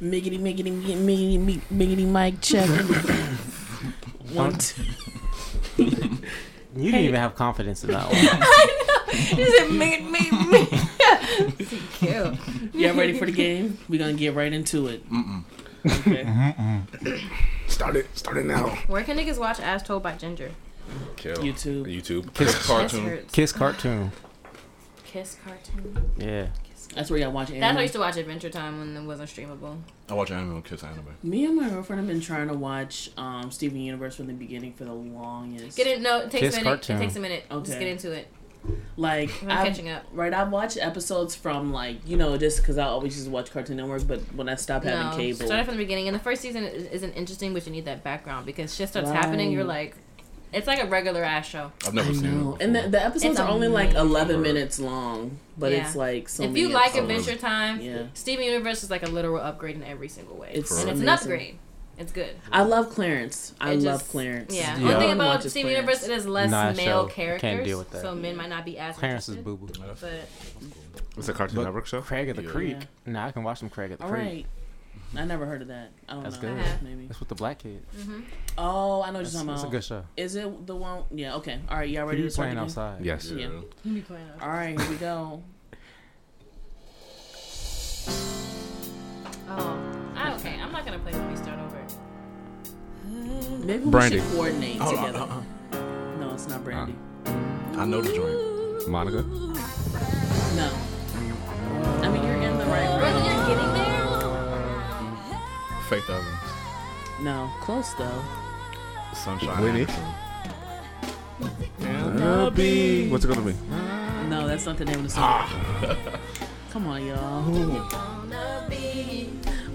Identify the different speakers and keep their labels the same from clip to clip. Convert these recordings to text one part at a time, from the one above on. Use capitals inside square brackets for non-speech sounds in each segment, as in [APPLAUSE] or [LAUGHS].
Speaker 1: Miggity, miggity, miggity, miggity, miggity, mic check. [LAUGHS] One, two.
Speaker 2: You didn't even have confidence in that [LAUGHS] one.
Speaker 3: He said, me, me, me. Cute.
Speaker 1: Y'all ready for the game? We're gonna get right into it. Okay.
Speaker 4: Start it. Start it now.
Speaker 3: Where can niggas watch As Told by Ginger?
Speaker 4: Kill.
Speaker 1: YouTube.
Speaker 4: YouTube.
Speaker 2: Kiss
Speaker 3: This
Speaker 4: cartoon.
Speaker 3: hurts.
Speaker 2: Kiss cartoon.
Speaker 3: Kiss cartoon.
Speaker 2: Yeah.
Speaker 1: That's where y'all watch anime.
Speaker 3: That's why I used to watch Adventure Time when it wasn't streamable.
Speaker 4: I watch anime and kiss anime.
Speaker 1: Me and my girlfriend have been trying to watch um, Steven Universe from the beginning for the longest.
Speaker 3: Get it? No, it takes
Speaker 2: Kiss
Speaker 3: a minute.
Speaker 2: cartoon.
Speaker 3: It takes a minute.
Speaker 1: Okay.
Speaker 3: Just get into it.
Speaker 1: Like
Speaker 3: I'm
Speaker 1: I've-
Speaker 3: catching up.
Speaker 1: Right, I've watched episodes from like you know just because I always just watch Cartoon Network, but when I stopped having
Speaker 3: No,
Speaker 1: cable,
Speaker 3: started from the beginning. And the first season is- isn't interesting, but you need that background because shit starts
Speaker 1: Right.
Speaker 3: happening. You're like, it's like a regular ass show.
Speaker 4: I've never
Speaker 1: I
Speaker 4: seen
Speaker 1: know.
Speaker 4: it.
Speaker 1: And the, the episodes
Speaker 3: It's
Speaker 1: are only like
Speaker 3: amazing.
Speaker 1: eleven minutes long, but
Speaker 3: Yeah.
Speaker 1: it's like so.
Speaker 3: if
Speaker 1: many
Speaker 3: you like
Speaker 1: episodes.
Speaker 3: Adventure Time,
Speaker 1: Yeah.
Speaker 3: Steven Universe is like a literal upgrade in every single way.
Speaker 1: It's
Speaker 3: and it's an upgrade. It's good.
Speaker 1: I love Clarence. I
Speaker 3: It
Speaker 1: love Clarence.
Speaker 3: Yeah.
Speaker 2: Yeah.
Speaker 3: One thing about Steven
Speaker 1: Clarence.
Speaker 3: Universe, it is less
Speaker 2: Nah,
Speaker 3: male characters,
Speaker 2: Can't deal with that.
Speaker 3: so men might not be as
Speaker 2: Clarence is boo boo.
Speaker 3: But
Speaker 4: It's a Cartoon
Speaker 2: But-
Speaker 4: Network show.
Speaker 2: Craig at the
Speaker 4: Yeah.
Speaker 2: Creek.
Speaker 1: Yeah.
Speaker 2: Nah, I can watch some Craig at the
Speaker 1: All
Speaker 2: Creek.
Speaker 1: right. I never heard of that. I don't
Speaker 2: That's
Speaker 1: know.
Speaker 2: good.
Speaker 3: I have.
Speaker 1: Maybe.
Speaker 2: It's with the black kid.
Speaker 1: Oh, I know what you're talking about.
Speaker 2: it's a good show.
Speaker 1: Is it the one? Yeah. Okay. All right. Y'all
Speaker 2: He
Speaker 1: ready
Speaker 2: be
Speaker 1: to start
Speaker 2: playing
Speaker 1: again?
Speaker 2: outside.
Speaker 4: Yes.
Speaker 1: Yeah.
Speaker 4: Yeah.
Speaker 1: All right. Here we go.
Speaker 3: oh, ah, okay. I'm not gonna play when we start over.
Speaker 1: Maybe we
Speaker 4: Brandy.
Speaker 1: should coordinate
Speaker 4: Oh,
Speaker 1: together.
Speaker 4: uh, uh,
Speaker 1: No, it's not Brandy.
Speaker 4: I know the joint. Monica.
Speaker 1: No. I mean, you're in the right
Speaker 3: Brother,
Speaker 4: Faith Evans.
Speaker 1: No, close though.
Speaker 4: Sunshine.
Speaker 5: Winnie.
Speaker 4: Anderson.
Speaker 5: What's it gonna be?
Speaker 1: No, that's not the name of the song. Ah. [LAUGHS] Come on, y'all.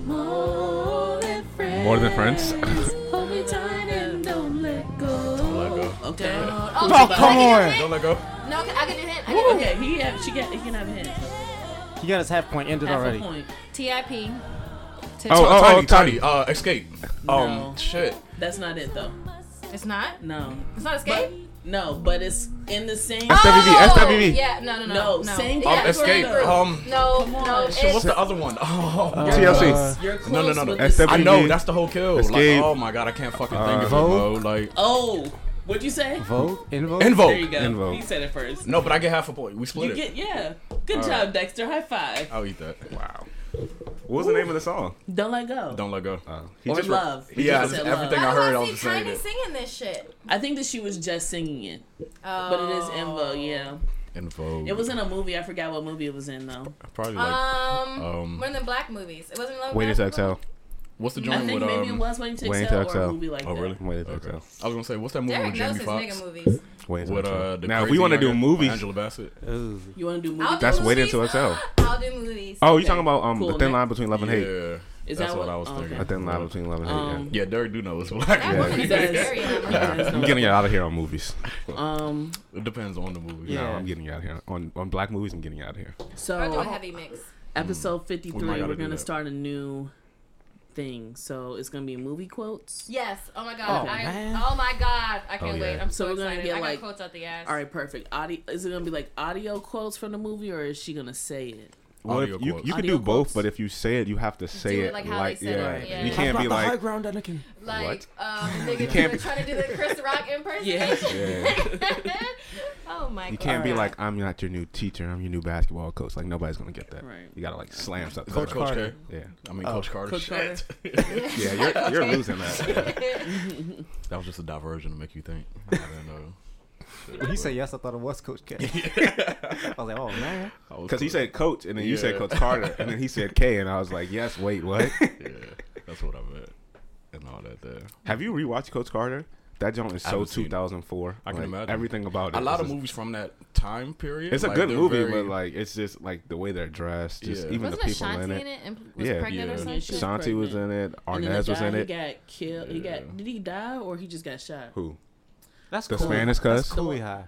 Speaker 5: More than friends.
Speaker 1: Hold me tight [LAUGHS] and don't let go.
Speaker 4: Don't let go.
Speaker 1: Okay.
Speaker 3: Oh,
Speaker 2: come on.
Speaker 4: Don't let go.
Speaker 3: No, I get a hint. I get a
Speaker 1: Okay, he have, she got he can have a hint.
Speaker 2: He got his half point ended
Speaker 1: Half
Speaker 2: already.
Speaker 1: a point.
Speaker 3: TIP.
Speaker 5: Oh, oh,
Speaker 4: Tiny,
Speaker 5: oh,
Speaker 4: tiny. Uh, Xscape.
Speaker 1: No.
Speaker 4: Um, shit.
Speaker 1: That's not it though.
Speaker 3: It's not.
Speaker 1: No.
Speaker 3: It's not Xscape.
Speaker 1: No, but it's in the same.
Speaker 5: SWV, SWV.
Speaker 3: Yeah. No. No. No.
Speaker 1: No,
Speaker 3: no.
Speaker 1: same
Speaker 3: Yeah,
Speaker 4: Um, Xscape.
Speaker 1: though.
Speaker 4: Um,
Speaker 3: No. No.
Speaker 1: Shit,
Speaker 4: what's the other one? Oh, [LAUGHS]
Speaker 5: TLC.
Speaker 1: You're close
Speaker 4: No, no, no, no.
Speaker 5: SWV.
Speaker 4: I know that's the whole kill.
Speaker 5: Xscape.
Speaker 4: Like, oh my god, I can't fucking think
Speaker 5: Uh,
Speaker 4: of it,
Speaker 2: Vogue?
Speaker 4: bro. Like,
Speaker 1: Oh, what'd you say?
Speaker 2: Vogue? En Vogue?
Speaker 4: Invoke.
Speaker 1: There you go.
Speaker 5: En Vogue.
Speaker 1: He said it first.
Speaker 4: No, but I get half a point. We split
Speaker 1: You
Speaker 4: it.
Speaker 1: get yeah. Good
Speaker 4: All
Speaker 1: job,
Speaker 4: right.
Speaker 1: Dexter. High five.
Speaker 4: I'll eat that.
Speaker 5: Wow. What was the name of the song?
Speaker 1: Don't let go.
Speaker 4: Don't let go.
Speaker 5: Uh, he
Speaker 1: or
Speaker 5: just
Speaker 1: love. He
Speaker 4: Yeah,
Speaker 1: just said
Speaker 4: everything
Speaker 1: love.
Speaker 4: I heard, I
Speaker 3: I
Speaker 4: was
Speaker 3: see
Speaker 4: just saying
Speaker 3: Tiny
Speaker 4: it.
Speaker 3: singing this shit.
Speaker 1: I think that she was just singing it,
Speaker 3: Oh.
Speaker 1: but it is En Vogue. Yeah,
Speaker 4: En Vogue.
Speaker 1: it was in a movie. I forgot what movie it was in though.
Speaker 4: probably like.
Speaker 3: Um,
Speaker 4: um,
Speaker 3: one of the black movies. It wasn't Love
Speaker 5: Waiting to Exhale.
Speaker 4: what's the
Speaker 1: I
Speaker 4: joint
Speaker 1: think
Speaker 4: with
Speaker 1: maybe it
Speaker 4: um?
Speaker 1: was Waiting to
Speaker 5: Waiting
Speaker 1: Exhale
Speaker 5: to
Speaker 1: or a movie like
Speaker 4: Oh
Speaker 1: that.
Speaker 4: Oh really?
Speaker 5: Waiting to
Speaker 4: Okay.
Speaker 5: Exhale.
Speaker 4: I was gonna say, what's that movie
Speaker 3: Derek
Speaker 4: with
Speaker 3: knows
Speaker 4: Jamie
Speaker 3: his
Speaker 4: Foxx?
Speaker 3: Nigga movies.
Speaker 4: With uh, the
Speaker 5: Now, if we want to do
Speaker 4: younger
Speaker 5: movies.
Speaker 4: Angela Bassett.
Speaker 2: Ooh.
Speaker 1: You want to do
Speaker 3: I'll
Speaker 1: movie?
Speaker 3: do
Speaker 5: That's
Speaker 3: movies.
Speaker 5: Waiting to Exhale.
Speaker 3: I'll do movies.
Speaker 5: Oh, you
Speaker 1: Okay.
Speaker 5: talking about um
Speaker 1: Cool,
Speaker 5: the thin
Speaker 1: next.
Speaker 5: line between love and hate?
Speaker 4: Yeah.
Speaker 1: Is
Speaker 4: That's
Speaker 1: that
Speaker 4: what
Speaker 1: what-
Speaker 4: I was
Speaker 1: oh,
Speaker 4: thinking.
Speaker 5: A thin line between love and hate.
Speaker 1: Um,
Speaker 4: Yeah, Derek do know it's black.
Speaker 3: That
Speaker 5: Yeah.
Speaker 1: He does. [LAUGHS]
Speaker 5: yeah. [LAUGHS] I'm getting you out of here on movies.
Speaker 1: Um.
Speaker 4: It depends on the movie.
Speaker 5: No,
Speaker 2: Yeah.
Speaker 5: I'm getting you out of here on on black movies. I'm getting you out of here.
Speaker 3: I'll do a
Speaker 1: So
Speaker 3: heavy mix.
Speaker 1: episode
Speaker 4: We
Speaker 1: fifty
Speaker 4: might
Speaker 1: three,
Speaker 4: gotta
Speaker 1: we're gonna start a new thing. So it's gonna be movie quotes.
Speaker 3: Yes. Oh my god.
Speaker 2: Oh,
Speaker 3: I,
Speaker 2: man.
Speaker 3: oh my god. I oh, can't
Speaker 5: Oh,
Speaker 3: wait.
Speaker 5: yeah.
Speaker 3: I'm
Speaker 1: So
Speaker 3: so,
Speaker 1: we're gonna
Speaker 3: excited.
Speaker 1: get,
Speaker 3: I got
Speaker 1: like-
Speaker 3: quotes out the ass.
Speaker 1: All right, perfect. Audio. Is it gonna be like audio quotes from the movie, or is she gonna say it?
Speaker 5: Well, if
Speaker 4: Audio
Speaker 5: you
Speaker 4: quotes.
Speaker 5: you can
Speaker 1: Audio
Speaker 5: do both,
Speaker 1: quotes?
Speaker 5: but if you say it, you have to say
Speaker 3: it
Speaker 5: it
Speaker 3: like how they said
Speaker 5: yeah.
Speaker 3: it, yeah.
Speaker 5: You can't be like
Speaker 2: ground, Anakin.
Speaker 3: Like,
Speaker 5: What?
Speaker 3: um, [LAUGHS] nigga,
Speaker 5: can't
Speaker 3: you
Speaker 5: be-
Speaker 3: trying to do the Chris Rock [LAUGHS] impersonation.
Speaker 5: Yeah. [LAUGHS]
Speaker 3: oh my god.
Speaker 5: You can't be
Speaker 1: Alright.
Speaker 5: like, I'm not your new teacher. I'm your new basketball coach. Like nobody's gonna get that.
Speaker 1: Right.
Speaker 5: You gotta like slam something.
Speaker 2: Coach
Speaker 4: Coach
Speaker 2: Carter.
Speaker 4: K?
Speaker 5: Yeah.
Speaker 4: I mean,
Speaker 2: Oh,
Speaker 4: Coach Carter.
Speaker 1: Coach
Speaker 4: Shit.
Speaker 5: Yeah, you're, you're losing that.
Speaker 4: That was just a diversion to make you think. I didn't know.
Speaker 2: When he said yes, I thought it was Coach K. [LAUGHS] I was like, oh man.
Speaker 5: Because he said coach, and then you said
Speaker 4: Yeah.
Speaker 5: Coach Carter, and then he said K, and I was like, yes, wait, what?
Speaker 4: Yeah, that's what I meant. And all that there.
Speaker 5: Have you rewatched Coach Carter? That joint is
Speaker 4: I
Speaker 5: so
Speaker 4: haven't seen it.
Speaker 5: 2004.
Speaker 4: I can
Speaker 5: Like,
Speaker 4: imagine.
Speaker 5: Everything about it.
Speaker 4: A lot
Speaker 5: is
Speaker 4: of
Speaker 5: just-
Speaker 4: movies from that time period.
Speaker 5: It's a
Speaker 4: like,
Speaker 5: good
Speaker 4: they're
Speaker 5: movie,
Speaker 4: very-
Speaker 5: but like it's just like the way they're dressed, just
Speaker 4: Yeah.
Speaker 5: even
Speaker 3: Wasn't
Speaker 5: the
Speaker 3: it
Speaker 5: people
Speaker 3: Shanti
Speaker 5: in
Speaker 3: in
Speaker 5: it.
Speaker 3: it? And was
Speaker 5: Yeah.
Speaker 3: pregnant or
Speaker 1: Yeah,
Speaker 3: something?
Speaker 1: she was
Speaker 5: Shanti was
Speaker 1: pregnant.
Speaker 5: in it.
Speaker 1: And then the
Speaker 5: Arnaz was
Speaker 1: guy,
Speaker 5: in
Speaker 1: He
Speaker 5: it.
Speaker 1: got killed. He
Speaker 4: Yeah.
Speaker 1: got. Did he die or he just got shot?
Speaker 5: Who?
Speaker 2: That's
Speaker 5: The
Speaker 2: cool.
Speaker 5: Spanish
Speaker 2: That's
Speaker 5: cuz?
Speaker 2: cool. high.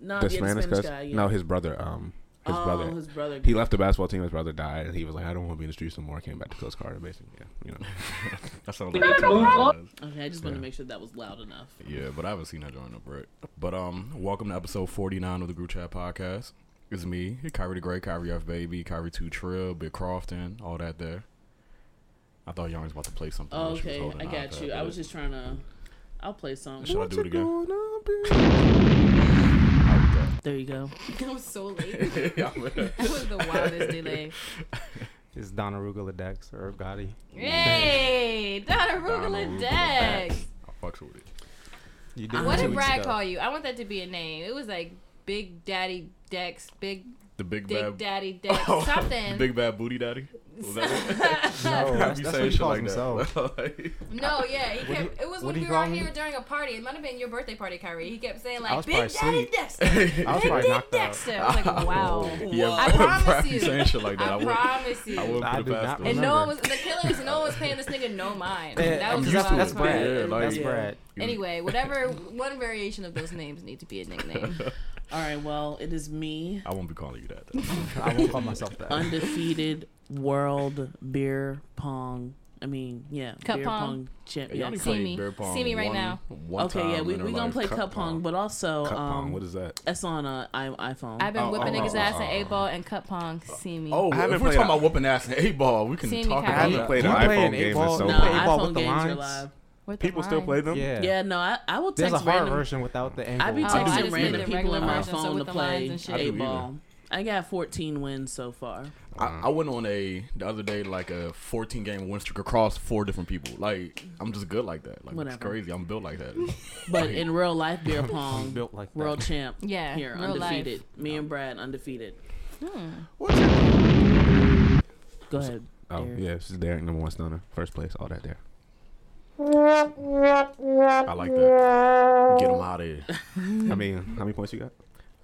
Speaker 1: No,
Speaker 5: The
Speaker 1: yeah,
Speaker 5: Spanish
Speaker 1: Spanish guy. Yeah.
Speaker 5: No, his brother. Um, his
Speaker 1: oh,
Speaker 5: brother.
Speaker 1: His brother.
Speaker 5: He left the basketball team. His brother died, and he was like, "I don't want to be in the streets no more." Came back to Coach Carter, basically. Yeah, you know. [LAUGHS]
Speaker 4: That sounds like a
Speaker 1: Okay, I just want
Speaker 5: Yeah.
Speaker 1: to make sure that was loud enough.
Speaker 4: Yeah, but I haven't seen that joint up, right? But um, welcome to episode forty nine of the Group Chat Podcast. It's me, Kyrie the Great, Kyrie F Baby, Kyrie Two Trill, Big Crofton, all that there. I thought Young was about to play something.
Speaker 1: Oh,
Speaker 4: when she was
Speaker 1: okay, I got you. I was just trying to. I'll play some.
Speaker 4: Should I do it again?
Speaker 1: There you go. [LAUGHS]
Speaker 3: That was so late. [LAUGHS]
Speaker 4: Yeah, [LAUGHS]
Speaker 3: That was the wildest delay.
Speaker 2: It's Donna Rugula Dex or Gotti.
Speaker 3: Hey, Donna
Speaker 4: Donna
Speaker 3: Rugula
Speaker 4: Rugula
Speaker 3: Dex.
Speaker 4: I fucks with it.
Speaker 2: You did
Speaker 3: What did Brad
Speaker 2: ago.
Speaker 3: call you? I want that to be a name. It was like Big Daddy Dex, Big
Speaker 4: The big
Speaker 3: Dick
Speaker 4: bad,
Speaker 3: Daddy Dex,
Speaker 4: Oh,
Speaker 3: something.
Speaker 4: big bad booty daddy. Was [LAUGHS] that? [LAUGHS]
Speaker 2: No, [LAUGHS]
Speaker 4: I
Speaker 2: that's, that's
Speaker 4: saying
Speaker 2: what he calls
Speaker 4: like
Speaker 2: himself.
Speaker 3: No, yeah, he kept.
Speaker 2: do
Speaker 3: it was when we were out here
Speaker 2: me?
Speaker 3: during a party. It might have been your birthday party, Kyrie. He kept saying like
Speaker 2: was
Speaker 3: Big Daddy
Speaker 2: asleep.
Speaker 3: Dexter,
Speaker 2: I was
Speaker 3: Big
Speaker 2: probably
Speaker 3: Dick
Speaker 2: knocked out.
Speaker 3: Dexter. I was like, wow.
Speaker 4: yeah,
Speaker 3: I promise
Speaker 4: Brad be
Speaker 3: you.
Speaker 4: saying shit like that. I,
Speaker 3: I promise you.
Speaker 4: I would
Speaker 2: I
Speaker 4: put
Speaker 2: do
Speaker 4: it past
Speaker 2: not
Speaker 4: him.
Speaker 3: And no one was the killers. No one was paying this nigga no mind. That was just
Speaker 2: used to-
Speaker 3: what I
Speaker 2: that's Brad.
Speaker 3: playing.
Speaker 4: Yeah, like-
Speaker 2: that's Brad.
Speaker 3: Anyway, whatever one variation of those names need to be a nickname.
Speaker 1: All right. Well, it is me,
Speaker 4: I won't be calling you that. Though.
Speaker 2: I won't call myself that.
Speaker 1: undefeated world beer pong. I mean, yeah,
Speaker 3: Cup
Speaker 1: beer
Speaker 3: pong?
Speaker 1: champ.
Speaker 4: Hey,
Speaker 1: Yeah,
Speaker 4: y'all need
Speaker 1: cup-
Speaker 4: to
Speaker 3: See me.
Speaker 4: beer pong
Speaker 3: See me right
Speaker 4: one-
Speaker 3: now.
Speaker 4: one
Speaker 1: okay, yeah, we
Speaker 4: in
Speaker 1: we gonna
Speaker 4: life.
Speaker 1: play
Speaker 5: Cup
Speaker 1: cup pong,
Speaker 5: pong.
Speaker 1: but also
Speaker 5: Cup
Speaker 1: um,
Speaker 5: pong. What is that?
Speaker 1: that's on a i- iPhone.
Speaker 3: I've been
Speaker 5: Oh,
Speaker 3: whipping
Speaker 5: oh,
Speaker 3: niggas'
Speaker 5: oh,
Speaker 3: ass
Speaker 5: oh,
Speaker 3: at
Speaker 5: oh.
Speaker 3: eight ball and cup pong. See me.
Speaker 4: Oh,
Speaker 5: I haven't
Speaker 4: if we're talking
Speaker 5: a-
Speaker 4: about whooping ass and eight ball, we can
Speaker 3: See me,
Speaker 4: talk
Speaker 5: I haven't played an
Speaker 2: play an
Speaker 5: iPhone
Speaker 2: eight
Speaker 5: game
Speaker 2: ball?
Speaker 5: in so
Speaker 1: no,
Speaker 5: long.
Speaker 2: eight
Speaker 1: iPhone
Speaker 2: with the
Speaker 1: games are
Speaker 2: lines?
Speaker 1: live.
Speaker 3: With the
Speaker 5: People still play them.
Speaker 2: Yeah.
Speaker 1: Yeah, no, I, I will
Speaker 2: There's
Speaker 1: text
Speaker 2: a hard
Speaker 1: random.
Speaker 2: version without the angle.
Speaker 1: I be
Speaker 3: Oh, I
Speaker 1: texting
Speaker 3: just did
Speaker 1: random
Speaker 3: the
Speaker 1: people
Speaker 3: regular
Speaker 1: on my
Speaker 3: version, so
Speaker 1: phone
Speaker 3: with
Speaker 1: to
Speaker 3: the lines
Speaker 1: play
Speaker 3: and shit.
Speaker 1: eight ball. I got 14 wins so far.
Speaker 4: I, uh-huh. I went on a the other day like a 14 game win streak across four different people. Like I'm just good like that. Like
Speaker 1: Whatever.
Speaker 4: it's crazy. I'm built like that. [LAUGHS]
Speaker 1: But in real life, beer pong,
Speaker 2: built like that.
Speaker 1: world champ.
Speaker 3: Yeah,
Speaker 1: here
Speaker 3: real life.
Speaker 1: undefeated. Me and Brad undefeated. Hmm. Go ahead.
Speaker 5: Oh
Speaker 1: Derek.
Speaker 5: yeah, this is Derek, number one stunner, first place, all that there.
Speaker 4: I like that. Get them out of here. [LAUGHS]
Speaker 5: I mean, how many points you got?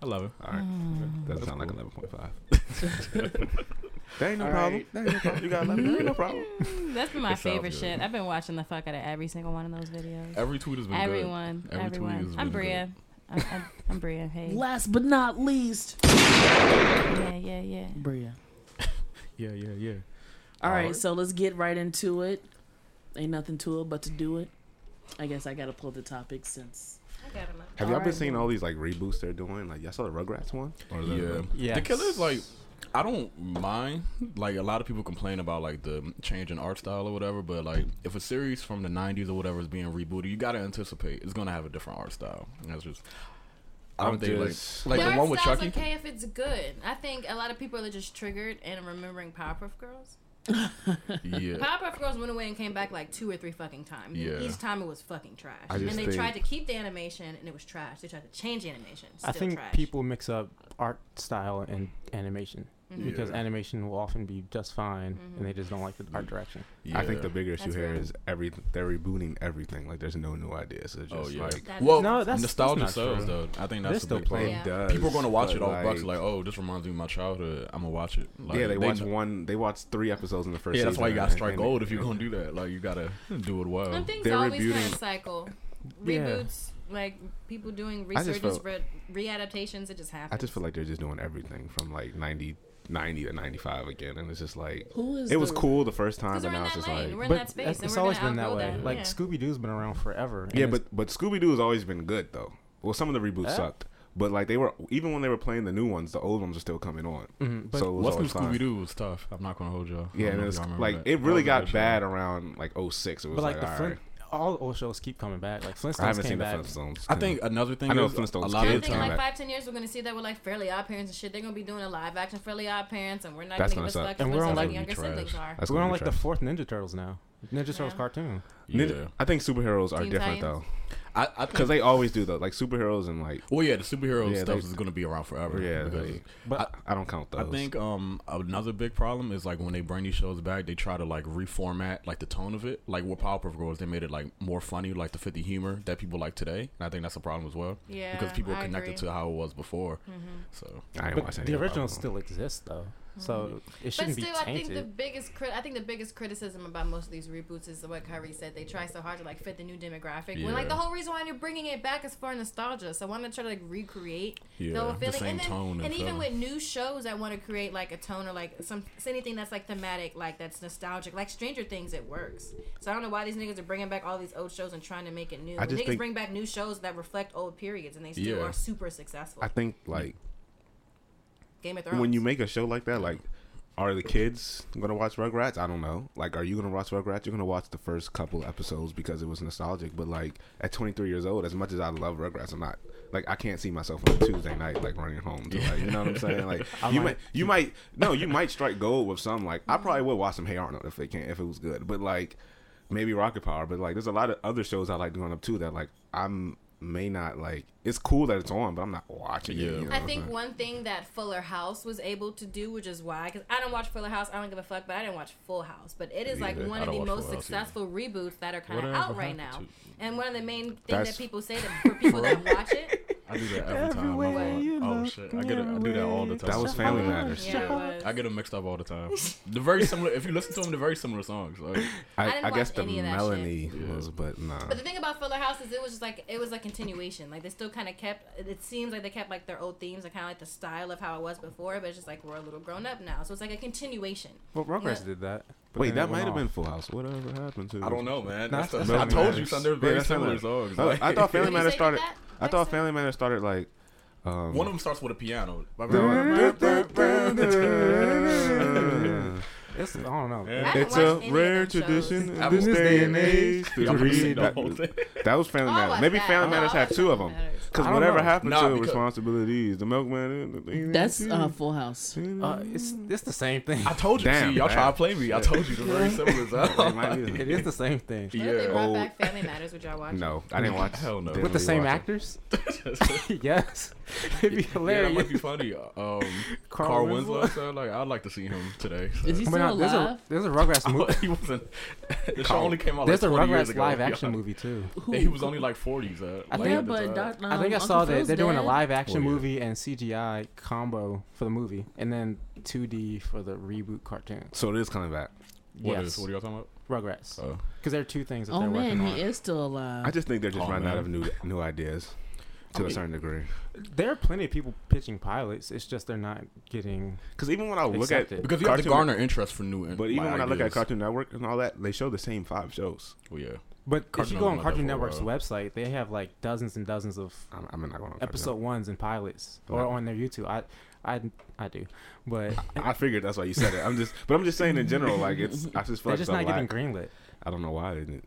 Speaker 4: I love it.
Speaker 5: All right,
Speaker 3: Mm.
Speaker 5: doesn't sound like eleven point five. [LAUGHS] that ain't no
Speaker 1: All
Speaker 5: problem.
Speaker 1: right.
Speaker 5: That ain't no problem. You got eleven. That ain't no problem.
Speaker 3: That's been my
Speaker 4: It
Speaker 3: favorite shit. I've been watching the fuck out of every single one of those videos.
Speaker 4: Every tweet has been
Speaker 3: Everyone,
Speaker 4: Every tweet
Speaker 3: everyone.
Speaker 4: has
Speaker 3: I'm
Speaker 4: been
Speaker 3: Bria. I'm, I'm, I'm Bria. Hey.
Speaker 1: Last but not least,
Speaker 3: Yeah, yeah, yeah.
Speaker 1: Bria.
Speaker 4: good. [LAUGHS] Yeah, yeah, yeah.
Speaker 1: All right,
Speaker 4: Alright.
Speaker 1: so let's get right into it. Ain't nothing to it but to do it. I guess I gotta pull the topic since.
Speaker 5: Have y'all
Speaker 1: Alright,
Speaker 5: been seeing all these like reboots they're doing? Like, y'all saw the Rugrats one? Or is that-
Speaker 4: Yeah.
Speaker 2: Yes.
Speaker 4: The killers like I don't mind. Like a lot of people complain about like the change in art style or whatever, but like if a series from the '90s or whatever is being rebooted, you gotta anticipate it's gonna have a different art style. And that's just. I don't
Speaker 5: I'm
Speaker 4: think like like
Speaker 3: the
Speaker 4: the one with
Speaker 3: style's
Speaker 4: Chucky.
Speaker 3: okay if it's good. I think a lot of people are just triggered and remembering Powerpuff Girls.
Speaker 4: Yeah.
Speaker 3: Powerpuff Girls went away and came back like two or three fucking times.
Speaker 4: Yeah.
Speaker 3: Each time it was fucking trash. And they tried to keep the animation and it was trash. They tried to change the animation. Still
Speaker 2: I think
Speaker 3: trash.
Speaker 2: people mix up art style and animation because
Speaker 4: Yeah.
Speaker 2: animation will often be just fine, and they just don't like the art mm-hmm. direction.
Speaker 5: I think the bigger issue
Speaker 3: That's
Speaker 5: here
Speaker 3: real.
Speaker 5: is every they're rebooting everything. Like, there's no new ideas. It's oh, just
Speaker 4: Oh yeah.
Speaker 5: like
Speaker 3: That
Speaker 4: well,
Speaker 2: No, that's-
Speaker 4: nostalgia
Speaker 2: that's not
Speaker 4: sells
Speaker 2: true.
Speaker 4: though. I think
Speaker 2: They're
Speaker 4: that's the
Speaker 2: still
Speaker 4: big part.
Speaker 2: playing.
Speaker 3: Yeah.
Speaker 5: does.
Speaker 4: People are gonna watch
Speaker 5: but,
Speaker 4: it off bucks
Speaker 5: like-
Speaker 4: like, oh, this reminds me of my childhood. I'm gonna watch it. Like,
Speaker 5: yeah, they, watch
Speaker 4: kn-
Speaker 5: one. They watch three episodes in the first.
Speaker 4: Yeah, that's why you
Speaker 5: season,
Speaker 4: gotta
Speaker 5: and-
Speaker 4: strike
Speaker 5: and-
Speaker 4: gold if you're [LAUGHS] gonna do that. Like you gotta [LAUGHS] do it well.
Speaker 3: And things
Speaker 5: they're
Speaker 3: always kind of cycle.
Speaker 2: Yeah.
Speaker 3: Reboots, like people doing
Speaker 5: I just
Speaker 3: resurgence,
Speaker 5: felt-
Speaker 3: re- readaptations, it just happens.
Speaker 5: I just feel like they're just doing everything from like 90, 90 to 95 again, and it's just like
Speaker 1: Who is
Speaker 5: it was
Speaker 1: the-
Speaker 5: cool the first time,
Speaker 3: Because
Speaker 5: but now it's just like
Speaker 3: We're in
Speaker 2: but
Speaker 3: that space.
Speaker 2: it's,
Speaker 3: and
Speaker 2: it's
Speaker 3: we're
Speaker 2: always
Speaker 3: gonna
Speaker 2: been that
Speaker 3: outgrow
Speaker 2: way.
Speaker 3: that.
Speaker 2: Like
Speaker 3: yeah.
Speaker 2: Scooby Doo's been around forever. and
Speaker 5: yeah,
Speaker 2: it's-
Speaker 5: but but Scooby Doo has always been good though. Well, some of the reboots
Speaker 2: Yeah.
Speaker 5: sucked, but like they were even when they were playing the new ones, the old ones are still coming on.
Speaker 2: Mhm, but
Speaker 5: so it was
Speaker 4: What's from
Speaker 5: always fine.
Speaker 4: Scooby Doo was tough. I'm not gonna hold y'all. I
Speaker 5: Yeah,
Speaker 4: don't
Speaker 5: and
Speaker 4: know if
Speaker 5: it's
Speaker 4: y'all remember
Speaker 5: like
Speaker 4: that.
Speaker 5: it
Speaker 4: That
Speaker 5: really
Speaker 4: was a
Speaker 5: got
Speaker 4: show.
Speaker 5: bad around like 06. It was
Speaker 2: but
Speaker 5: like,
Speaker 2: like the
Speaker 5: all
Speaker 2: Flint,
Speaker 5: right.
Speaker 2: All old shows keep coming back. Like Flintstones
Speaker 5: I haven't
Speaker 2: came
Speaker 5: seen the
Speaker 2: back.
Speaker 5: Flintstones.
Speaker 4: I think another thing
Speaker 5: I know
Speaker 4: is
Speaker 5: Flintstones
Speaker 4: a lot
Speaker 3: I
Speaker 4: of
Speaker 5: kids
Speaker 3: think in like five, ten years, we're gonna see that with like Fairly Odd Parents and shit. They're gonna be doing a live action Fairly Odd Parents, and we're not
Speaker 5: That's
Speaker 3: gonna give a
Speaker 5: gonna
Speaker 3: fuck
Speaker 5: suck.
Speaker 2: And we're on, like-
Speaker 3: younger siblings are.
Speaker 5: That's
Speaker 2: We're
Speaker 5: gonna
Speaker 2: on
Speaker 5: be
Speaker 2: like the fourth Ninja Turtles now. Ninja Turtles
Speaker 3: Yeah.
Speaker 2: cartoon.
Speaker 4: yeah.
Speaker 5: Ninja- I think superheroes are
Speaker 3: Teen
Speaker 5: different
Speaker 3: Titans.
Speaker 5: though,
Speaker 4: I, I
Speaker 5: because they always do though. Like superheroes and like
Speaker 4: well, yeah, the superhero
Speaker 5: Yeah,
Speaker 4: stuff
Speaker 5: they-
Speaker 4: is gonna be around forever.
Speaker 5: yeah, they,
Speaker 2: But
Speaker 5: I, I don't count those.
Speaker 4: I think um another big problem is like when they bring these shows back, they try to like reformat like the tone of it. Like with Powerpuff Girls, they made it like more funny, like the 50 humor that people like today. And I think that's a problem as well
Speaker 3: Yeah,
Speaker 4: because people are connected to how it was before.
Speaker 3: Mhm.
Speaker 4: So
Speaker 5: I ain't
Speaker 2: but
Speaker 5: watched any
Speaker 2: the
Speaker 5: of
Speaker 2: originals still exist though, so mm-hmm. it
Speaker 3: But
Speaker 2: shouldn't but
Speaker 3: still,
Speaker 2: be
Speaker 3: I think the biggest crit- I think the biggest criticism about most of these reboots is what Kyrie said. They try so hard to like fit the new demographic. Yeah. When like the whole reason why you're bringing it back is for nostalgia. So I want to try to like recreate
Speaker 4: yeah,
Speaker 3: the whole
Speaker 4: the same
Speaker 3: and then,
Speaker 4: tone and,
Speaker 3: and even
Speaker 4: uh,
Speaker 3: with new shows that want to create like a tone or like some anything that's like thematic, like that's nostalgic, like Stranger Things, it works. So I don't know why these niggas are bringing back all these old shows and trying to make it new.
Speaker 5: I just
Speaker 3: niggas
Speaker 5: think-
Speaker 3: bring back new shows that reflect old periods and they still
Speaker 4: Yeah.
Speaker 3: are super successful.
Speaker 5: I think like
Speaker 3: Game of Thrones.
Speaker 5: when you make a show like that, like are the kids gonna watch Rugrats? I don't know. Like, are you gonna watch Rugrats? You're gonna watch the first couple episodes because it was nostalgic. But like, at 23 years old, as much as I love Rugrats, I'm not like I can't see myself on a Tuesday night like running home. To, like, you know what I'm saying? Like, [LAUGHS]
Speaker 2: I
Speaker 5: you
Speaker 2: might-
Speaker 5: might, you might, no, you might strike gold with some. Like, I probably would watch some Hey Arnold if they can, if it was good. But like, maybe Rocket Power. But like, there's a lot of other shows I like growing up too that like I'm may not like. It's cool that it's on, but I'm not watching
Speaker 4: Yeah.
Speaker 5: it. you know
Speaker 3: I think
Speaker 5: I'm
Speaker 3: one thing that Fuller House was able to do, which is why, because I don't watch Fuller House, I don't give a fuck, but I didn't watch Full House. But it is like one of the most
Speaker 4: Full House
Speaker 3: successful reboots that are kind of out right now.
Speaker 4: happened
Speaker 3: And one of the main things that people say that for people that [LAUGHS] watch it,
Speaker 4: I do that every time.
Speaker 2: Everywhere
Speaker 4: I'm
Speaker 2: you
Speaker 4: oh
Speaker 2: look,
Speaker 4: shit, I get it. I do that all the time.
Speaker 5: That was Family Matters.
Speaker 3: yeah, it was.
Speaker 4: I get them mixed up all the time. [LAUGHS] They're very similar. If you listen to them, they're very similar songs. Like,
Speaker 3: I
Speaker 5: I, I, guess the
Speaker 3: any of that
Speaker 5: melody
Speaker 4: shit.
Speaker 5: was, but nah.
Speaker 3: But the thing about Fuller House is it was just like it was a continuation. Like they still kind of kept. It seems like they kept like their old themes and kind of like the style of how it was before. But it's just like we're a little grown up now, so it's like a continuation.
Speaker 2: Well, Rugrats
Speaker 3: Yeah.
Speaker 2: did that. But
Speaker 5: Wait, that might have been Full House. Whatever happened to?
Speaker 4: I don't know, man.
Speaker 2: Nah,
Speaker 4: That's the,
Speaker 2: that's
Speaker 4: I
Speaker 2: Family
Speaker 4: told you,
Speaker 5: Matters.
Speaker 4: son. They're very
Speaker 5: that's
Speaker 4: similar
Speaker 5: Family
Speaker 4: songs. Like,
Speaker 5: I thought Family Matters started.
Speaker 3: that?
Speaker 5: I thought Family Matters started like. Um,
Speaker 4: one of them starts with a piano. [LAUGHS]
Speaker 2: It's, I don't know.
Speaker 4: Yeah.
Speaker 5: It's a
Speaker 3: watched any of
Speaker 5: rare tradition in this day and age to read.
Speaker 4: the
Speaker 5: That,
Speaker 4: whole thing. [LAUGHS]
Speaker 5: that was Family
Speaker 3: Oh,
Speaker 5: Matters.
Speaker 3: watched
Speaker 5: Maybe
Speaker 3: that.
Speaker 5: Family Matters had two of them. Because whatever
Speaker 2: know.
Speaker 5: happened
Speaker 4: Nah,
Speaker 5: to
Speaker 4: because-
Speaker 5: responsibilities, the milkman.
Speaker 1: That's uh, Full House.
Speaker 2: Uh, it's it's the same thing.
Speaker 4: I told you.
Speaker 5: Damn,
Speaker 4: see, y'all
Speaker 5: man.
Speaker 4: try to play me. I told you they're very [LAUGHS] similar.
Speaker 5: It
Speaker 4: So.
Speaker 5: might be. [LAUGHS]
Speaker 2: It is the same thing.
Speaker 3: What if they
Speaker 4: Yeah.
Speaker 3: brought
Speaker 5: old-
Speaker 3: back Family Matters? Would y'all watch?
Speaker 5: No, I didn't watch.
Speaker 4: Hell no.
Speaker 2: With the same actors? yes. It'd be
Speaker 4: Yeah, that
Speaker 2: hilarious.
Speaker 4: might be funny. Um,
Speaker 2: Carl
Speaker 4: Carl
Speaker 2: Winslow?
Speaker 4: Winslow. So, like, I'd like to see him today. So.
Speaker 1: Is he still
Speaker 2: no, there's a there's a Rugrats [LAUGHS] movie.
Speaker 4: he wasn't. [LAUGHS] The show only came out.
Speaker 2: There's
Speaker 4: like
Speaker 2: a Rugrats
Speaker 4: ago,
Speaker 2: live
Speaker 4: yeah.
Speaker 2: action [LAUGHS] movie too.
Speaker 1: Who-
Speaker 4: he was only like 40s. Uh,
Speaker 2: I think-
Speaker 1: yeah,
Speaker 4: at the
Speaker 1: but. Doc, um,
Speaker 2: I think I
Speaker 1: Uncle
Speaker 2: saw that
Speaker 1: Phil's
Speaker 2: they're doing a live action
Speaker 5: Oh, yeah.
Speaker 2: movie and CGI combo for the movie, and then 2D for the reboot cartoon.
Speaker 5: So it is coming back.
Speaker 4: What
Speaker 2: yes.
Speaker 4: is- What are y'all talking about?
Speaker 2: Rugrats.
Speaker 4: Oh.
Speaker 2: Because there are two things that
Speaker 1: Oh
Speaker 2: they're
Speaker 1: man,
Speaker 2: working
Speaker 1: he
Speaker 2: on.
Speaker 1: is still alive.
Speaker 5: I just think they're just
Speaker 4: Oh,
Speaker 5: running
Speaker 4: man.
Speaker 5: out of new new ideas to
Speaker 4: I
Speaker 5: a
Speaker 4: mean-
Speaker 5: certain degree.
Speaker 2: There are plenty of people pitching pilots. It's just they're not getting.
Speaker 5: Because even when I look
Speaker 2: Accepted.
Speaker 5: at
Speaker 4: Because you have to
Speaker 5: Cartoon-
Speaker 4: garner interest for new.
Speaker 5: but even
Speaker 4: like,
Speaker 5: when I look at. Cartoon Network and all that, they show the same five shows.
Speaker 4: well, yeah.
Speaker 2: But if you go on Cartoon
Speaker 4: like that for a
Speaker 2: Network's website, they have like dozens and dozens of
Speaker 5: I'm, I'm not going on Cartoon
Speaker 2: episode ones and pilots,
Speaker 5: Yeah.
Speaker 2: or on their YouTube. I, I, I do, but [LAUGHS]
Speaker 5: Network. I figured that's why you said it. I'm just, but I'm just saying in general, like it's. I just feel
Speaker 2: they're
Speaker 5: like
Speaker 2: just
Speaker 5: it's a
Speaker 2: not getting
Speaker 5: lack.
Speaker 2: greenlit.
Speaker 5: I don't know why they didn't.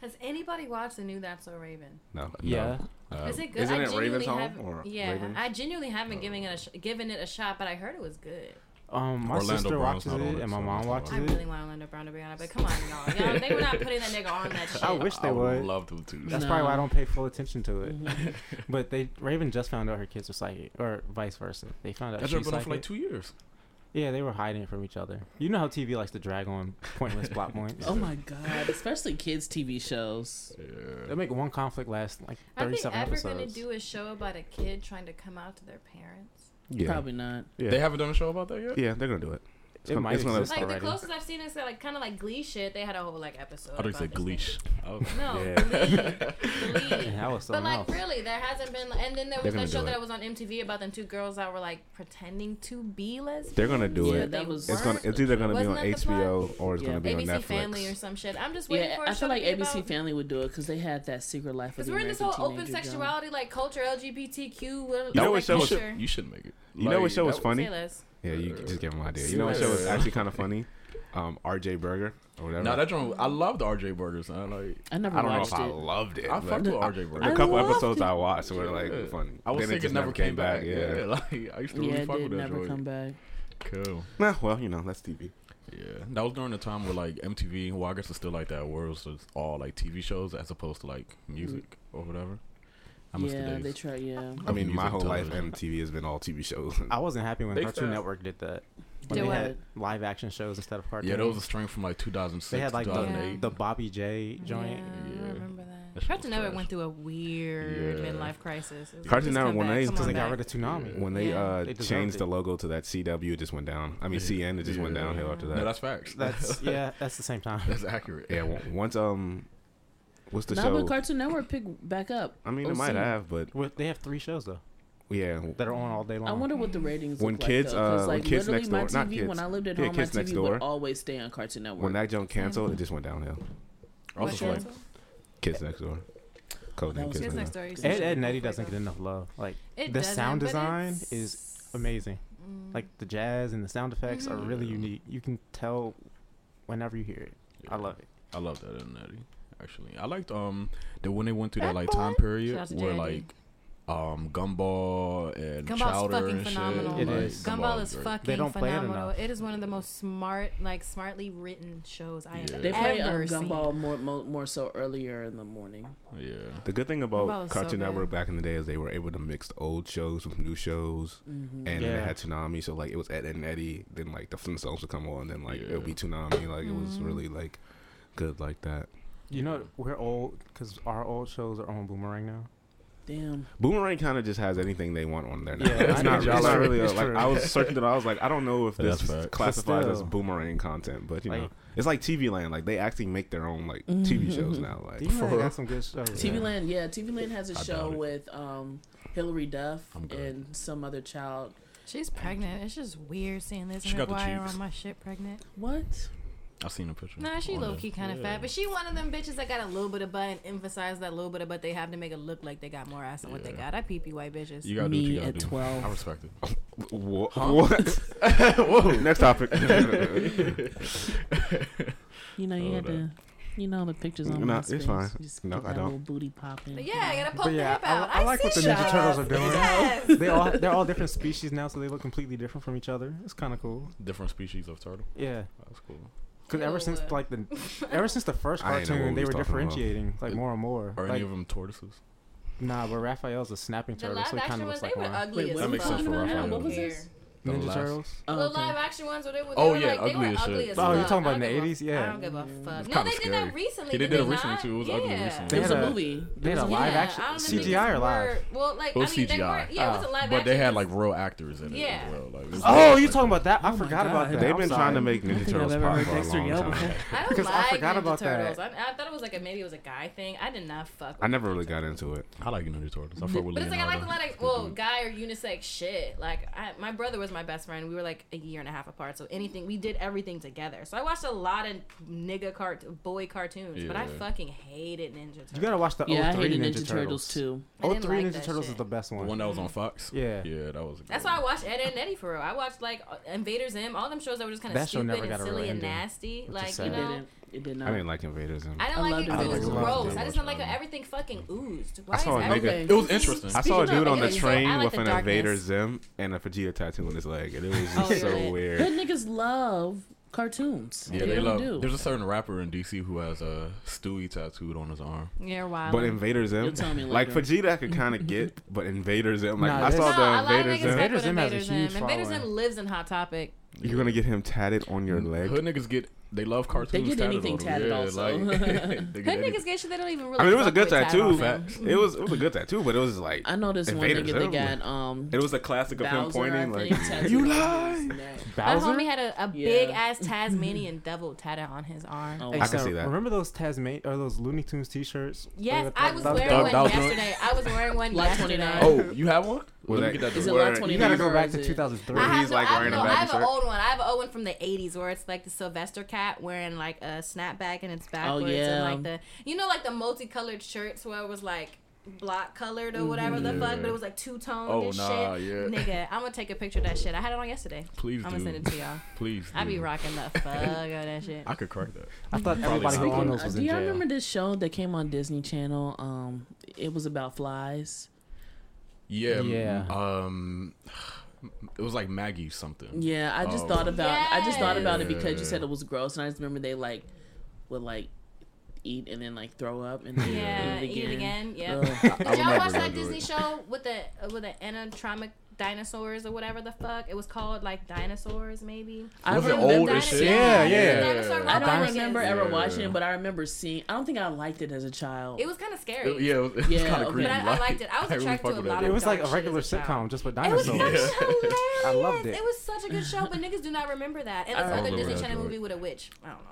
Speaker 5: They, I mean,
Speaker 3: Has anybody watched the new That's So Raven?
Speaker 5: no.
Speaker 2: Yeah,
Speaker 5: No. Uh,
Speaker 3: Is it good?
Speaker 5: Isn't
Speaker 3: I
Speaker 5: it Raven's
Speaker 3: genuinely
Speaker 5: home
Speaker 3: have-
Speaker 5: or
Speaker 3: yeah,
Speaker 5: Raven?
Speaker 3: I genuinely haven't given it a sh- given it a shot, but I heard it was good.
Speaker 2: um, my
Speaker 4: Orlando
Speaker 2: sister
Speaker 4: Brown's
Speaker 2: watches it,
Speaker 4: it,
Speaker 2: and my mom
Speaker 4: that's
Speaker 2: watches
Speaker 4: why.
Speaker 3: I really want Orlando Brown to be on it, but come on, y'all. [LAUGHS] y'all they were not putting that nigga on that shit.
Speaker 2: I wish they
Speaker 4: I
Speaker 2: would.
Speaker 4: love to too.
Speaker 2: That's
Speaker 1: No.
Speaker 2: probably why I don't pay full attention to it.
Speaker 1: Mhm. [LAUGHS]
Speaker 2: But they Raven just found out her kids were psychic, or vice versa. They found out
Speaker 4: That's
Speaker 2: she's
Speaker 4: been on for like two years.
Speaker 2: Yeah, they were hiding it from each other. You know how TV likes to drag on pointless plot [LAUGHS] points.
Speaker 1: Oh my god, especially kids TV shows.
Speaker 2: They
Speaker 4: Yeah.
Speaker 2: make one conflict last like thirty-seven
Speaker 3: Are they ever
Speaker 2: episodes.
Speaker 3: gonna do a show about a kid trying to come out to their parents?
Speaker 5: Yeah.
Speaker 1: Probably not.
Speaker 5: Yeah.
Speaker 4: They haven't done a show about that yet.
Speaker 5: yeah, they're gonna do it. It's
Speaker 2: It
Speaker 5: gonna-
Speaker 2: might
Speaker 5: it's
Speaker 2: exist
Speaker 3: Like
Speaker 2: already.
Speaker 3: the closest I've seen is uh, like kind of like Glee shit. They had a whole like episode.
Speaker 4: I thought you
Speaker 3: about
Speaker 4: said
Speaker 3: this
Speaker 4: Gleesh.
Speaker 3: nigga. [LAUGHS] No,
Speaker 5: Yeah.
Speaker 3: Glee. [LAUGHS] Glee.
Speaker 2: And was
Speaker 3: But like
Speaker 2: else.
Speaker 3: really, there hasn't been. And then there was that show
Speaker 5: do
Speaker 3: that
Speaker 5: it.
Speaker 3: was on MTV about them two girls that were like pretending to be lesbians.
Speaker 5: They're gonna do
Speaker 1: Yeah,
Speaker 5: it.
Speaker 1: that was-
Speaker 5: It's gonna. It's either gonna be on
Speaker 3: Wasn't that the?
Speaker 5: HBO or it's
Speaker 1: Yeah.
Speaker 5: gonna be on
Speaker 3: ABC
Speaker 5: Netflix.
Speaker 3: Family or some shit. I'm just waiting
Speaker 1: Yeah,
Speaker 3: for a
Speaker 1: I
Speaker 3: show
Speaker 1: feel like ABC
Speaker 3: about-
Speaker 1: Family would do it because they had that Secret Life of
Speaker 3: Because we're in this whole open sexuality, like culture, LGBTQ.
Speaker 5: You know what show
Speaker 4: you
Speaker 5: was-
Speaker 4: should,
Speaker 3: culture.
Speaker 4: you should make it.
Speaker 5: You know what show was
Speaker 4: that
Speaker 5: funny?
Speaker 3: Say less.
Speaker 5: Yeah, you can just give them an idea. You know what show was actually kind of funny? Um, R.J. Berger or whatever.
Speaker 4: No, that joint. I loved RJ Bergers. I like.
Speaker 1: I never
Speaker 5: I don't know
Speaker 1: watched
Speaker 5: if I loved it.
Speaker 4: I fucked with RJ Bergers.
Speaker 5: the
Speaker 1: I
Speaker 5: couple episodes
Speaker 1: it.
Speaker 5: I watched were
Speaker 4: Yeah.
Speaker 5: like funny.
Speaker 4: I was
Speaker 5: Then
Speaker 4: thinking
Speaker 5: just
Speaker 4: never came back.
Speaker 5: Yeah.
Speaker 4: Yeah, [LAUGHS] like I used to
Speaker 1: Yeah,
Speaker 4: really
Speaker 1: it
Speaker 4: fuck with that
Speaker 1: never
Speaker 4: joint.
Speaker 1: come back.
Speaker 4: Cool.
Speaker 5: Nah, well, you know that's TV.
Speaker 4: Yeah, that was during the time where like MTV, well, I guess it's still like that, where it was just all like TV shows as opposed to like music or whatever. I miss
Speaker 1: yeah,
Speaker 4: the days.
Speaker 1: they try. Yeah,
Speaker 5: I mean, my whole life
Speaker 4: television.
Speaker 5: MTV has been all TV shows.
Speaker 2: I wasn't happy when
Speaker 4: Big
Speaker 2: Cartoon
Speaker 4: facts.
Speaker 2: Network did that. When
Speaker 3: Did
Speaker 2: they
Speaker 3: what?
Speaker 2: had live action shows instead of cartoons.
Speaker 4: yeah, there was a string from like 2006,
Speaker 2: They had like the,
Speaker 4: 2008.
Speaker 2: the Bobby J joint.
Speaker 3: Yeah,
Speaker 4: Yeah.
Speaker 3: I remember that.
Speaker 4: That shit
Speaker 3: Cartoon
Speaker 4: was
Speaker 3: Network went through a weird
Speaker 4: Yeah.
Speaker 3: midlife crisis. It was like,
Speaker 5: Cartoon Network
Speaker 3: come
Speaker 5: when
Speaker 3: back,
Speaker 5: they-
Speaker 3: come
Speaker 2: Because they got rid of Toonami.
Speaker 5: when they
Speaker 3: Yeah.
Speaker 5: uh
Speaker 2: They
Speaker 5: changed
Speaker 2: it.
Speaker 5: the logo to that CW, it just went down. I mean, CN, it just went
Speaker 4: Yeah.
Speaker 5: downhill after
Speaker 4: No,
Speaker 5: that.
Speaker 4: that's facts.
Speaker 2: That's [LAUGHS] yeah, that's the same time.
Speaker 4: that's accurate.
Speaker 5: yeah, once um, what's the
Speaker 1: now
Speaker 5: show?
Speaker 1: but Cartoon Network pick back up.
Speaker 5: I mean, it
Speaker 1: OC.
Speaker 5: might have, but
Speaker 2: Well, They have three shows though
Speaker 5: yeah,
Speaker 2: that are on all day long.
Speaker 1: I wonder what the ratings are.
Speaker 5: When
Speaker 1: look
Speaker 5: kids,
Speaker 1: like, though, 'cause,
Speaker 5: uh, when
Speaker 1: like,
Speaker 5: Kids
Speaker 1: literally
Speaker 5: Next
Speaker 1: my
Speaker 5: Door- not
Speaker 1: TV
Speaker 5: Kids-
Speaker 1: when I lived at
Speaker 5: yeah,
Speaker 1: home,
Speaker 5: Kids
Speaker 1: my
Speaker 5: Next
Speaker 1: TV
Speaker 5: Door.
Speaker 1: would always stay on Cartoon Network.
Speaker 5: when that junk canceled, it just went downhill.
Speaker 4: Also, like.
Speaker 5: Kids Next Door. Code name Kids
Speaker 3: Kids
Speaker 5: Next
Speaker 3: Next
Speaker 5: Door.
Speaker 3: Door. used to
Speaker 2: Ed, Edd n
Speaker 3: Eddy
Speaker 2: doesn't get enough love. Like
Speaker 3: It
Speaker 2: the sound design is amazing. Like the jazz and the sound effects are really
Speaker 4: Mhm.
Speaker 2: unique. You can tell whenever you hear it. I love it.
Speaker 4: I love that in Eddie. Actually, I liked um the when they went through that
Speaker 3: That
Speaker 4: like
Speaker 3: boy.
Speaker 4: time period
Speaker 3: Shout out to
Speaker 4: where like um Gumball and
Speaker 3: Gumball's
Speaker 4: Chowder
Speaker 3: fucking
Speaker 4: and
Speaker 3: phenomenal.
Speaker 4: shit.
Speaker 2: It
Speaker 4: like,
Speaker 2: is.
Speaker 3: Gumball is
Speaker 4: great.
Speaker 3: fucking
Speaker 2: They don't play it
Speaker 3: phenomenal. It is one of the most smart, like smartly written shows I have
Speaker 4: Yeah.
Speaker 1: They play um,
Speaker 3: ever seen.
Speaker 1: Gumball more, more more so earlier in the morning.
Speaker 4: Yeah.
Speaker 5: The good thing about
Speaker 3: is so
Speaker 5: Cartoon
Speaker 3: good.
Speaker 5: Network back in the day is they were able to mix the old shows with new shows,
Speaker 1: Mm-hmm.
Speaker 5: and then
Speaker 2: Yeah.
Speaker 5: they had Toonami. So like it was Edd n Eddy. Then like the Flintstones would come on. and Then like it would be
Speaker 4: Yeah.
Speaker 5: Toonami. Like it was
Speaker 3: Mhm.
Speaker 5: really like good like that.
Speaker 2: You know, we're old because our old shows are on Boomerang now.
Speaker 1: Damn.
Speaker 5: Boomerang kind of just has anything they want on there. Now.
Speaker 2: Yeah,
Speaker 5: it's
Speaker 2: I
Speaker 5: not,
Speaker 2: know.
Speaker 5: it's not
Speaker 2: It's
Speaker 5: really
Speaker 2: true.
Speaker 5: a, like I was searching it. I was like, I don't know if this
Speaker 4: that's
Speaker 5: classifies as. Boomerang content, but you know, it's like TV Land. Like they actually make their own like TV shows
Speaker 1: Mhm.
Speaker 5: now. Like
Speaker 2: Boomerang
Speaker 4: real?
Speaker 2: got some good shows.
Speaker 1: TV
Speaker 2: yeah.
Speaker 1: Land, yeah, TV Land has a
Speaker 4: I
Speaker 1: show with um, Hilary Duff and some other child.
Speaker 3: She's pregnant. It's just weird seeing this
Speaker 4: She got the
Speaker 3: McGuire
Speaker 4: cheeks.
Speaker 3: on my shit pregnant.
Speaker 1: What?
Speaker 4: I seen a picture.
Speaker 3: Nah, she low key kind of
Speaker 4: Yeah.
Speaker 3: fat, but she one of them bitches that got a little bit of butt and emphasize that little bit of butt they have to make it look like they got more ass than what they got. I peepee white bitches.
Speaker 4: You gotta do what
Speaker 1: Me
Speaker 4: you
Speaker 1: at
Speaker 4: do.
Speaker 1: 12.
Speaker 4: I respect it. [LAUGHS]
Speaker 5: what? [LAUGHS] Whoa. Next topic. [LAUGHS]
Speaker 1: You know, you
Speaker 4: Hold
Speaker 1: had to, you know, the pictures on
Speaker 5: No,
Speaker 1: my
Speaker 5: it's fine.
Speaker 1: Just
Speaker 5: No, I don't.
Speaker 1: booty popping.
Speaker 3: But yeah, I gotta poke
Speaker 2: But yeah,
Speaker 3: the hip
Speaker 2: I-
Speaker 3: out.
Speaker 2: I like what the Ninja
Speaker 3: that.
Speaker 2: Turtles are doing.
Speaker 3: Yes.
Speaker 2: they all they're all different species now, so they look completely different from each other. It's kind of cool.
Speaker 4: Different species of turtle.
Speaker 2: Yeah,
Speaker 4: That's cool.
Speaker 2: Because ever since like the [LAUGHS] ever since the first
Speaker 5: I ain't know what
Speaker 2: cartoon,
Speaker 5: we
Speaker 2: they
Speaker 5: was
Speaker 2: were
Speaker 5: talking about.
Speaker 2: differentiating like more and more.
Speaker 4: Are
Speaker 2: like,
Speaker 4: any of them tortoises?
Speaker 2: Nah, but Raphael's a snapping
Speaker 3: The
Speaker 2: turtle,
Speaker 3: live
Speaker 2: so he kind
Speaker 3: action
Speaker 2: of
Speaker 3: ones,
Speaker 2: looks
Speaker 3: they
Speaker 2: like
Speaker 3: were
Speaker 2: one.
Speaker 3: ugly
Speaker 1: Wait,
Speaker 3: as
Speaker 1: what
Speaker 4: That
Speaker 1: are we
Speaker 4: makes sense
Speaker 1: talking
Speaker 4: for
Speaker 1: about now?
Speaker 4: Raphael.
Speaker 1: What was this?
Speaker 4: The
Speaker 2: Ninja
Speaker 4: last-
Speaker 2: Turtles.
Speaker 1: Oh,
Speaker 3: the live action ones, where they, were- oh, they
Speaker 4: Oh,
Speaker 3: were
Speaker 4: yeah,
Speaker 3: like, they
Speaker 4: ugly
Speaker 3: were
Speaker 4: as
Speaker 3: ugly
Speaker 4: shit.
Speaker 3: as
Speaker 2: Oh, you're
Speaker 3: fuck.
Speaker 2: talking about
Speaker 3: I
Speaker 2: in the
Speaker 3: give a-
Speaker 2: 80s? Yeah.
Speaker 3: I don't give a fuck.
Speaker 4: It's
Speaker 3: No,
Speaker 4: kinda
Speaker 3: they did
Speaker 4: scary.
Speaker 3: that recently.
Speaker 4: Yeah, they
Speaker 3: did
Speaker 4: did it recently,
Speaker 3: not?
Speaker 4: too. It was ugly
Speaker 3: Yeah.
Speaker 4: recently.
Speaker 1: There was
Speaker 2: They
Speaker 1: a
Speaker 2: a-
Speaker 1: movie.
Speaker 2: they
Speaker 1: There
Speaker 2: had
Speaker 1: was
Speaker 2: a
Speaker 1: a
Speaker 2: live
Speaker 1: movie.
Speaker 2: action-
Speaker 3: I don't
Speaker 2: CGI or live?
Speaker 3: word- Well, like
Speaker 4: It was
Speaker 3: I mean, they
Speaker 4: CGI.
Speaker 3: were, yeah, it was a
Speaker 2: Oh.
Speaker 3: live
Speaker 4: But they had like real actors in it
Speaker 3: Yeah.
Speaker 4: as well. Like, it was
Speaker 2: Oh,
Speaker 4: like-
Speaker 2: you talking about that? I
Speaker 1: Oh
Speaker 2: forgot
Speaker 1: God.
Speaker 2: about that.
Speaker 5: They've
Speaker 2: I'm
Speaker 5: been trying to make
Speaker 1: I
Speaker 5: Ninja
Speaker 1: think [LAUGHS] I've
Speaker 5: Turtles
Speaker 1: ever
Speaker 5: pop
Speaker 1: heard
Speaker 5: for a
Speaker 1: Dexter
Speaker 5: long
Speaker 1: yell
Speaker 5: time.
Speaker 1: before. [LAUGHS]
Speaker 3: I don't
Speaker 2: Because I
Speaker 3: like
Speaker 2: forgot
Speaker 3: Ninja
Speaker 2: about that.
Speaker 3: Turtles. I, I thought it was like a maybe it was a guy thing. I did not fuck. With
Speaker 5: I never really got into it.
Speaker 4: I like Ninja Turtles. I fuck with
Speaker 3: But it's like I like a
Speaker 4: Leonardo.
Speaker 3: lot of well, guy or unisex shit. Like I, my brother was my best friend. We were like a year and a half apart, so anything we did everything together. So I watched a lot of nigga cart boy cartoons, but I fucking hated Ninja Turtles.
Speaker 2: You gotta watch the
Speaker 1: Yeah, I
Speaker 2: 03
Speaker 1: hated
Speaker 2: Ninja,
Speaker 1: Ninja
Speaker 2: Turtles.
Speaker 1: Turtles too.
Speaker 3: I didn't
Speaker 2: 03
Speaker 3: like
Speaker 2: Ninja Turtles
Speaker 3: shit.
Speaker 2: is the best one.
Speaker 4: The
Speaker 2: one.
Speaker 4: one that was on Fox.
Speaker 2: Yeah.
Speaker 4: Yeah, that was. A good
Speaker 3: That's
Speaker 4: one.
Speaker 3: why I watched Edd n Eddy for real. I watched like Invader Zim, all them shows that were just kind of stupid and
Speaker 2: got a real
Speaker 3: silly and nasty. Like you know,
Speaker 1: didn't. It did not.
Speaker 5: I didn't like Invaders. Zim.
Speaker 3: I didn't
Speaker 1: I
Speaker 3: like
Speaker 1: loved
Speaker 3: it because it was gross.
Speaker 4: I
Speaker 3: I just don't like how everything fucking oozed. Why
Speaker 5: I saw
Speaker 3: is
Speaker 5: a
Speaker 3: everything-
Speaker 5: nigga-
Speaker 4: It was interesting.
Speaker 5: I saw a dude on the train
Speaker 3: like
Speaker 5: with
Speaker 3: the
Speaker 5: an
Speaker 3: darkness.
Speaker 5: Invader Zim and a Vegeta tattoo on his leg, and it was
Speaker 3: Oh,
Speaker 5: just so
Speaker 3: really?
Speaker 5: weird.
Speaker 1: Good niggas love cartoons.
Speaker 4: Yeah,
Speaker 1: they,
Speaker 4: they love.
Speaker 1: do.
Speaker 4: There's a certain rapper in DC who has a Stewie tattooed on his arm.
Speaker 3: You're wild.
Speaker 5: But Invader Zim,
Speaker 1: You'll tell me
Speaker 5: like
Speaker 1: later.
Speaker 5: Vegeta, I could kind of get, but Invader Zim, like
Speaker 2: Nah,
Speaker 5: I saw
Speaker 3: no,
Speaker 5: the
Speaker 3: lot of
Speaker 5: Invader
Speaker 3: niggas
Speaker 5: Zim.
Speaker 3: fuck
Speaker 2: Invader
Speaker 3: with
Speaker 2: Zim has a huge
Speaker 3: Invader. Zim lives in Hot Topic.
Speaker 5: You're gonna get him tatted on your leg.
Speaker 4: Hood niggas get. They love cartoons.
Speaker 1: They get
Speaker 4: tatted
Speaker 1: anything tatted
Speaker 4: yeah,
Speaker 1: also.
Speaker 4: Like, [LAUGHS] they
Speaker 3: Hood
Speaker 4: get anything.
Speaker 3: niggas get shit they don't even really.
Speaker 5: I mean, it was a good
Speaker 3: tat
Speaker 5: tattoo.
Speaker 3: on
Speaker 4: Facts.
Speaker 3: them.
Speaker 5: It was it was a good tattoo, but it was like
Speaker 1: I know this one
Speaker 5: Invader
Speaker 1: nigga that got um.
Speaker 5: it was a classic of him pointing
Speaker 1: I
Speaker 5: like you lie.
Speaker 1: his neck.
Speaker 3: My
Speaker 2: Bowser?
Speaker 3: homie had a, a
Speaker 1: Yeah.
Speaker 3: big ass Tasmanian devil tatted on his arm.
Speaker 1: Oh,
Speaker 2: Hey,
Speaker 5: I can see that.
Speaker 2: Remember those Tasman or those Looney Tunes T-shirts?
Speaker 3: Yes, I was
Speaker 2: that-
Speaker 3: wearing one
Speaker 4: was-
Speaker 3: yesterday. I was wearing one
Speaker 1: Lot
Speaker 3: yesterday.
Speaker 1: 29.
Speaker 4: Oh, you have one?
Speaker 5: Was
Speaker 4: Let me
Speaker 5: that-
Speaker 4: get that.
Speaker 1: Is it
Speaker 4: work.
Speaker 5: Where-
Speaker 1: lot?
Speaker 2: You gotta go back
Speaker 1: is
Speaker 2: to
Speaker 1: it-
Speaker 2: 2003.
Speaker 3: I have,
Speaker 5: he's
Speaker 3: no,
Speaker 5: like
Speaker 3: I, have
Speaker 5: wearing a
Speaker 3: no, I
Speaker 5: baggy
Speaker 3: have an
Speaker 5: shirt.
Speaker 3: Old one. I have an old one from the '80s where it's like the Sylvester cat wearing like a snapback and it's backwards
Speaker 1: yeah.
Speaker 3: and like the you know like the multicolored shirts where it was like block colored or whatever the fuck, but it was like two toned
Speaker 4: Oh,
Speaker 3: and
Speaker 4: nah,
Speaker 3: shit.
Speaker 4: yeah.
Speaker 3: Nigga, I'm gonna take a picture of that shit. I had it on yesterday.
Speaker 4: Please
Speaker 3: I'm
Speaker 4: do.
Speaker 3: gonna send it to y'all.
Speaker 4: Please.
Speaker 3: I be rocking the fuck out of that shit.
Speaker 4: I could crack that.
Speaker 2: I thought everybody who
Speaker 4: not.
Speaker 2: owned
Speaker 1: Speaking,
Speaker 2: those was
Speaker 1: do y'all remember this show that came on Disney Channel? Um, it was about flies.
Speaker 4: Yeah.
Speaker 2: Yeah.
Speaker 4: Um, it was like Maggie something.
Speaker 1: Yeah, I just
Speaker 4: Oh.
Speaker 1: thought about. I just thought about it because you said it was gross, and I just remember they like would like eat and then like throw up and then
Speaker 3: Yeah,
Speaker 1: eat
Speaker 3: eat
Speaker 1: it
Speaker 3: it
Speaker 1: again.
Speaker 3: again. Yeah.
Speaker 1: Ugh.
Speaker 3: Did
Speaker 4: I
Speaker 3: y'all watch that
Speaker 4: that
Speaker 3: Disney
Speaker 4: joint.
Speaker 3: show with the uh, with the animatronic dinosaurs or whatever the fuck? It was called like dinosaurs, maybe.
Speaker 1: I
Speaker 4: Was it
Speaker 1: remember.
Speaker 4: old as
Speaker 3: Dinosaur-
Speaker 4: shit?
Speaker 2: Yeah,
Speaker 3: the
Speaker 2: yeah.
Speaker 3: dinosaur
Speaker 1: I don't
Speaker 3: robots.
Speaker 1: remember ever
Speaker 4: Yeah.
Speaker 1: watching it, but I remember seeing. I don't think I liked it as a child.
Speaker 3: It was kind of scary.
Speaker 4: It- yeah, it was, it was
Speaker 1: Yeah,
Speaker 4: kind of
Speaker 1: okay.
Speaker 4: creepy.
Speaker 3: But I- I liked it. I was [LAUGHS]
Speaker 4: really
Speaker 3: attracted
Speaker 4: fuck
Speaker 3: to a lot
Speaker 4: that.
Speaker 3: of
Speaker 2: It was like a regular sitcom just with
Speaker 3: It was
Speaker 2: dinosaurs. [LAUGHS]
Speaker 3: hilarious.
Speaker 2: I loved it.
Speaker 3: It was such a good show, but niggas do not remember that. And
Speaker 1: I
Speaker 3: this other
Speaker 4: remember
Speaker 3: Disney Channel movie with a witch. I don't know.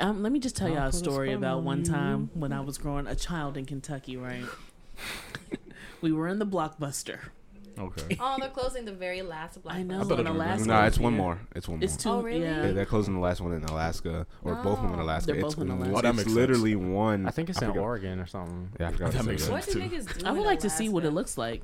Speaker 1: Um, let me just tell y'all a story about one time when I was growing a child in Kentucky. Right, [LAUGHS] we were in the blockbuster,
Speaker 4: Okay. [LAUGHS]
Speaker 3: Oh, they're closing the very last black.
Speaker 1: I know.
Speaker 4: I
Speaker 1: in Alaska.
Speaker 5: No, it's one more. It's one more.
Speaker 1: It's two.
Speaker 3: Oh, really?
Speaker 5: Yeah,
Speaker 1: Yeah.
Speaker 5: they're closing the last one in Alaska, or both of them in
Speaker 3: Oh.
Speaker 5: Alaska.
Speaker 1: They're
Speaker 5: it's
Speaker 1: both in Alaska.
Speaker 4: Oh, that
Speaker 5: it's
Speaker 4: makes sense.
Speaker 5: literally one.
Speaker 2: I think it's
Speaker 5: I
Speaker 2: in
Speaker 5: forgot.
Speaker 2: Oregon or something.
Speaker 5: Yeah, I forgot
Speaker 4: That makes
Speaker 5: that.
Speaker 3: What
Speaker 4: too.
Speaker 1: I would like to see what it looks like.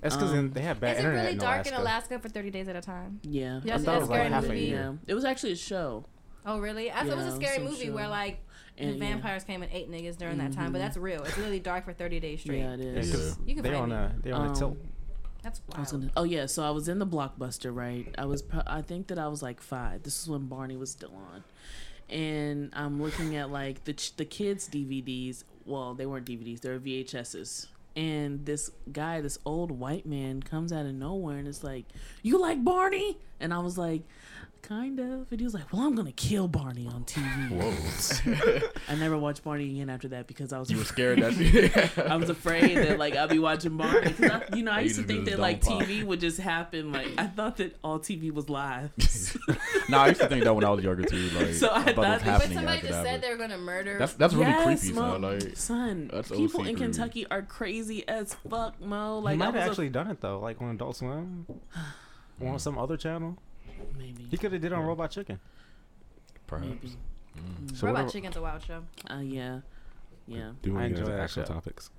Speaker 2: That's because
Speaker 1: Um,
Speaker 2: they have bad internet.
Speaker 3: Is it
Speaker 2: internet
Speaker 3: really
Speaker 2: in
Speaker 3: dark
Speaker 2: Alaska.
Speaker 3: in Alaska for 30 days at a time?
Speaker 1: Yeah.
Speaker 3: Yeah,
Speaker 2: I thought it was like
Speaker 3: scary
Speaker 2: half a
Speaker 3: movie?
Speaker 2: year.
Speaker 1: It was actually a show.
Speaker 3: Oh, really? I thought it was a scary movie where like the
Speaker 1: And, yeah.
Speaker 3: vampires came and ate niggas during that time, but
Speaker 1: Mhm.
Speaker 3: that's real. It's really dark for 30 days straight.
Speaker 1: Yeah, it
Speaker 2: Yeah,
Speaker 3: You can
Speaker 2: they're
Speaker 3: find
Speaker 2: on
Speaker 3: me.
Speaker 2: a they're on a tilt.
Speaker 3: That's
Speaker 1: I was gonna, oh yeah, so I was in the blockbuster, right? I was I think that I was like five. This is when Barney was still on, and I'm looking at like the the kids DVDs. Well, they weren't DVDs; they were VHSs. And this guy, this old white man, comes out of nowhere and is like, "You like Barney?" And I was like, "Kind of." And he was like, "Well, I'm gonna kill Barney on TV."
Speaker 4: Whoa. [LAUGHS]
Speaker 1: I never watched Barney again after that because I was
Speaker 4: you were scared that. [LAUGHS] [LAUGHS]
Speaker 1: I was afraid that like I'd be watching Barney. I, you know, I used to think that like
Speaker 4: pop.
Speaker 1: TV would just happen. Like I thought that all TV was live.
Speaker 4: nah, I used to think that when I was younger too. Like,
Speaker 1: So I
Speaker 4: I thought it was
Speaker 1: thought-
Speaker 3: But somebody just said they were gonna murder.
Speaker 4: That's that's really
Speaker 1: Yes,
Speaker 4: creepy,
Speaker 1: Mo.
Speaker 4: son. Like,
Speaker 1: Son,
Speaker 4: That's
Speaker 1: people
Speaker 4: OC
Speaker 1: in
Speaker 4: creepy.
Speaker 1: Kentucky are crazy as fuck, Mo. Like I
Speaker 2: might
Speaker 1: was
Speaker 2: have
Speaker 1: a-
Speaker 2: actually done it though, like on Adult Swim, [SIGHS] or on some other channel.
Speaker 1: Maybe,
Speaker 2: He could have did it on Robot Chicken.
Speaker 4: perhaps.
Speaker 1: maybe.
Speaker 4: Mm.
Speaker 5: So
Speaker 3: Robot
Speaker 5: what are-
Speaker 3: Chicken's a wild show.
Speaker 1: Uh, yeah, yeah.
Speaker 5: Do you
Speaker 2: I
Speaker 5: want to
Speaker 2: enjoy
Speaker 5: get into actual
Speaker 2: show.
Speaker 5: topics?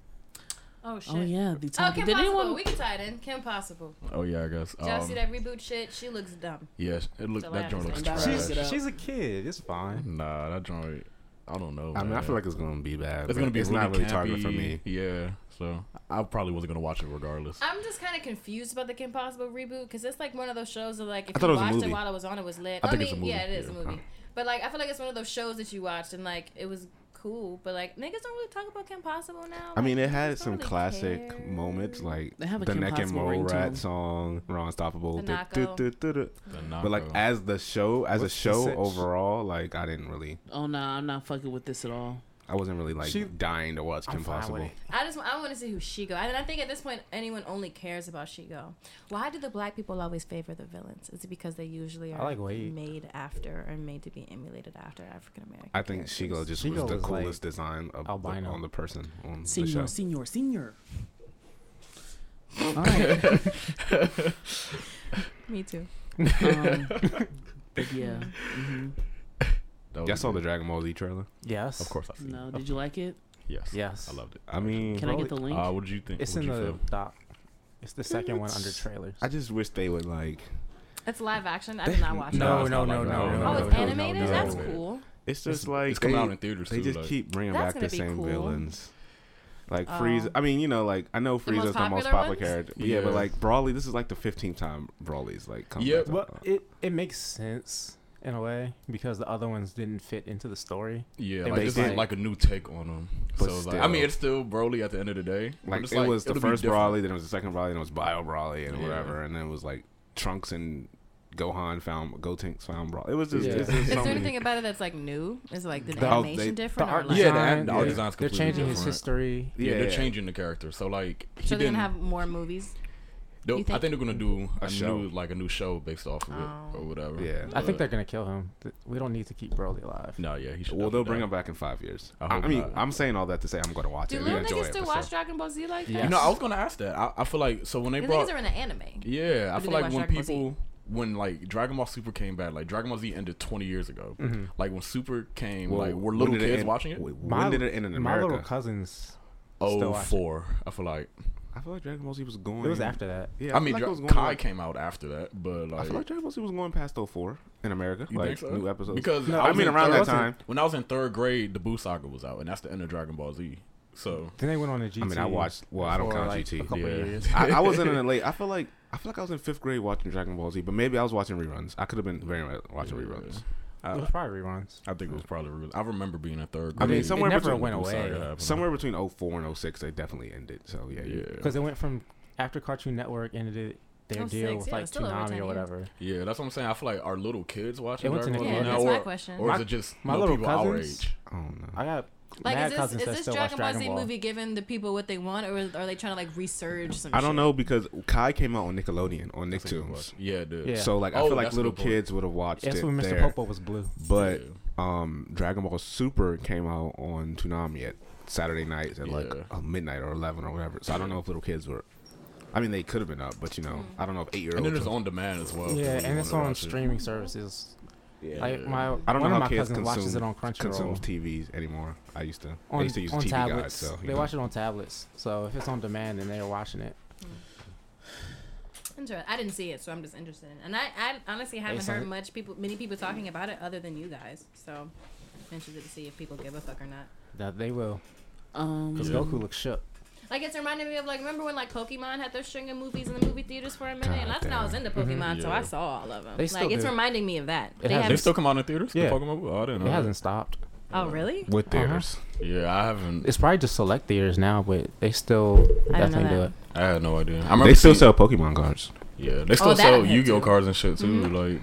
Speaker 3: Oh shit.
Speaker 1: Oh yeah, the
Speaker 3: Oh,
Speaker 1: topic.
Speaker 3: Kim
Speaker 1: Did
Speaker 3: Possible.
Speaker 1: anyone?
Speaker 3: We can tie it in. Kim Possible.
Speaker 4: Oh yeah, I guess.
Speaker 3: Did y'all
Speaker 4: Um,
Speaker 3: see that reboot shit? She looks dumb.
Speaker 4: Yes, it looked
Speaker 3: So
Speaker 4: that
Speaker 3: I
Speaker 4: joint looks
Speaker 3: understand.
Speaker 4: trash.
Speaker 1: Look
Speaker 2: She's she's a kid. It's fine.
Speaker 4: Nah, that joint. I don't know.
Speaker 5: I mean, I feel like it's gonna be bad.
Speaker 4: it's gonna be
Speaker 5: It's
Speaker 4: really
Speaker 5: not really
Speaker 4: campy.
Speaker 5: targeted for me.
Speaker 4: Yeah, so I probably wasn't gonna watch it regardless.
Speaker 3: I'm just kind of confused about the Kim Possible reboot because it's like one of those shows that like if
Speaker 5: I
Speaker 3: you
Speaker 5: it
Speaker 3: watched it while it was on, it was lit.
Speaker 5: I
Speaker 3: I,
Speaker 5: think
Speaker 3: mean,
Speaker 5: it's a movie,
Speaker 3: yeah, it is
Speaker 5: yeah.
Speaker 3: a movie. Uh-huh. But like, I feel like it's one of those shows that you watched and like it was cool. But like, niggas don't really talk about Kim Possible now.
Speaker 5: I mean, it had some
Speaker 3: really
Speaker 5: classic
Speaker 3: care.
Speaker 5: moments like
Speaker 1: They have a
Speaker 5: the
Speaker 1: Kim
Speaker 5: Neck and
Speaker 1: Possible
Speaker 5: Mole
Speaker 1: ringtone.
Speaker 5: Rat song, Raw Unstoppable. But like as the show, as
Speaker 2: What's
Speaker 5: a show overall, like I didn't really,
Speaker 1: Oh no, I'm not fucking with this at all.
Speaker 5: I wasn't really like
Speaker 2: She-
Speaker 5: dying to watch
Speaker 2: I'm
Speaker 5: Kim Possible.
Speaker 3: I just I want to see who Shego. And I think at this point anyone only cares about Shego. Why do the black people always favor the villains? Is it because they usually are
Speaker 2: like
Speaker 3: made after or made to be emulated after African American?
Speaker 5: I think Shego just
Speaker 2: Shego
Speaker 5: was the
Speaker 2: was, like,
Speaker 5: coolest design of the,
Speaker 2: albino.
Speaker 5: on the person on the show.
Speaker 1: Senior, senior, senior. [LAUGHS] All right.
Speaker 3: Me too.
Speaker 1: Um, but [LAUGHS] yeah. hmm
Speaker 4: That was
Speaker 5: Y'all saw the. Dragon Ball Z trailer?
Speaker 2: Yes.
Speaker 4: Of course, I see.
Speaker 1: No, did you like it?
Speaker 4: Yes.
Speaker 2: Yes.
Speaker 4: I loved it.
Speaker 5: I mean,
Speaker 1: Can I get the link?
Speaker 4: Uh, what did you think?
Speaker 2: It's
Speaker 4: what
Speaker 2: in
Speaker 4: you
Speaker 2: the
Speaker 4: feel?
Speaker 2: doc. It's the second one under trailers.
Speaker 5: I just wish they would like.
Speaker 3: It's live action. I did not watch
Speaker 2: No,
Speaker 3: it.
Speaker 4: it's
Speaker 2: no,
Speaker 4: not
Speaker 2: no,
Speaker 4: like
Speaker 2: no,
Speaker 4: that.
Speaker 2: no,
Speaker 3: Oh, it's
Speaker 2: no,
Speaker 3: animated.
Speaker 2: no,
Speaker 3: That's
Speaker 2: no.
Speaker 3: cool.
Speaker 5: It's just
Speaker 4: It's-
Speaker 5: like
Speaker 4: it's coming
Speaker 5: they,
Speaker 4: out in theaters
Speaker 5: They
Speaker 4: too,
Speaker 5: just
Speaker 4: like-
Speaker 5: keep bringing
Speaker 3: That's
Speaker 5: back
Speaker 3: gonna
Speaker 5: the
Speaker 3: be
Speaker 5: same
Speaker 3: cool.
Speaker 5: villains. Like
Speaker 3: Oh.
Speaker 5: Frieza. I mean, you know, like I know
Speaker 3: most
Speaker 5: Frieza's the most
Speaker 3: popular
Speaker 5: popular
Speaker 3: ones?
Speaker 5: character. But yeah, but like Broly, this is like the 15th time Broly's like come
Speaker 4: Yeah,
Speaker 5: back. to-
Speaker 2: But it it makes sense in a way because the other ones didn't fit into the story.
Speaker 4: Yeah,
Speaker 2: They
Speaker 4: like
Speaker 2: make
Speaker 4: this
Speaker 2: like-
Speaker 4: is like a new take on them.
Speaker 5: But
Speaker 4: So like, I mean, it's still Broly at the end of the day. but
Speaker 5: like
Speaker 4: it's
Speaker 5: it was the first Broly, then it was the second Broly, then it was Bio Broly and
Speaker 4: Yeah.
Speaker 5: whatever, and then it was like Trunks and Gohan found Gotenks found Broly. It was just,
Speaker 2: Yeah.
Speaker 5: it's just
Speaker 3: Is there anything about it that's like new? Is like the,
Speaker 2: The-
Speaker 3: animation
Speaker 5: they-
Speaker 3: different?
Speaker 2: the
Speaker 3: or
Speaker 2: art
Speaker 3: like,
Speaker 4: Yeah, the,
Speaker 2: design,
Speaker 4: the art
Speaker 2: yeah.
Speaker 4: design's completely
Speaker 2: They're
Speaker 4: completely
Speaker 2: changing his history.
Speaker 4: Yeah,
Speaker 5: Yeah.
Speaker 4: they're changing the character. So like, he
Speaker 3: so they're
Speaker 4: didn't.
Speaker 3: gonna have more movies.
Speaker 4: They'll- I
Speaker 3: think-
Speaker 4: think they're gonna do a,
Speaker 5: A show.
Speaker 4: new like a new show based off of it
Speaker 3: Oh.
Speaker 4: or whatever.
Speaker 5: Yeah.
Speaker 2: I think they're gonna kill him. We don't need to keep Broly alive.
Speaker 4: No, yeah, he should.
Speaker 5: Well, they'll
Speaker 4: definitely
Speaker 5: bring him back in five years.
Speaker 4: I
Speaker 5: I,
Speaker 4: hope
Speaker 5: I mean,
Speaker 4: not.
Speaker 5: I'm saying all that to say I'm going to watch
Speaker 3: Do
Speaker 5: it.
Speaker 3: little
Speaker 5: and enjoy
Speaker 3: niggas still
Speaker 5: for
Speaker 3: watch. Dragon Ball Z like
Speaker 2: Yeah.
Speaker 3: that?
Speaker 4: You know, I was gonna ask that. I, I feel like so when they
Speaker 3: These
Speaker 4: brought
Speaker 3: niggas are in the anime.
Speaker 4: Yeah, I feel like when
Speaker 3: Dragon
Speaker 4: people when like Dragon Ball Super came back, like Dragon Ball Z ended 20 years ago.
Speaker 2: Mhm.
Speaker 4: Like when Super came,
Speaker 5: Well,
Speaker 4: like were
Speaker 5: when
Speaker 4: little kids
Speaker 5: end-
Speaker 4: watching it?
Speaker 5: Wait,
Speaker 2: My-
Speaker 5: when did it end in
Speaker 2: My little cousins. still
Speaker 4: Oh,
Speaker 2: watch it.
Speaker 4: I feel like.
Speaker 5: I feel like Dragon Ball Z was going.
Speaker 2: It was after that.
Speaker 5: Yeah,
Speaker 4: I mean,
Speaker 5: like
Speaker 4: Dra-
Speaker 5: was going
Speaker 4: Kai
Speaker 5: like-
Speaker 4: came out after that, but like,
Speaker 5: I feel like Dragon Ball Z was going past 04 in America.
Speaker 4: You
Speaker 5: like
Speaker 4: think so?
Speaker 5: new episodes.
Speaker 4: because
Speaker 2: No,
Speaker 4: I,
Speaker 5: I mean, around
Speaker 4: third-
Speaker 5: that
Speaker 2: wasn't-
Speaker 5: time.
Speaker 4: when I was in third grade, the Boo Saga was out, and that's the end of Dragon Ball Z. So
Speaker 2: Then they went on a GT.
Speaker 5: I mean, I watched. Well, I don't count
Speaker 2: like,
Speaker 5: GT.
Speaker 2: A couple
Speaker 4: Yeah.
Speaker 2: years.
Speaker 5: I, I wasn't in a [LAUGHS] late. I feel like I feel like I was in fifth grade watching Dragon Ball Z, but maybe I was watching reruns. I could have been very much watching
Speaker 4: Yeah.
Speaker 5: reruns.
Speaker 4: I,
Speaker 2: It was probably reruns.
Speaker 4: I think it was probably. reruns. I remember being a third. Grade.
Speaker 5: I
Speaker 4: grade.
Speaker 5: mean,
Speaker 2: it
Speaker 5: somewhere
Speaker 2: never
Speaker 5: between-
Speaker 2: went
Speaker 4: Boo
Speaker 2: away.
Speaker 4: Uh, happened.
Speaker 5: Somewhere between 04 and 06, they definitely ended. So yeah,
Speaker 4: Yeah,
Speaker 2: Because it went from after Cartoon Network ended it, their
Speaker 3: Oh,
Speaker 2: deal
Speaker 3: six,
Speaker 2: with
Speaker 3: yeah,
Speaker 2: like
Speaker 3: it's still over 10
Speaker 2: Toonami or whatever.
Speaker 4: yeah, that's what I'm saying. I feel like our little kids watching
Speaker 2: It went to
Speaker 4: Dragon
Speaker 3: Yeah, that's
Speaker 4: now,
Speaker 3: my
Speaker 4: or,
Speaker 3: question.
Speaker 4: or is
Speaker 2: My-
Speaker 4: it just
Speaker 2: my
Speaker 4: you
Speaker 2: little
Speaker 4: people our
Speaker 2: cousins-
Speaker 4: age?
Speaker 5: I don't know.
Speaker 2: I got
Speaker 3: Like,
Speaker 2: mad
Speaker 3: is this is this
Speaker 2: still
Speaker 3: Dragon
Speaker 2: watch
Speaker 3: Ball Z movie giving the people what they want, or are they trying to like resurge some?
Speaker 5: I don't
Speaker 3: shit?
Speaker 5: know because Kai came out on Nickelodeon on
Speaker 4: That's a
Speaker 5: Nicktoons.
Speaker 4: Yeah, dude.
Speaker 2: Yeah.
Speaker 5: So like I
Speaker 4: Oh,
Speaker 5: feel like little kids would have watched
Speaker 2: That's
Speaker 5: it
Speaker 2: when Mr.
Speaker 5: there.
Speaker 2: Popo was blue.
Speaker 5: But
Speaker 4: Yeah.
Speaker 5: um, Dragon Ball Super came out on Toonami at Saturday nights at like uh, midnight or eleven or whatever. So I don't know if little kids were. I mean, they could have been up, but you know,
Speaker 3: Mm.
Speaker 5: I don't know if eight year olds
Speaker 4: And then it's on demand as well.
Speaker 2: yeah, and it's on
Speaker 4: watch it.
Speaker 2: streaming services.
Speaker 5: Yeah.
Speaker 2: Like my,
Speaker 5: I don't
Speaker 2: one
Speaker 5: know
Speaker 2: of
Speaker 5: how
Speaker 2: my
Speaker 5: kids
Speaker 2: cousins watches
Speaker 5: consume-
Speaker 2: it on Crunchyroll.
Speaker 5: consumes
Speaker 2: Crunchyroll.
Speaker 5: TVs anymore. I used to. I
Speaker 2: On,
Speaker 5: used to use
Speaker 2: on
Speaker 5: TV
Speaker 2: tablets,
Speaker 5: guides. So
Speaker 2: they
Speaker 5: know.
Speaker 2: watch it on tablets. So if it's on demand, then they're watching it.
Speaker 3: Inter- I didn't see it, so I'm just interested in. it. And I, I honestly haven't
Speaker 2: saw
Speaker 3: heard
Speaker 2: it?
Speaker 3: much people, many people talking about it other than you guys. So I'm interested to see if people give a fuck or not.
Speaker 2: That they will.
Speaker 1: Um,
Speaker 2: Because
Speaker 4: Yeah.
Speaker 2: Goku looks shook.
Speaker 3: Like it's reminding me of like remember when like Pokemon had those string of movies in the movie theaters for a minute, and
Speaker 5: God
Speaker 3: that's when I was into Pokemon, so
Speaker 4: Yeah.
Speaker 3: I saw all of them.
Speaker 2: They
Speaker 3: like it's
Speaker 2: do.
Speaker 3: reminding me of that.
Speaker 2: It
Speaker 3: they
Speaker 4: They
Speaker 3: haven't.
Speaker 4: still come out in theaters.
Speaker 2: Yeah.
Speaker 4: The Pokemon. Oh, I didn't know.
Speaker 2: It
Speaker 4: that.
Speaker 2: hasn't stopped.
Speaker 3: oh really?
Speaker 5: with theaters.
Speaker 4: Yeah, I haven't.
Speaker 2: It's probably just select theaters now, but they still
Speaker 3: I didn't know
Speaker 2: definitely do it.
Speaker 4: I had no idea. I remember
Speaker 5: They still
Speaker 4: seeing-
Speaker 5: sell Pokemon cards.
Speaker 4: Yeah, they still
Speaker 3: Oh,
Speaker 4: sell
Speaker 3: I had
Speaker 4: Yu-Gi-Oh cards and shit too.
Speaker 3: Mhm.
Speaker 4: Like,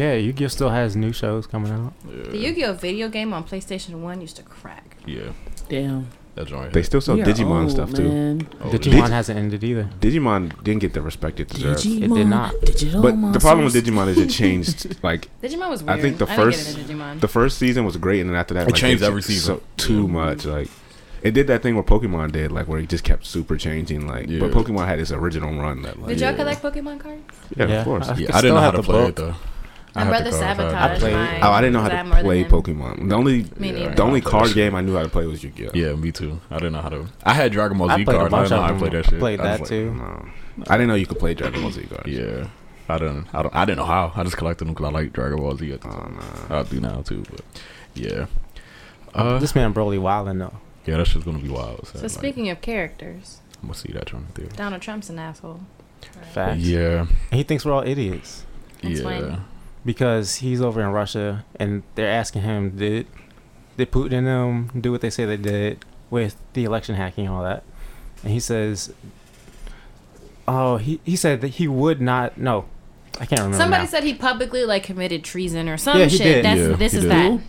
Speaker 2: Yeah, Yu-Gi-Oh still has new shows coming out.
Speaker 4: yeah,
Speaker 3: The Yu-Gi-Oh video game on PlayStation One used to crack.
Speaker 4: yeah,
Speaker 1: damn.
Speaker 4: That joint.
Speaker 5: They still sell
Speaker 1: We are
Speaker 5: Digimon
Speaker 1: old,
Speaker 5: stuff too.
Speaker 4: Oh,
Speaker 2: Digimon
Speaker 4: Digi-
Speaker 2: hasn't ended either.
Speaker 5: Digimon didn't get the respect it deserved.
Speaker 1: Digimon,
Speaker 2: did not.
Speaker 1: Digital
Speaker 5: But the problem with
Speaker 1: monsters.
Speaker 5: Digimon is it changed. [LAUGHS] Like
Speaker 3: Digimon was
Speaker 5: I think the
Speaker 3: didn't
Speaker 5: first-
Speaker 3: into Digimon.
Speaker 5: the first season was great, and then after that,
Speaker 4: It
Speaker 5: like,
Speaker 4: changed
Speaker 5: they
Speaker 4: every
Speaker 5: changed
Speaker 4: season.
Speaker 5: So, too
Speaker 4: Yeah.
Speaker 5: much. Like it did that thing where Pokemon did, like where it just kept super changing. Like,
Speaker 4: Yeah.
Speaker 5: but Pokemon had its original run. That like,
Speaker 3: Did y'all collect Pokemon cards?
Speaker 5: yeah,
Speaker 2: Yeah.
Speaker 5: of course.
Speaker 2: I-
Speaker 4: Yeah, I
Speaker 2: still
Speaker 4: didn't know how
Speaker 2: have
Speaker 4: to
Speaker 2: the
Speaker 4: play
Speaker 2: book.
Speaker 4: it though.
Speaker 3: My
Speaker 4: I had
Speaker 3: brother
Speaker 4: the
Speaker 3: sabotaged
Speaker 2: I played-
Speaker 3: my.
Speaker 5: Oh, I didn't know how to play. Pokemon. The only
Speaker 3: Me
Speaker 5: the only card game I knew how to play was Yu-Gi-Oh.
Speaker 4: Yeah, me too. I didn't know how to. I had Dragon Ball
Speaker 2: I
Speaker 4: Z
Speaker 2: played
Speaker 4: cards. I didn't know how to play
Speaker 2: them.
Speaker 4: that shit.
Speaker 2: Played
Speaker 4: I was
Speaker 2: that
Speaker 4: like,
Speaker 2: too.
Speaker 5: No. I didn't know you could play Dragon Ball Z cards.
Speaker 4: Yeah, I didn't. I don't. I didn't know how. I just collected them because I like Dragon Ball Z at the
Speaker 5: Oh,
Speaker 4: time.
Speaker 5: no.
Speaker 4: I do now too, but yeah. Uh,
Speaker 2: this man Broly wildin' though.
Speaker 4: yeah, that shit's gonna be wild.
Speaker 3: So
Speaker 4: like,
Speaker 3: speaking of characters,
Speaker 4: I'm gonna see that joint there.
Speaker 3: Donald Trump's an asshole.
Speaker 2: Facts.
Speaker 4: Yeah,
Speaker 2: And he thinks we're all idiots
Speaker 3: Explain.
Speaker 4: yeah.
Speaker 2: Because he's over in Russia and they're asking him did did Putin and them do what they say they did with the election hacking and all that, and he says, oh he he said that he would not no, I can't remember.
Speaker 3: Somebody
Speaker 2: now.
Speaker 3: said he publicly like committed treason or some
Speaker 2: Yeah, he
Speaker 3: shit.
Speaker 2: did.
Speaker 3: That's
Speaker 4: Yeah,
Speaker 3: this
Speaker 4: he
Speaker 3: is
Speaker 4: did.
Speaker 3: that.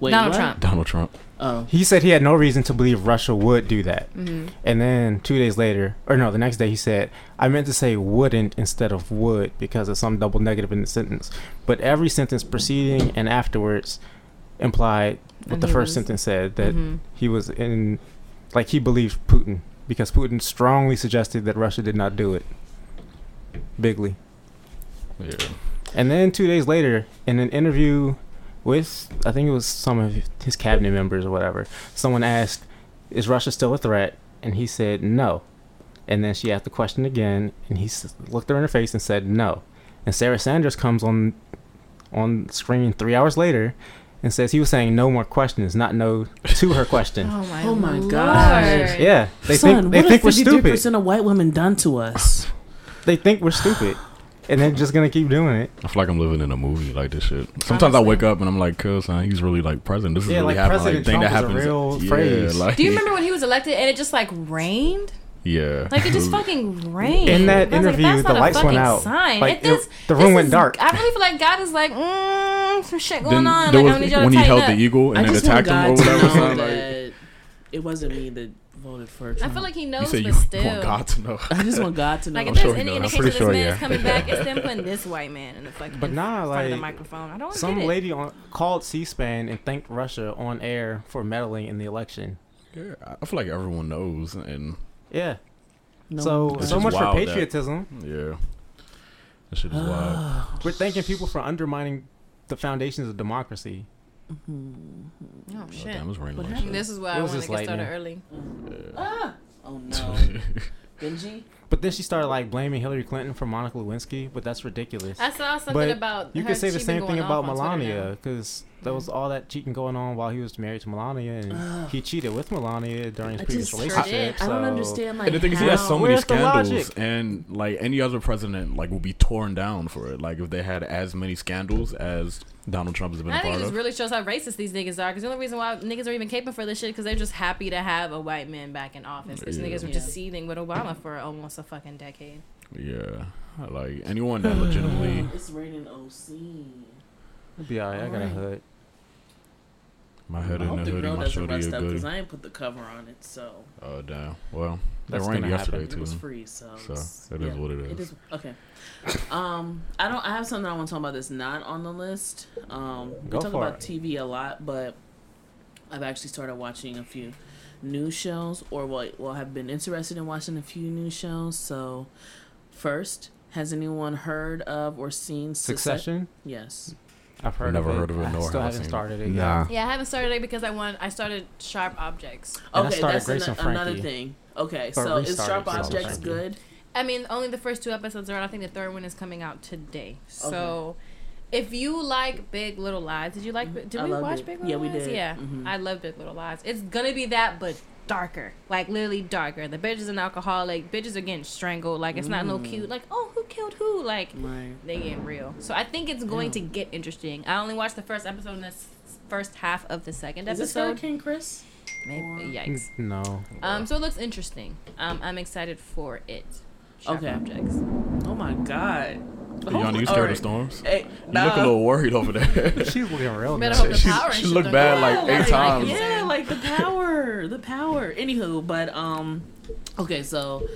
Speaker 1: Wait,
Speaker 3: Donald
Speaker 1: what?
Speaker 3: Trump.
Speaker 4: Donald Trump.
Speaker 1: Oh,
Speaker 2: He said he had no reason to believe Russia would do that.
Speaker 3: hmm
Speaker 2: And then two days later, or no, the next day, he said, I meant to say wouldn't instead of would because of some double negative in the sentence. But every sentence preceding and afterwards implied what
Speaker 3: And
Speaker 2: the first
Speaker 3: was-
Speaker 2: sentence said that
Speaker 3: hmm
Speaker 2: he was in, like, he believed Putin because Putin strongly suggested that Russia did not do it. Bigly.
Speaker 4: Yeah.
Speaker 2: And then two days later, in an interview with, I think it was some of his cabinet members or whatever, someone asked, Is Russia still a threat? And he said, No. And then she asked the question again, and he looked her in her face and said, No. And Sarah Sanders comes on on screen three hours later and says he was saying no more questions, not no to her question. [LAUGHS]
Speaker 3: Oh my,
Speaker 1: Oh my
Speaker 3: Lord.
Speaker 1: gosh.
Speaker 2: Yeah, they
Speaker 1: son,
Speaker 2: think they
Speaker 1: what
Speaker 2: think we're
Speaker 1: have 53
Speaker 2: stupid.
Speaker 1: percent of white women done to us?
Speaker 2: They think we're stupid, and they're just gonna keep doing it.
Speaker 4: I feel like I'm living in a movie like this shit. Sometimes I wake up and I'm like, "Cuz, son, he's really like president. This is
Speaker 2: Yeah,
Speaker 4: really
Speaker 2: like
Speaker 4: happening. Like
Speaker 2: President
Speaker 4: thing that
Speaker 2: Trump a
Speaker 4: happens.
Speaker 2: real
Speaker 4: yeah,
Speaker 2: phrase.
Speaker 4: like
Speaker 3: Do you remember when he was elected and it just like rained?
Speaker 4: Yeah,
Speaker 3: Like it just [LAUGHS] fucking rained.
Speaker 2: In that
Speaker 3: I was like,
Speaker 2: interview, the lights went
Speaker 3: fucking
Speaker 2: out.
Speaker 3: Sign.
Speaker 2: Like,
Speaker 3: If this,
Speaker 2: it- the
Speaker 3: this
Speaker 2: room went
Speaker 3: is-
Speaker 2: dark.
Speaker 3: I really feel like God is like, mm, some shit going
Speaker 4: Then
Speaker 3: on.
Speaker 4: there
Speaker 3: Like I
Speaker 4: was
Speaker 3: need y'all to
Speaker 4: when he
Speaker 3: tighten
Speaker 4: held
Speaker 3: up.
Speaker 4: the eagle and
Speaker 1: I
Speaker 4: then attacked him or whatever.
Speaker 1: know
Speaker 4: son, [LAUGHS] like,
Speaker 1: that it wasn't me that voted for
Speaker 3: I feel like he knows,
Speaker 4: said
Speaker 3: but
Speaker 4: you
Speaker 3: still.
Speaker 4: want God to know. [LAUGHS]
Speaker 1: I just want God to know.
Speaker 3: Like if
Speaker 4: I'm
Speaker 3: there's
Speaker 4: sure
Speaker 3: any
Speaker 4: knows. I'm
Speaker 3: indication
Speaker 5: pretty
Speaker 3: this
Speaker 5: sure,
Speaker 3: man
Speaker 5: yeah.
Speaker 3: is coming back, it's them [LAUGHS] putting this white man in the fucking
Speaker 2: But
Speaker 3: in
Speaker 2: nah,
Speaker 3: front of the
Speaker 2: like,
Speaker 3: microphone. I don't
Speaker 2: Some
Speaker 3: get it.
Speaker 2: lady on called C-SPAN and thanked Russia on air for meddling in the election.
Speaker 4: Yeah, I feel like everyone knows, and
Speaker 2: Yeah.
Speaker 1: No
Speaker 2: so
Speaker 4: It's
Speaker 2: so much for
Speaker 4: wild that-
Speaker 2: patriotism.
Speaker 4: yeah, that shit is wild. [SIGHS]
Speaker 2: We're thanking people for undermining the foundations of democracy.
Speaker 1: Mhm.
Speaker 3: Oh shit.
Speaker 4: damn, it's raining
Speaker 1: What
Speaker 4: like
Speaker 1: happened?
Speaker 3: This is why
Speaker 2: It
Speaker 3: I
Speaker 2: was
Speaker 3: want to
Speaker 2: just
Speaker 3: get started early.
Speaker 4: shit.
Speaker 1: Ah! Oh no, [LAUGHS] Benji.
Speaker 2: But then she started like blaming Hillary Clinton for Monica Lewinsky, but that's ridiculous.
Speaker 3: I saw something
Speaker 2: But
Speaker 3: about
Speaker 2: You
Speaker 3: her,
Speaker 2: could say the same thing about
Speaker 3: off on Twitter now.
Speaker 2: Melania, because there was all that cheating going on while he was married to Melania, and
Speaker 1: Ugh.
Speaker 2: he cheated with Melania during his
Speaker 1: I
Speaker 2: previous
Speaker 1: just
Speaker 2: relationship.
Speaker 1: I don't understand like
Speaker 4: And the thing is, he has so many
Speaker 2: Where's the
Speaker 4: scandals,
Speaker 2: logic?
Speaker 4: and like any other president, like will be torn down for it. Like if they had as many scandals as Donald Trump has been a
Speaker 3: I think
Speaker 4: part
Speaker 3: it just
Speaker 4: of.
Speaker 3: really shows how racist these niggas are. Because the only reason why niggas are even caping for this shit is because they're just happy to have a white man back in office. Because
Speaker 4: Yeah.
Speaker 3: niggas were
Speaker 1: Yeah.
Speaker 3: just seething with Obama for almost a fucking decade.
Speaker 4: Yeah, I like anyone that legitimately. [SIGHS]
Speaker 1: It's raining OC.
Speaker 2: It'll be alright. I got a
Speaker 1: Alright.
Speaker 2: hood.
Speaker 4: My head
Speaker 1: I
Speaker 4: in
Speaker 1: hope
Speaker 4: the
Speaker 1: the
Speaker 4: hoodie,
Speaker 1: girl
Speaker 4: my
Speaker 1: doesn't
Speaker 4: shorty
Speaker 1: rust up because
Speaker 4: good.
Speaker 1: I ain't put the cover on it, so
Speaker 4: Oh damn. Well, it rained yesterday
Speaker 2: happen.
Speaker 4: too.
Speaker 1: it was free. So,
Speaker 4: So it is what it
Speaker 1: It
Speaker 4: is.
Speaker 1: is okay. Um, I don't. I have something I want to talk about that's not on the list. Um, we talk about
Speaker 2: it.
Speaker 1: TV a lot, but I've actually started watching a few new shows or what well have been interested in watching a few new shows. So first, has anyone heard of or seen Succe-
Speaker 2: Succession.
Speaker 1: Yes.
Speaker 2: I've heard
Speaker 4: Never
Speaker 2: of it.
Speaker 4: heard of it,
Speaker 2: I
Speaker 4: nor
Speaker 2: still
Speaker 4: have I
Speaker 2: haven't
Speaker 4: seen
Speaker 2: started it.
Speaker 5: Nah.
Speaker 2: yet.
Speaker 3: Yeah, I haven't started it because I want. I started Sharp Objects.
Speaker 2: And I
Speaker 1: okay, that's
Speaker 2: Grace
Speaker 1: ano-
Speaker 2: and
Speaker 1: another thing. Okay,
Speaker 2: But
Speaker 1: so is
Speaker 2: restarted
Speaker 1: Sharp
Speaker 2: Grace and
Speaker 1: Objects
Speaker 2: Frankie.
Speaker 1: good?
Speaker 3: I mean, only the first two episodes are. out. I think the third one is coming out today. So, if you like Big Little Lies, did you like? Did
Speaker 1: Mm-hmm. I
Speaker 3: we
Speaker 1: loved
Speaker 3: watch
Speaker 1: it.
Speaker 3: Big Little Lies?
Speaker 1: Yeah, we did.
Speaker 3: Yeah,
Speaker 1: Mhm.
Speaker 3: I love Big Little Lies. It's gonna be that, but darker. Like literally darker. The bitch is an alcoholic. Bitches are getting strangled. Like it's not no
Speaker 1: Mm.
Speaker 3: cute. Like oh, who killed who? Like
Speaker 1: Right.
Speaker 3: they getting real. So I think it's going
Speaker 1: Yeah.
Speaker 3: to get interesting. I only watched the first episode and the s- first half of the second
Speaker 1: Is this
Speaker 3: episode.
Speaker 1: Hurricane Chris?
Speaker 3: Maybe,
Speaker 1: Or-
Speaker 3: yikes.
Speaker 2: No.
Speaker 3: Um, so it looks interesting. Um, I'm excited for it. Sharp
Speaker 1: Okay.
Speaker 3: Objects.
Speaker 1: Oh my god.
Speaker 4: Yana, you scared
Speaker 1: Alright.
Speaker 4: of storms?
Speaker 1: Hey,
Speaker 4: You
Speaker 1: nah.
Speaker 4: look a little worried over there. [LAUGHS]
Speaker 2: She's looking real
Speaker 3: Better
Speaker 2: nice.
Speaker 3: hope
Speaker 4: She- she looked bad like
Speaker 3: out.
Speaker 4: eight
Speaker 3: Like,
Speaker 4: times.
Speaker 1: Yeah, like the power, the power. Anywho, but um, okay, so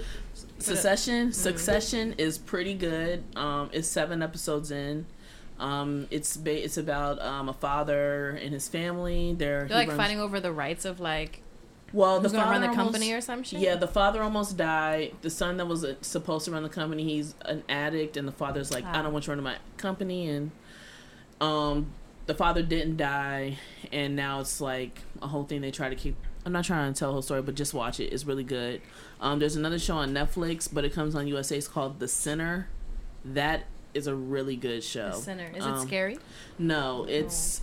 Speaker 1: Succession, Succession is pretty good. Um, it's seven episodes in. Um, it's ba- it's about um a father and his family. They're,
Speaker 3: They're like
Speaker 1: runs-
Speaker 3: fighting over the rights of like
Speaker 1: Well,
Speaker 3: who's
Speaker 1: the
Speaker 3: gonna run
Speaker 1: father
Speaker 3: the company or some shit.
Speaker 1: Yeah, the father almost died. The son that was uh, supposed to run the company, he's an addict, and the father's like,
Speaker 3: Ah.
Speaker 1: "I don't want you running my company." And um, the father didn't die, and now it's like a whole thing. They try to keep. I'm not trying to tell the whole story, but just watch it. It's really good. Um, there's another show on Netflix, but it comes on USA. It's called The Sinner. That is a really good show.
Speaker 3: The center. Is it
Speaker 1: Um,
Speaker 3: scary?
Speaker 1: No, it's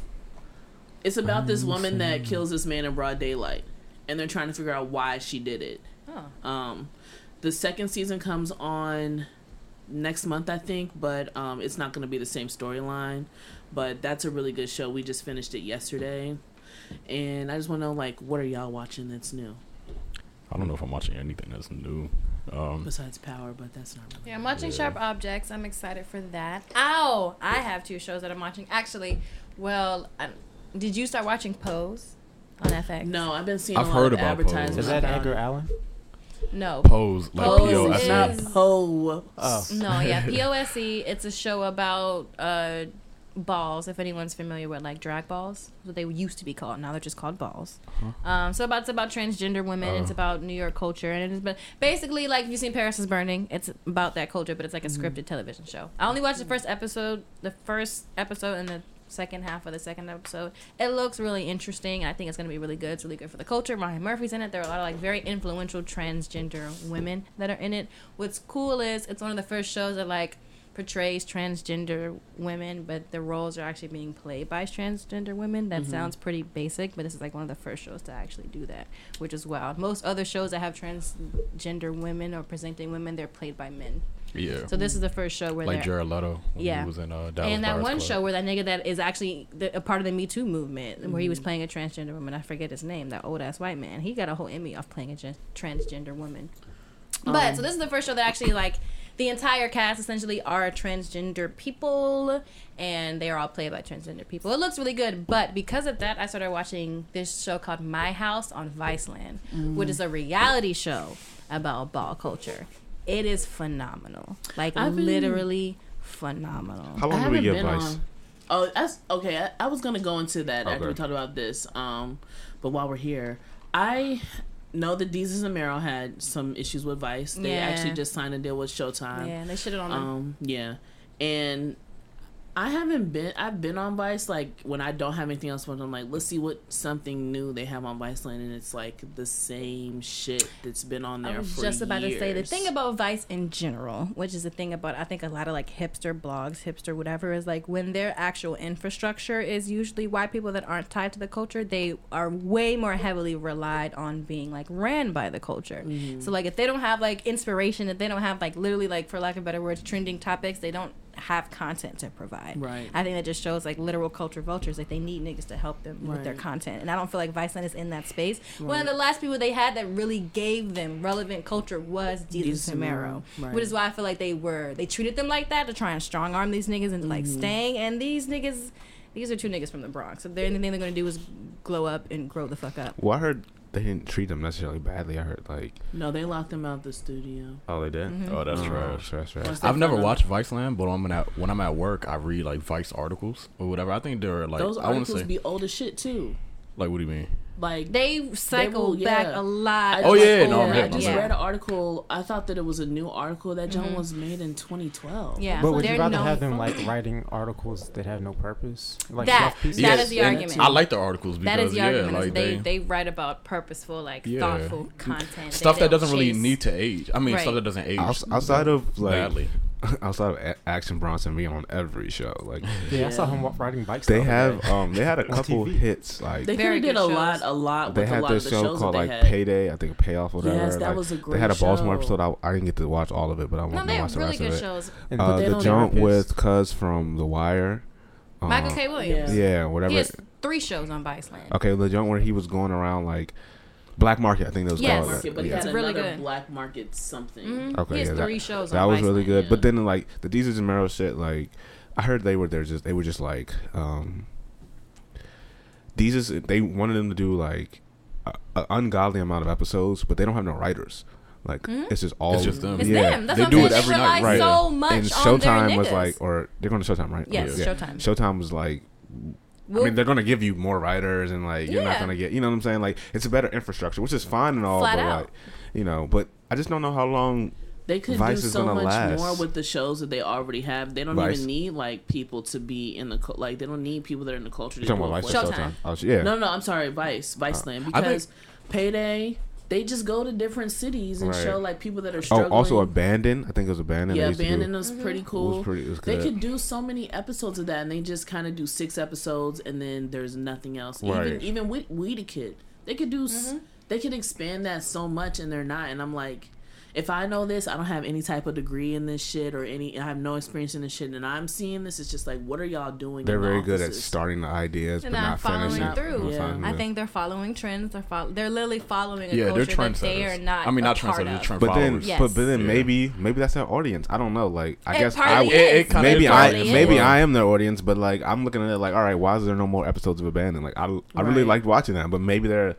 Speaker 1: it's about this woman that kills this man in broad daylight, and they're trying to figure out why she did it.
Speaker 3: Oh.
Speaker 1: Um, the second season comes on next month, I think, but um, it's not going to be the same storyline. But that's a really good show. We just finished it yesterday, and I just want to know, like, what are y'all watching that's new
Speaker 4: I don't know if I'm watching anything that's new. Um,
Speaker 1: besides Power? But that's not really.
Speaker 3: Yeah, I'm watching
Speaker 4: Yeah.
Speaker 3: Sharp Objects. I'm excited for that. Ow! I have two shows that I'm watching. Actually, well, I, did you start watching Pose on FX?
Speaker 1: No, I've been seeing
Speaker 4: I've
Speaker 1: a lot
Speaker 4: heard
Speaker 1: of
Speaker 4: about Pose.
Speaker 2: Is that Edgar
Speaker 1: it.
Speaker 2: Allan?
Speaker 3: No.
Speaker 4: Pose like
Speaker 3: Pose
Speaker 4: P O S
Speaker 3: is-
Speaker 4: E.
Speaker 1: Not Poe.
Speaker 2: Oh.
Speaker 3: No, yeah, [LAUGHS] POSE. It's a show about uh, balls. If anyone's familiar with like drag balls, what they used to be called. Now they're just called balls. Um, so about it's about transgender women. It's
Speaker 4: Oh.
Speaker 3: about New York culture, and it's but basically like if you've seen Paris is Burning, it's about that culture, but it's like a scripted television show. I only watched the first episode, the first episode, and the second half of the second episode. It looks really interesting. I think it's gonna be really good. It's really good for the culture. Ryan Murphy's in it. There are a lot of like very influential transgender women that are in it. What's cool is it's one of the first shows that like portrays transgender women, but the roles are actually being played by transgender women. That mm-hmm. sounds pretty basic, but this is like one of the first shows to actually do that, which is wild. Most other shows that have transgender women or presenting women, they're played by men.
Speaker 4: Yeah.
Speaker 3: So this is the first show where
Speaker 4: like Jared Leto
Speaker 3: Yeah.
Speaker 4: was in uh, Dallas
Speaker 3: and that
Speaker 4: Buyers
Speaker 3: one
Speaker 4: Club.
Speaker 3: show where that nigga that is actually the, a part of the Me Too movement, where he was mm-hmm. playing a transgender woman. I forget his name. That old ass white man. He got a whole Emmy off playing a gen- transgender woman. But so um, this is the first show that actually like the entire cast essentially are transgender people, and they are all played by transgender people. It looks really good, but because of that, I started watching this show called My House on Viceland, which mm. is a reality show about ball culture. It is phenomenal, like
Speaker 1: I've been-
Speaker 3: literally phenomenal.
Speaker 5: How
Speaker 1: I
Speaker 5: long do
Speaker 1: haven't
Speaker 5: we give
Speaker 1: been
Speaker 5: Vice?
Speaker 1: on. Oh, that's okay. I, I was gonna go into that after we
Speaker 5: Okay.
Speaker 1: talked about this. Um, but while we're here, I know that Desus and Mero had some issues with Vice. They
Speaker 3: Yeah.
Speaker 1: actually just signed a deal with Showtime.
Speaker 3: yeah, they shitted on them.
Speaker 1: Um, yeah, and I haven't been. I've been on Vice like when I don't have anything else. When I'm like, let's see what something new they have on Viceland, and it's like the same shit that's been on there
Speaker 3: I was
Speaker 1: for
Speaker 3: just about to say the thing about Vice in general, which is the thing about I think a lot of like hipster blogs, hipster whatever, is like when their actual infrastructure is usually white people that aren't tied to the culture, they are way more heavily relied on being like ran by the culture.
Speaker 1: Mm-hmm.
Speaker 3: So like if they don't have like inspiration, if they don't have like literally like for lack of better words, trending topics, they don't have content to provide.
Speaker 1: Right.
Speaker 3: I think that just shows like literal culture vultures. Like they need niggas to help them with their content, and I don't feel like Viceland is in that space. One of the last people they had that really gave them relevant culture was Jesus
Speaker 1: Jesus
Speaker 3: Samaro,
Speaker 1: Samaro,
Speaker 3: which is why I feel like they were they treated them like that to try and strong arm these niggas into like
Speaker 1: Mm-hmm.
Speaker 3: staying. And these niggas, these are two niggas from the Bronx. So they're anything they're gonna do is glow up and grow the fuck up.
Speaker 5: Well, I heard they didn't treat them necessarily badly. I heard like,
Speaker 1: No, they locked them out the studio.
Speaker 5: oh, they did.
Speaker 3: Mhm.
Speaker 4: Oh, that's
Speaker 5: Oh,
Speaker 4: trash.
Speaker 5: trash, trash.
Speaker 1: Once
Speaker 4: I've never
Speaker 1: watched Vice
Speaker 4: watched Viceland, but when I'm at when I'm at work, I read like Vice articles or whatever. I think they're like
Speaker 1: Those
Speaker 4: I want to
Speaker 1: articles
Speaker 4: say
Speaker 1: be old as shit too.
Speaker 4: Like what do you mean?
Speaker 1: like
Speaker 3: They cycle
Speaker 1: will,
Speaker 3: back
Speaker 1: yeah.
Speaker 3: a lot.
Speaker 4: Oh,
Speaker 3: of
Speaker 4: yeah,
Speaker 3: old-
Speaker 4: no,
Speaker 1: I
Speaker 4: yeah,
Speaker 1: just
Speaker 4: yeah.
Speaker 1: read an article. I thought that it was a new article. That John
Speaker 3: Mhm.
Speaker 1: was made in 2012.
Speaker 3: Yeah.
Speaker 2: But would
Speaker 3: They're
Speaker 2: you rather have them like writing articles that have no purpose, like
Speaker 3: That-
Speaker 2: fluff pieces?
Speaker 3: that
Speaker 4: Yeah,
Speaker 3: is the
Speaker 4: and
Speaker 3: argument.
Speaker 4: I like the articles because
Speaker 3: That is the
Speaker 4: yeah,
Speaker 3: argument.
Speaker 4: like
Speaker 3: they,
Speaker 4: they,
Speaker 3: they write about purposeful, like
Speaker 4: Yeah.
Speaker 3: thoughtful content.
Speaker 4: stuff
Speaker 3: they
Speaker 4: that
Speaker 3: don't
Speaker 4: doesn't really need to age. I mean,
Speaker 3: Right.
Speaker 4: stuff that doesn't age
Speaker 5: outside of like
Speaker 4: badly. [LAUGHS]
Speaker 5: outside of A- Action Bronson being on every show, like [LAUGHS]
Speaker 2: Yeah, I saw him wa- riding bikes.
Speaker 5: they have
Speaker 2: day.
Speaker 5: um they had a [LAUGHS] couple hits like
Speaker 1: They
Speaker 5: they,
Speaker 1: could
Speaker 3: Very
Speaker 1: did
Speaker 3: good
Speaker 1: a lot,
Speaker 3: shows.
Speaker 1: a lot with a
Speaker 5: had
Speaker 1: lot
Speaker 5: their
Speaker 1: of the
Speaker 5: show
Speaker 1: shows
Speaker 5: called like
Speaker 1: had.
Speaker 5: Payday, I think Payoff, or whatever.
Speaker 1: Yes, that
Speaker 5: like,
Speaker 1: was a great.
Speaker 5: They had a Baltimore
Speaker 1: show.
Speaker 5: episode. I, I didn't get to watch all of it, but I
Speaker 3: No,
Speaker 5: want
Speaker 3: they
Speaker 5: to
Speaker 3: have
Speaker 5: watch the
Speaker 3: really
Speaker 5: rest
Speaker 3: good
Speaker 5: of it.
Speaker 3: shows.
Speaker 2: And
Speaker 5: Uh, the jump with Cuz from The Wire. Uh,
Speaker 3: Michael K. Williams.
Speaker 1: Yeah.
Speaker 5: Yeah, whatever.
Speaker 3: He has three shows on Viceland.
Speaker 5: Okay, the jump where he was going around like Black Market, I think that was
Speaker 3: Yes.
Speaker 5: called.
Speaker 1: Market, but he
Speaker 5: yeah.
Speaker 1: had
Speaker 3: It's really
Speaker 1: another
Speaker 3: good.
Speaker 1: black market something.
Speaker 3: Mhm.
Speaker 5: Okay,
Speaker 3: he has
Speaker 5: yeah, that-
Speaker 3: three shows
Speaker 5: that
Speaker 3: on
Speaker 5: was really good.
Speaker 1: yeah.
Speaker 5: But then like the Desus and Mero shit, like I heard they were there just they were just like um Desus they wanted them to do like an ungodly amount of episodes, but they don't have no writers. Like
Speaker 3: Mhm.
Speaker 5: it's just all
Speaker 4: It's just them.
Speaker 3: It's
Speaker 5: yeah.
Speaker 3: them. That's
Speaker 4: They do it every night,
Speaker 5: right.
Speaker 3: so much
Speaker 5: and
Speaker 3: on their
Speaker 5: Showtime was like, or they're going to Showtime, right?
Speaker 3: Yes,
Speaker 5: Yeah.
Speaker 3: Showtime.
Speaker 5: Showtime was like,
Speaker 3: Well,
Speaker 5: I mean, they're going to give you more writers, and like you're not going to get, you know what I'm saying? Like it's a better infrastructure, which is fine and all,
Speaker 3: Flat
Speaker 5: but
Speaker 3: out.
Speaker 5: like, you know, but I just don't know how long.
Speaker 1: They could
Speaker 5: Vice
Speaker 1: do so much
Speaker 5: last.
Speaker 1: more with the shows that they already have. They don't
Speaker 5: Vice.
Speaker 1: even need like people to be in the like. They don't need people that are in the culture.
Speaker 5: You're
Speaker 1: to
Speaker 5: talking
Speaker 1: do
Speaker 5: about
Speaker 1: it
Speaker 5: Vice
Speaker 3: Showtime.
Speaker 5: Showtime? Oh, sh- yeah.
Speaker 1: No, no, I'm sorry, Vice, Viceland, uh,
Speaker 4: I think-
Speaker 1: because Payday, they just go to different cities and
Speaker 5: Right.
Speaker 1: show like people that are struggling.
Speaker 5: Oh, also abandoned. I think it was abandoned.
Speaker 1: yeah,
Speaker 5: they used to do.
Speaker 1: Abandon was pretty
Speaker 5: It was pretty. It was
Speaker 1: They could do so many episodes of that, and they just kind of do six episodes, and then there's nothing else.
Speaker 5: Right.
Speaker 1: Even even with Weediquette, they could do.
Speaker 3: Mm-hmm.
Speaker 1: They could expand that so much, and they're not. And I'm like, if I know this, I don't have any type of degree in this shit or any. I have no experience in this shit, and I'm seeing this. It's just like, what are y'all doing?
Speaker 5: They're
Speaker 1: in the
Speaker 5: very good at starting the ideas,
Speaker 3: They're
Speaker 5: but
Speaker 3: not
Speaker 5: not,
Speaker 3: following
Speaker 5: finishing.
Speaker 3: through.
Speaker 1: Yeah.
Speaker 3: I think they're following trends. They're follow- They're literally following a
Speaker 4: Yeah, they're
Speaker 3: culture that they are not.
Speaker 4: I mean,
Speaker 3: a
Speaker 4: not
Speaker 3: part
Speaker 4: trendsetters, they're
Speaker 3: of.
Speaker 4: trend
Speaker 5: But then.
Speaker 3: Yes.
Speaker 5: but, but then
Speaker 1: Yeah.
Speaker 5: maybe maybe that's their audience. I don't know. Like I
Speaker 3: It
Speaker 5: guess I
Speaker 3: partly
Speaker 4: It- it
Speaker 3: is.
Speaker 5: maybe I
Speaker 4: partly
Speaker 5: maybe. I am their audience, but like I'm looking at it like, all right, why is there no more episodes of Abandon? Like I, I really
Speaker 1: Right.
Speaker 5: liked watching that, but maybe they're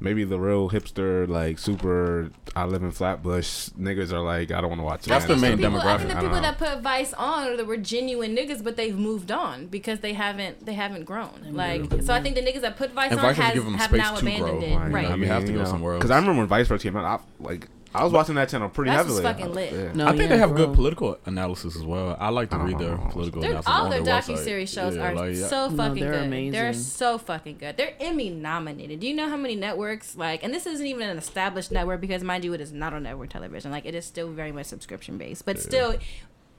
Speaker 5: maybe the real hipster like super I live in Flatbush niggas are like I don't want to watch
Speaker 4: That's
Speaker 3: I
Speaker 4: the main
Speaker 3: people, I think the people that put Vice on or that were genuine niggas, but they've moved on because they haven't they haven't grown. Like
Speaker 1: moved
Speaker 3: so, I think the niggas that put Vice
Speaker 4: And
Speaker 3: on
Speaker 4: Vice has
Speaker 3: has,
Speaker 4: given them
Speaker 3: have now abandoned
Speaker 4: grow.
Speaker 3: it.
Speaker 5: Like,
Speaker 3: Right.
Speaker 4: you have to go somewhere else.
Speaker 5: Because I remember when Vice first came out, I, like I was watching that channel pretty
Speaker 3: That's just
Speaker 5: heavily.
Speaker 3: fucking lit.
Speaker 5: Yeah.
Speaker 1: No,
Speaker 4: I think
Speaker 1: yeah,
Speaker 4: they have
Speaker 1: bro.
Speaker 4: good political analysis as well. I like to read their political
Speaker 3: They're,
Speaker 4: analysis
Speaker 3: all
Speaker 4: on
Speaker 3: their
Speaker 4: their
Speaker 3: docu series shows
Speaker 4: Yeah,
Speaker 3: are
Speaker 4: like, yeah.
Speaker 3: so
Speaker 1: No,
Speaker 3: fucking
Speaker 1: they're
Speaker 3: good.
Speaker 1: amazing.
Speaker 3: They're so fucking good. They're Emmy nominated. Do you know how many networks like? And this isn't even an established network because, mind you, it is not on network television. Like it is still very much subscription based, but still.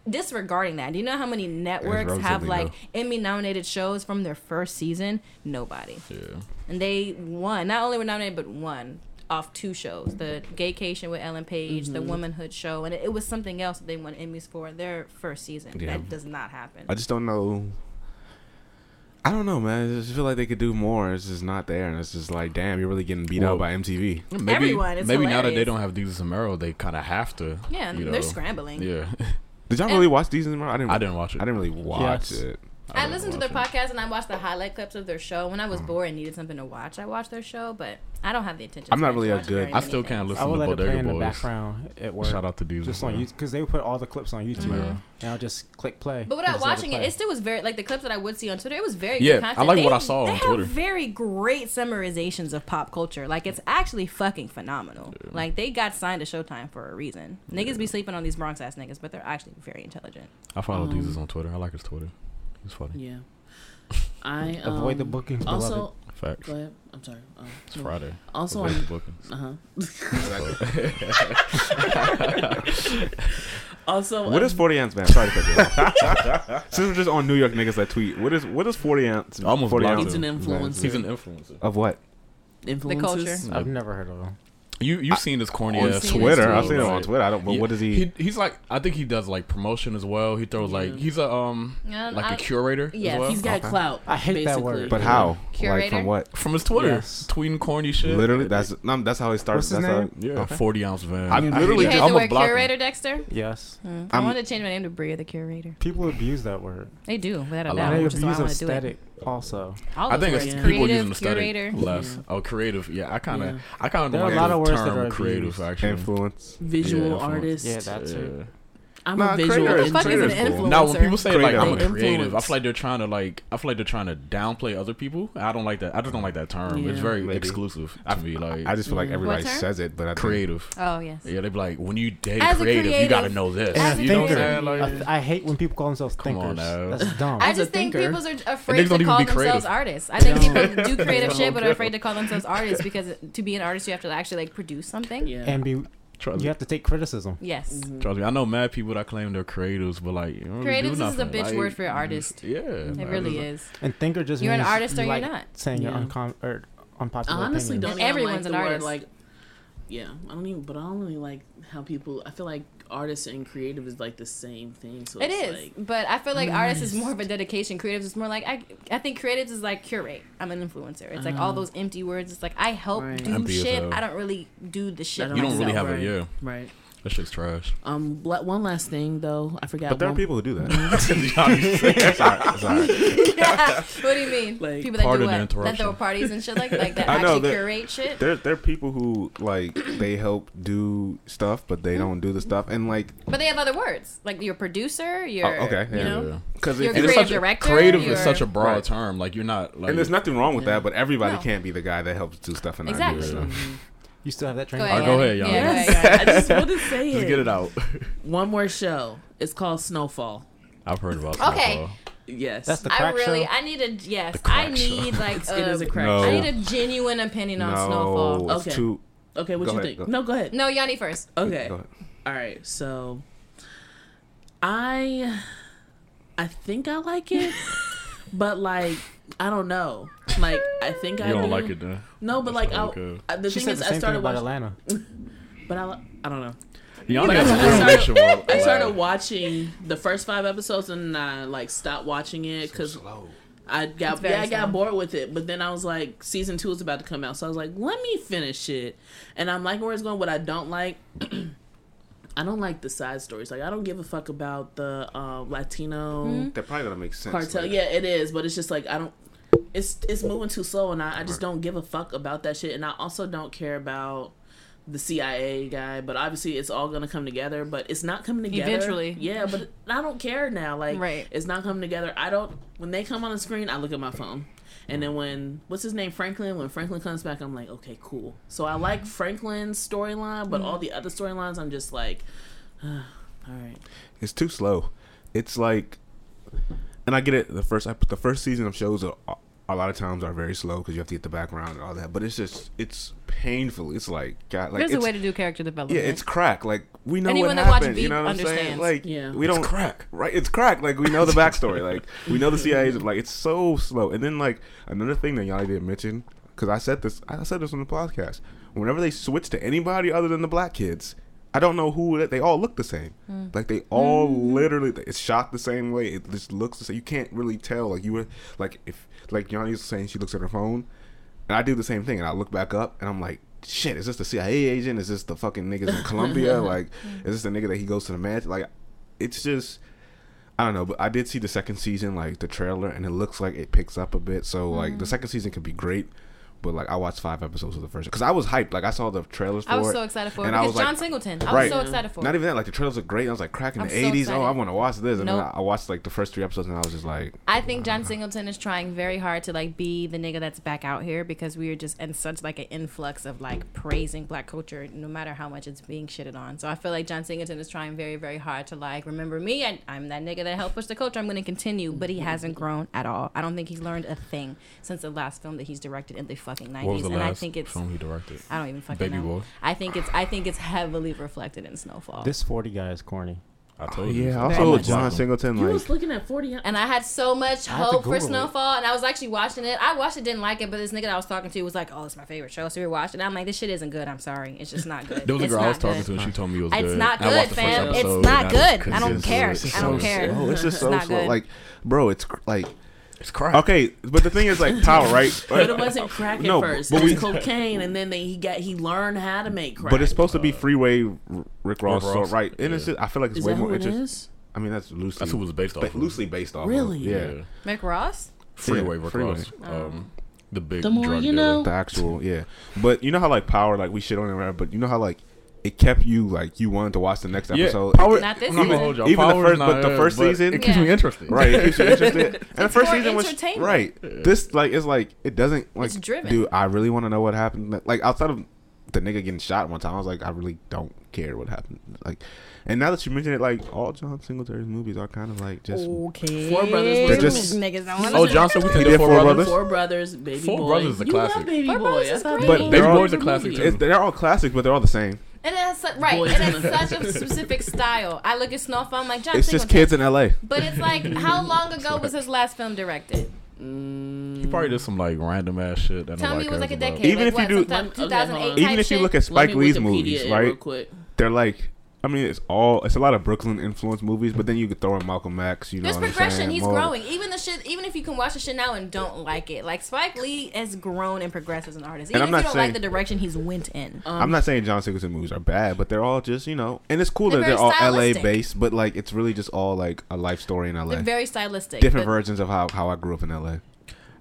Speaker 3: Disregarding that, do you know how many networks have like
Speaker 5: low.
Speaker 3: Emmy nominated shows from their first season? Nobody.
Speaker 4: Yeah.
Speaker 3: And they won. Not only were nominated, but won off two shows: the Gaycation with Ellen Page, the mm-hmm. Womanhood Show, and it, it was something else that they won Emmys for their first season.
Speaker 5: Yeah.
Speaker 3: That does not happen.
Speaker 5: I just don't know. I don't know, man. I just feel like they could do more. It's just not there, and it's just like, damn, you're really getting beat
Speaker 4: Well,
Speaker 5: out by MTV.
Speaker 4: Maybe,
Speaker 3: Everyone, it's
Speaker 4: maybe now that they don't have Desus and Mero, they kind of have to.
Speaker 3: Yeah,
Speaker 4: you
Speaker 3: they're
Speaker 4: know.
Speaker 3: scrambling.
Speaker 4: Yeah,
Speaker 5: Did y'all
Speaker 3: And-
Speaker 5: really watch these? I didn't.
Speaker 4: I didn't watch it.
Speaker 5: I didn't really watch
Speaker 2: Yes.
Speaker 5: it.
Speaker 3: I
Speaker 4: didn't
Speaker 3: listened to their
Speaker 4: it.
Speaker 3: podcast and I watched the highlight clips of their show. When I was bored and needed something to watch, I watched their show, but I don't have the intention.
Speaker 5: I'm not really a good-
Speaker 4: I still can't listen
Speaker 2: I would
Speaker 4: to
Speaker 2: let it play
Speaker 4: Bodega
Speaker 2: in the background at work.
Speaker 4: Shout out to Desus.
Speaker 2: just on
Speaker 4: and
Speaker 2: YouTube because they would put all the clips on YouTube.
Speaker 3: Mhm.
Speaker 2: And I'll just click play.
Speaker 3: But without watching it,
Speaker 2: play.
Speaker 3: it still was very like the clips that I would see on Twitter. It was very
Speaker 4: Yeah,
Speaker 3: good
Speaker 4: I like
Speaker 3: They-
Speaker 4: what I saw
Speaker 3: they
Speaker 4: on
Speaker 3: have
Speaker 4: Twitter.
Speaker 3: Very great summarizations of pop culture. Like it's actually fucking phenomenal. Like they got signed to Showtime for a reason. Niggas be sleeping on these Bronx ass niggas, but they're actually very intelligent.
Speaker 4: I follow
Speaker 1: Um,
Speaker 4: Desus on Twitter. I like his Twitter. He's funny.
Speaker 1: Yeah. [LAUGHS] I um,
Speaker 2: Avoid the bookings,
Speaker 1: Also,
Speaker 2: beloved.
Speaker 4: Facts.
Speaker 1: go ahead. I'm sorry. Um,
Speaker 4: It's Friday.
Speaker 1: Also,
Speaker 4: Avoid
Speaker 1: on,
Speaker 4: the bookings.
Speaker 1: uh-huh. [LAUGHS] also,
Speaker 5: What
Speaker 1: um,
Speaker 5: is 40 ounce, man? Sorry to cut you off. [LAUGHS] Since we're just on New York niggas that tweet, what is what is 40 ounce?
Speaker 4: Almost
Speaker 5: 40
Speaker 4: blocked
Speaker 5: ounce
Speaker 1: He's an
Speaker 4: him.
Speaker 1: influencer.
Speaker 4: He's an influencer.
Speaker 5: of what?
Speaker 1: influences?
Speaker 3: culture.
Speaker 2: I've never heard of them.
Speaker 4: You you've seen his corny
Speaker 1: on
Speaker 4: ass
Speaker 5: Twitter. I've seen it on Twitter. I don't. But
Speaker 4: Yeah.
Speaker 5: what is he?
Speaker 4: He, he's like I think he does like promotion as well. He throws like he's a um
Speaker 3: Yeah,
Speaker 4: like
Speaker 3: I-
Speaker 4: a curator
Speaker 3: Yeah,
Speaker 4: as well.
Speaker 1: He's got
Speaker 5: Okay.
Speaker 1: clout.
Speaker 2: I hate that word.
Speaker 5: but how? Like
Speaker 3: Curator?
Speaker 5: from what?
Speaker 4: from his Twitter,
Speaker 2: Yes.
Speaker 4: tweeting corny shit.
Speaker 5: Literally, that's no, that's how he starts.
Speaker 2: What's his
Speaker 5: that's
Speaker 2: name?
Speaker 5: How,
Speaker 4: yeah,
Speaker 5: Okay.
Speaker 4: forty ounce van.
Speaker 5: I
Speaker 4: I,
Speaker 5: mean, literally
Speaker 3: You
Speaker 4: hate
Speaker 3: hate the word
Speaker 4: blocked him.
Speaker 3: curator, Dexter?
Speaker 2: Yes.
Speaker 3: Hmm. I
Speaker 5: I'm-
Speaker 3: wanted to change my name to Bria the Curator.
Speaker 2: People abuse that word.
Speaker 3: They do, without a
Speaker 4: A lot.
Speaker 3: doubt,
Speaker 2: And they
Speaker 3: which I
Speaker 2: abuse
Speaker 3: want to do it.
Speaker 2: aesthetic also.
Speaker 3: All
Speaker 4: I think it's
Speaker 1: Yeah.
Speaker 4: people
Speaker 3: creative,
Speaker 4: using aesthetic
Speaker 3: curator.
Speaker 4: less.
Speaker 1: Yeah.
Speaker 4: Oh, creative. Yeah, I kind of,
Speaker 1: Yeah.
Speaker 4: I kind of
Speaker 2: There are
Speaker 4: like
Speaker 2: a lot of words
Speaker 4: term
Speaker 2: that are
Speaker 4: creative.
Speaker 2: abused.
Speaker 4: Actually,
Speaker 5: influence.
Speaker 1: Visual
Speaker 4: Yeah,
Speaker 1: artist.
Speaker 2: Yeah, that's it.
Speaker 4: Yeah.
Speaker 1: I'm
Speaker 5: Nah,
Speaker 1: a visual.
Speaker 3: What the fuck is an
Speaker 5: cool.
Speaker 3: influencer?
Speaker 4: Now, when people say like I'm a
Speaker 1: They
Speaker 4: creative, I feel like they're trying to like I feel like they're trying to downplay other people. I don't like that. I just don't like that term. It's very
Speaker 5: Maybe.
Speaker 4: exclusive
Speaker 5: I-
Speaker 4: to me. Like
Speaker 5: I just feel like
Speaker 1: Mm.
Speaker 5: everybody says it, but I think
Speaker 4: creative.
Speaker 3: Oh yes.
Speaker 4: Yeah, they be like, when you date
Speaker 3: As a
Speaker 4: creative, you gotta know this.
Speaker 3: as
Speaker 4: you know what I'm saying? Like,
Speaker 2: I, th- I hate when people call themselves
Speaker 4: Come on now.
Speaker 2: That's [LAUGHS] dumb.
Speaker 3: I just think people are afraid to call themselves artists. I think people do creative [LAUGHS] shit, but are afraid to call themselves artists because to be an artist, you have to actually like produce something.
Speaker 1: Yeah.
Speaker 2: and be
Speaker 4: trust,
Speaker 2: you
Speaker 4: me,
Speaker 2: have to take criticism.
Speaker 3: Yes.
Speaker 1: Mhm.
Speaker 4: trust me, I know mad people that claim they're creatives, but like, you don't really do
Speaker 3: Creatives is a bitch
Speaker 4: Like,
Speaker 3: word for artist.
Speaker 4: Yeah,
Speaker 3: It really is.
Speaker 2: And thinker just
Speaker 3: You're an artist
Speaker 2: you
Speaker 3: or you're not.
Speaker 2: saying
Speaker 1: you're
Speaker 2: uncom- or unpopular
Speaker 1: I honestly
Speaker 2: opinions.
Speaker 1: don't
Speaker 3: And
Speaker 1: even
Speaker 3: everyone's
Speaker 1: like
Speaker 3: an
Speaker 1: the word,
Speaker 3: artist.
Speaker 1: like yeah i don't even but i don't really like how people i feel like artist and creative is like the same thing so
Speaker 3: It
Speaker 1: it's
Speaker 3: is,
Speaker 1: like
Speaker 3: but I feel like
Speaker 1: I'm
Speaker 3: artists is more of a dedication. Creatives is more like I. I think creatives is like curate. I'm an influencer. It's like all
Speaker 1: Uh-huh.
Speaker 3: those empty words. It's like I help
Speaker 1: Right.
Speaker 3: do
Speaker 4: Empty
Speaker 3: shit. I don't really do the shit.
Speaker 1: I
Speaker 4: You don't really
Speaker 3: myself.
Speaker 4: have a
Speaker 1: right,
Speaker 4: yeah.
Speaker 1: right
Speaker 4: That shit's trash.
Speaker 1: um la- one last thing though i forgot
Speaker 5: But there are
Speaker 1: one-
Speaker 5: people who do that. Mm-hmm. [LAUGHS] It's all right, it's all right. [LAUGHS]
Speaker 3: what do you mean?
Speaker 1: Like,
Speaker 3: People that do what? That
Speaker 4: interruption.
Speaker 3: throw parties and shit like like that. [LAUGHS]
Speaker 5: I know
Speaker 3: actually
Speaker 5: that-
Speaker 3: curate shit.
Speaker 5: There, there are people who like they help do stuff, but they mm-hmm. don't do the stuff, and like,
Speaker 3: But they have other words like your producer. Your
Speaker 5: Oh, okay,
Speaker 3: You
Speaker 5: yeah.
Speaker 3: know.
Speaker 5: because
Speaker 3: You're
Speaker 5: if
Speaker 3: creative
Speaker 4: it's
Speaker 3: director,
Speaker 4: creative
Speaker 3: you're-
Speaker 4: is such a broad
Speaker 5: Right.
Speaker 4: term. Like you're not like
Speaker 5: and there's nothing wrong with
Speaker 1: Yeah.
Speaker 5: that, but everybody
Speaker 3: No.
Speaker 5: can't be the guy that helps do stuff and not
Speaker 3: Exactly.
Speaker 5: do stuff.
Speaker 1: Mm-hmm.
Speaker 2: You still have that train.
Speaker 3: Go
Speaker 2: of
Speaker 3: ahead.
Speaker 2: thought?
Speaker 4: go
Speaker 3: Yanni.
Speaker 4: ahead,
Speaker 3: Yeah,
Speaker 4: Yanni.
Speaker 3: go ahead.
Speaker 1: I just want to say
Speaker 4: Just
Speaker 1: it.
Speaker 4: get it out.
Speaker 1: One more show. It's called Snowfall.
Speaker 4: I've heard about.
Speaker 3: Okay.
Speaker 4: Snowfall.
Speaker 1: Yes.
Speaker 2: That's the
Speaker 3: I
Speaker 2: crack
Speaker 3: really,
Speaker 2: show.
Speaker 3: I need a yes.
Speaker 4: The
Speaker 3: I
Speaker 4: crack show.
Speaker 3: need like
Speaker 1: it is
Speaker 3: a,
Speaker 1: a crack.
Speaker 5: No.
Speaker 3: I need a genuine opinion on
Speaker 5: no,
Speaker 3: Snowfall.
Speaker 5: it's
Speaker 1: Okay.
Speaker 5: too.
Speaker 1: Okay, what
Speaker 5: Go
Speaker 1: you
Speaker 5: ahead,
Speaker 1: think?
Speaker 5: go.
Speaker 1: No, go ahead.
Speaker 3: No, Yanni first.
Speaker 1: Okay.
Speaker 5: Go ahead.
Speaker 1: All right. So I I think I like it, [LAUGHS] but like I don't know. Like I think I
Speaker 4: You don't
Speaker 1: do.
Speaker 4: like it, then?
Speaker 1: No, but
Speaker 4: That's
Speaker 1: like
Speaker 4: not
Speaker 1: I,
Speaker 4: good.
Speaker 1: I, the
Speaker 2: She
Speaker 1: thing
Speaker 2: said
Speaker 1: is,
Speaker 2: the
Speaker 1: I
Speaker 2: same thing
Speaker 1: started watching,
Speaker 2: Atlanta. [LAUGHS]
Speaker 1: but I, I don't know.
Speaker 4: Yanni
Speaker 1: But
Speaker 4: has
Speaker 1: I
Speaker 4: a
Speaker 1: started- I started watching the first five episodes and I like stopped watching it because
Speaker 5: Slow.
Speaker 1: I got yeah I got
Speaker 3: slow.
Speaker 1: bored with it. But then I was like, season two is about to come out, so I was like, let me finish it. And I'm liking where it's going. What I don't like. [CLEARS THROAT] I don't like the side stories. Like I don't give a fuck about the uh, Latino
Speaker 3: Hmm?
Speaker 5: That probably gonna make sense.
Speaker 1: cartel.
Speaker 5: like-
Speaker 1: Yeah, it is, but it's just like I don't. It's it's moving too slow, and I, I just don't give a fuck about that shit. And I also don't care about the CIA guy. But obviously, it's all gonna come together. But it's not coming together
Speaker 3: Eventually.
Speaker 1: Yeah, but I don't care now. Like,
Speaker 3: Right.
Speaker 1: it's not coming together. I don't. When they come on the screen, I look at my phone. And then when what's his name Franklin? When Franklin comes back, I'm like, okay, cool. So I like mm-hmm. Franklin's storyline, but all mm-hmm. the other storylines, I'm just like, [SIGHS] all right.
Speaker 5: It's too slow. It's like, and I get it. The first ep- the first season of shows are a lot of times are very slow because you have to get the background and all that. But it's just it's painful. It's like God, like
Speaker 3: There's a way to do character development.
Speaker 5: yeah, it's crack. Like we know
Speaker 3: Anyone
Speaker 5: what
Speaker 3: that watch
Speaker 5: happened. you know what I'm saying? Like
Speaker 1: Yeah.
Speaker 5: we don't
Speaker 4: crack.
Speaker 5: right. It's crack. Like we know the backstory. like we know the CIA. Like it's so slow. And then like another thing that y'all didn't mention because I said this. I said this on the podcast. Whenever they switch to anybody other than the black kids. I don't know who they all look the same. Hmm. Like they all mm-hmm. literally it's shot the same way. It just looks the same. You can't really tell. Like you were like if like Yanni's saying she looks at her phone, and I do the same thing. And I look back up and I'm like, shit, is this the CIA agent? Is this the fucking niggas in Colombia? [LAUGHS] like, is this the nigga that he goes to the match? Like, it's just. I don't know, but I did see the second season, like the trailer, and it looks like it picks up a bit. So like the mm. second season could be great, but like I watched five episodes of the first because I was hyped. Like I saw the trailers for
Speaker 3: I was so excited for it
Speaker 5: and I
Speaker 3: because
Speaker 5: was
Speaker 3: John
Speaker 5: like-
Speaker 3: Singleton. I
Speaker 5: Right.
Speaker 3: was so excited for it.
Speaker 5: Not even that, like the trailers look great. I was like cracking the
Speaker 3: so
Speaker 5: eighties. Oh, I want to watch this. And
Speaker 3: Nope.
Speaker 5: then I I watched like the first three episodes, and I was just like,
Speaker 3: I think John Singleton is trying very hard to like be the nigga that's back out here because we are just in such like an influx of like praising black culture no matter how much it's being shitted on. So I feel like John Singleton is trying very very hard to like remember me and I'm that nigga that helped push the culture. I'm going to continue, but he hasn't grown at all. I don't think he's learned a thing since the last film that he's directed in the fucking 90s
Speaker 4: What was the
Speaker 3: and
Speaker 4: last
Speaker 3: I think it's
Speaker 4: film he directed?
Speaker 3: I don't even fucking
Speaker 4: Baby
Speaker 3: know.
Speaker 4: Boy.
Speaker 3: I think it's I think it's heavily reflected in Snowfall.
Speaker 2: This forty guy is corny.
Speaker 4: I
Speaker 5: oh,
Speaker 4: told you.
Speaker 5: yeah.
Speaker 3: I
Speaker 5: Also,
Speaker 3: much
Speaker 5: John. Singleton,
Speaker 1: You
Speaker 5: like,
Speaker 1: was looking at forty.
Speaker 3: And I had so much
Speaker 2: I
Speaker 3: hope for
Speaker 2: Google it.
Speaker 3: Snowfall, and I was actually watching it. I watched it, didn't like it, but this nigga that I was talking to was like, "Oh, it's my favorite show." So we watched it. I'm like, "This shit isn't good. I'm sorry, it's just not good."
Speaker 4: There was a
Speaker 3: it's
Speaker 4: girl I
Speaker 3: not
Speaker 4: was talking
Speaker 3: good.
Speaker 4: to, and she told me it was
Speaker 3: It's
Speaker 4: good.
Speaker 3: not good,
Speaker 4: watched the first
Speaker 3: fam. It's not
Speaker 4: I
Speaker 3: good. I don't care. I don't care.
Speaker 5: Oh, it's just so slow. Like, bro, it's like
Speaker 4: It's crack.
Speaker 5: okay, but the thing is, like, power, [LAUGHS] right?
Speaker 1: But it wasn't crack at
Speaker 5: No,
Speaker 1: first.
Speaker 5: but
Speaker 1: it was
Speaker 5: we-
Speaker 1: cocaine, and then they, he got he learned how to make crack.
Speaker 5: But it's supposed to be Freeway R- Rick Ross, so,
Speaker 4: Ross,
Speaker 5: right? And it's just, I feel like it's
Speaker 1: is
Speaker 5: way
Speaker 1: that
Speaker 5: more
Speaker 1: who it
Speaker 5: interesting.
Speaker 1: is?
Speaker 5: I mean, that's loosely
Speaker 4: That's who it was based off.
Speaker 5: ba-
Speaker 4: of.
Speaker 5: loosely based off.
Speaker 1: Really?
Speaker 5: Of. Yeah.
Speaker 4: Yeah.
Speaker 3: Mick Ross.
Speaker 4: Freeway
Speaker 5: Yeah,
Speaker 4: Rick
Speaker 5: Freeway.
Speaker 4: Ross.
Speaker 3: Oh.
Speaker 4: Um, the big
Speaker 1: The more
Speaker 4: drug
Speaker 1: you
Speaker 4: dealer.
Speaker 1: know.
Speaker 5: The actual, yeah. But you know how like power, like we shit on it, right? But you know how like it kept you like you wanted to watch the next
Speaker 4: Yeah,
Speaker 5: episode.
Speaker 4: Power,
Speaker 3: Not this
Speaker 4: I'm
Speaker 3: season.
Speaker 4: gonna hold y'all.
Speaker 5: Even the first- but the first
Speaker 4: but
Speaker 5: season-
Speaker 4: it keeps me interested.
Speaker 5: Right, it keeps you [LAUGHS] interested. And the first season was
Speaker 3: entertainment.
Speaker 5: right. This like is like it doesn't like
Speaker 3: It's driven.
Speaker 5: Dude, I really want to know what happened. Like outside of the nigga getting shot one time, I was like, I really don't care what happened. Like, and now that you mention it, like all John Singletary's movies are kind of like just
Speaker 3: Okay.
Speaker 1: Four Brothers
Speaker 5: They're just-
Speaker 3: niggas don't
Speaker 4: Oh,
Speaker 3: see
Speaker 4: Johnson, we
Speaker 3: it.
Speaker 4: think
Speaker 5: did
Speaker 4: Four
Speaker 5: Four
Speaker 4: Brothers.
Speaker 5: Brothers?
Speaker 1: Four Brothers, Baby
Speaker 4: Four
Speaker 1: Boy.
Speaker 4: Brothers is a
Speaker 1: you
Speaker 4: classic.
Speaker 1: Love Baby
Speaker 3: Four
Speaker 1: Boy.
Speaker 3: Brothers
Speaker 1: I
Speaker 3: is
Speaker 1: thought
Speaker 3: great.
Speaker 5: But
Speaker 1: Baby
Speaker 5: they're
Speaker 1: Boy
Speaker 5: all-
Speaker 1: a classic too.
Speaker 5: they're all classics, but they're all the same.
Speaker 3: And it has su- right,
Speaker 1: Boys
Speaker 3: it has [LAUGHS] such a specific style. I look at Snowfall, I'm like John.
Speaker 5: It's just
Speaker 3: Singleton.
Speaker 5: kids in L.A.
Speaker 3: But it's like, [LAUGHS] how long ago was his last film directed?
Speaker 4: He probably did some like random ass shit. That
Speaker 3: Tell me it was like a
Speaker 4: cares about.
Speaker 3: decade.
Speaker 5: Even
Speaker 3: like,
Speaker 5: if you do-
Speaker 3: sometime
Speaker 1: Okay,
Speaker 3: 2008
Speaker 5: Even if you
Speaker 3: shit?
Speaker 5: look at Spike Lee's
Speaker 1: Wikipedia
Speaker 5: movies, right?
Speaker 1: Real quick.
Speaker 5: They're like, I mean, it's all it's a lot of Brooklyn influence movies, but then you could throw in Malcolm X. You know
Speaker 3: There's progression. He's
Speaker 5: More-
Speaker 3: growing. Even the shit. Even if you can watch the shit now and don't like it, like Spike Lee has grown and progressed as an artist.
Speaker 5: And
Speaker 3: Even
Speaker 5: I'm
Speaker 3: if you
Speaker 5: not
Speaker 3: don't like
Speaker 5: saying-
Speaker 3: the direction he's went in.
Speaker 5: I'm not saying John Singleton movies are bad, but they're all just you know, and it's cool
Speaker 3: They're
Speaker 5: that they're all LA based, but like it's really just all like a life story in LA.
Speaker 3: They're very stylistic.
Speaker 5: Different versions of how how I grew up in LA,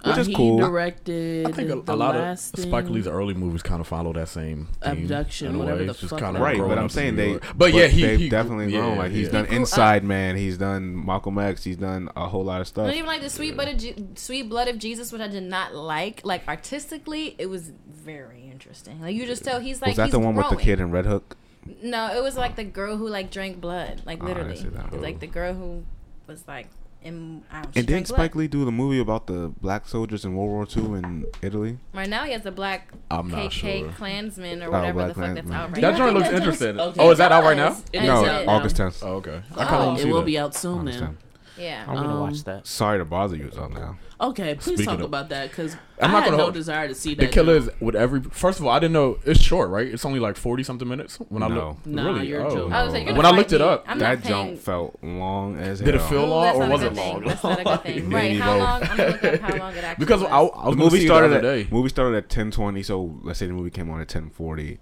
Speaker 5: which
Speaker 1: Uh,
Speaker 5: is
Speaker 1: he
Speaker 5: cool.
Speaker 1: directed
Speaker 4: I think a,
Speaker 1: the
Speaker 4: a lot of
Speaker 1: last
Speaker 4: Spike Lee's early movies kind of follow that same theme
Speaker 1: Abduction,
Speaker 4: in
Speaker 1: whatever
Speaker 4: way.
Speaker 1: the
Speaker 4: It's just
Speaker 1: fuck
Speaker 4: kinda
Speaker 5: Right, but I'm saying they,
Speaker 4: York. But yeah, he
Speaker 5: they've
Speaker 4: he-
Speaker 5: definitely
Speaker 4: yeah,
Speaker 5: grown. Like he's
Speaker 4: yeah.
Speaker 5: done
Speaker 3: He grew
Speaker 5: Inside Man, he's done Malcolm X, he's done a whole lot of stuff.
Speaker 3: Not even like the sweet blood of Je- sweet blood of Jesus, which I did not like. Like artistically, it was very interesting. Like you just tell he's like
Speaker 5: was that
Speaker 3: he's
Speaker 5: the one with the kid in Red Hook?
Speaker 3: No, it was like the girl who like drank blood, like
Speaker 5: Oh, I didn't
Speaker 3: literally,
Speaker 5: see that.
Speaker 3: It was like the girl who was like in. I don't
Speaker 5: And didn't Spike. Lee do the movie about the black soldiers in World War II in Italy?
Speaker 3: Right now, he has a black
Speaker 4: I'm not
Speaker 3: KK
Speaker 4: sure.
Speaker 3: Klansman or
Speaker 5: Oh,
Speaker 3: whatever
Speaker 5: Black
Speaker 3: the fuck that's out right
Speaker 4: That joint looks
Speaker 1: that
Speaker 4: interesting.
Speaker 1: okay.
Speaker 4: Oh, is that out right now?
Speaker 1: It
Speaker 3: It
Speaker 1: is
Speaker 5: no,
Speaker 1: out.
Speaker 5: August 10th.
Speaker 4: Oh, okay. I
Speaker 3: Oh.
Speaker 4: kind of want
Speaker 1: It
Speaker 4: to see
Speaker 1: will
Speaker 4: that.
Speaker 1: be out soon
Speaker 5: August
Speaker 1: then.
Speaker 5: 10th.
Speaker 3: Yeah.
Speaker 2: I'm gonna
Speaker 1: Um,
Speaker 2: watch that.
Speaker 5: Sorry to bother you, it's on now.
Speaker 1: Okay, please
Speaker 4: Speaking
Speaker 1: talk
Speaker 4: of-
Speaker 1: about that because I
Speaker 4: I'm not
Speaker 1: had
Speaker 4: gonna
Speaker 1: no
Speaker 4: hold-
Speaker 1: desire to see that.
Speaker 4: The killer is with every. First of all, I didn't know it's short, right? It's only like forty something minutes. When I
Speaker 5: No.
Speaker 4: look,
Speaker 1: Nah,
Speaker 4: really,
Speaker 1: you're
Speaker 4: oh.
Speaker 1: joking.
Speaker 3: I was like, you're
Speaker 4: when I looked it up.
Speaker 3: I'm
Speaker 5: that jump felt long as
Speaker 4: Did it feel
Speaker 3: Ooh,
Speaker 4: long
Speaker 3: that's
Speaker 4: or was it long?
Speaker 3: That's not a good [LAUGHS] thing. Right? How long? I'm gonna look up how long it [LAUGHS] actually
Speaker 4: because
Speaker 3: was.
Speaker 4: I, I was
Speaker 5: the
Speaker 4: going to
Speaker 5: movie
Speaker 4: see it the
Speaker 5: started
Speaker 4: other
Speaker 5: at
Speaker 4: day.
Speaker 5: movie started at ten twenty. So let's say the movie came on at ten forty.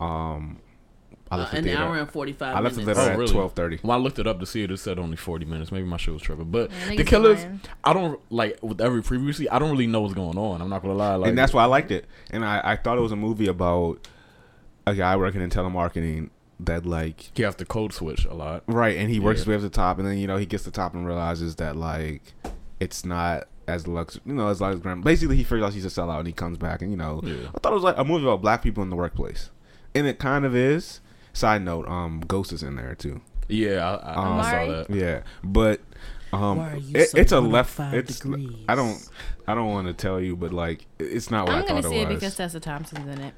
Speaker 5: Um, I
Speaker 1: Uh,
Speaker 5: left the
Speaker 1: an
Speaker 5: theater.
Speaker 1: hour and forty five
Speaker 5: I left the theater
Speaker 4: Oh,
Speaker 5: at
Speaker 4: really?
Speaker 5: twelve thirty.
Speaker 4: When I looked it up to see it, it said only 40 minutes. Maybe my shit was tripping. But
Speaker 3: Yeah,
Speaker 4: the killers,
Speaker 3: lying.
Speaker 4: I don't like with every previously. I don't really know what's going on. I'm not gonna lie. Like,
Speaker 5: and that's why I liked it. And I, I thought it was a movie about a guy working in telemarketing that like
Speaker 4: he has to code switch a lot.
Speaker 5: right, and he works
Speaker 4: Yeah.
Speaker 5: his way up to the top, and then you know he gets to the top and realizes that like it's not as lux, you know, as like as grand. Basically, he figures out he's a sellout, and he comes back, and you know,
Speaker 4: Yeah.
Speaker 5: I thought it was like a movie about black people in the workplace, and it kind of is. Side note, um, Ghost is in there too.
Speaker 4: Yeah, I, I, I saw that.
Speaker 5: Yeah, but um,
Speaker 1: Why are you
Speaker 5: it,
Speaker 1: so
Speaker 5: it's a left. It's
Speaker 1: degrees?
Speaker 5: I don't I don't want to tell you, but like it's not what
Speaker 3: I'm
Speaker 5: I
Speaker 3: gonna
Speaker 5: thought
Speaker 3: see
Speaker 5: it
Speaker 3: it because Tessa Thompson's in it.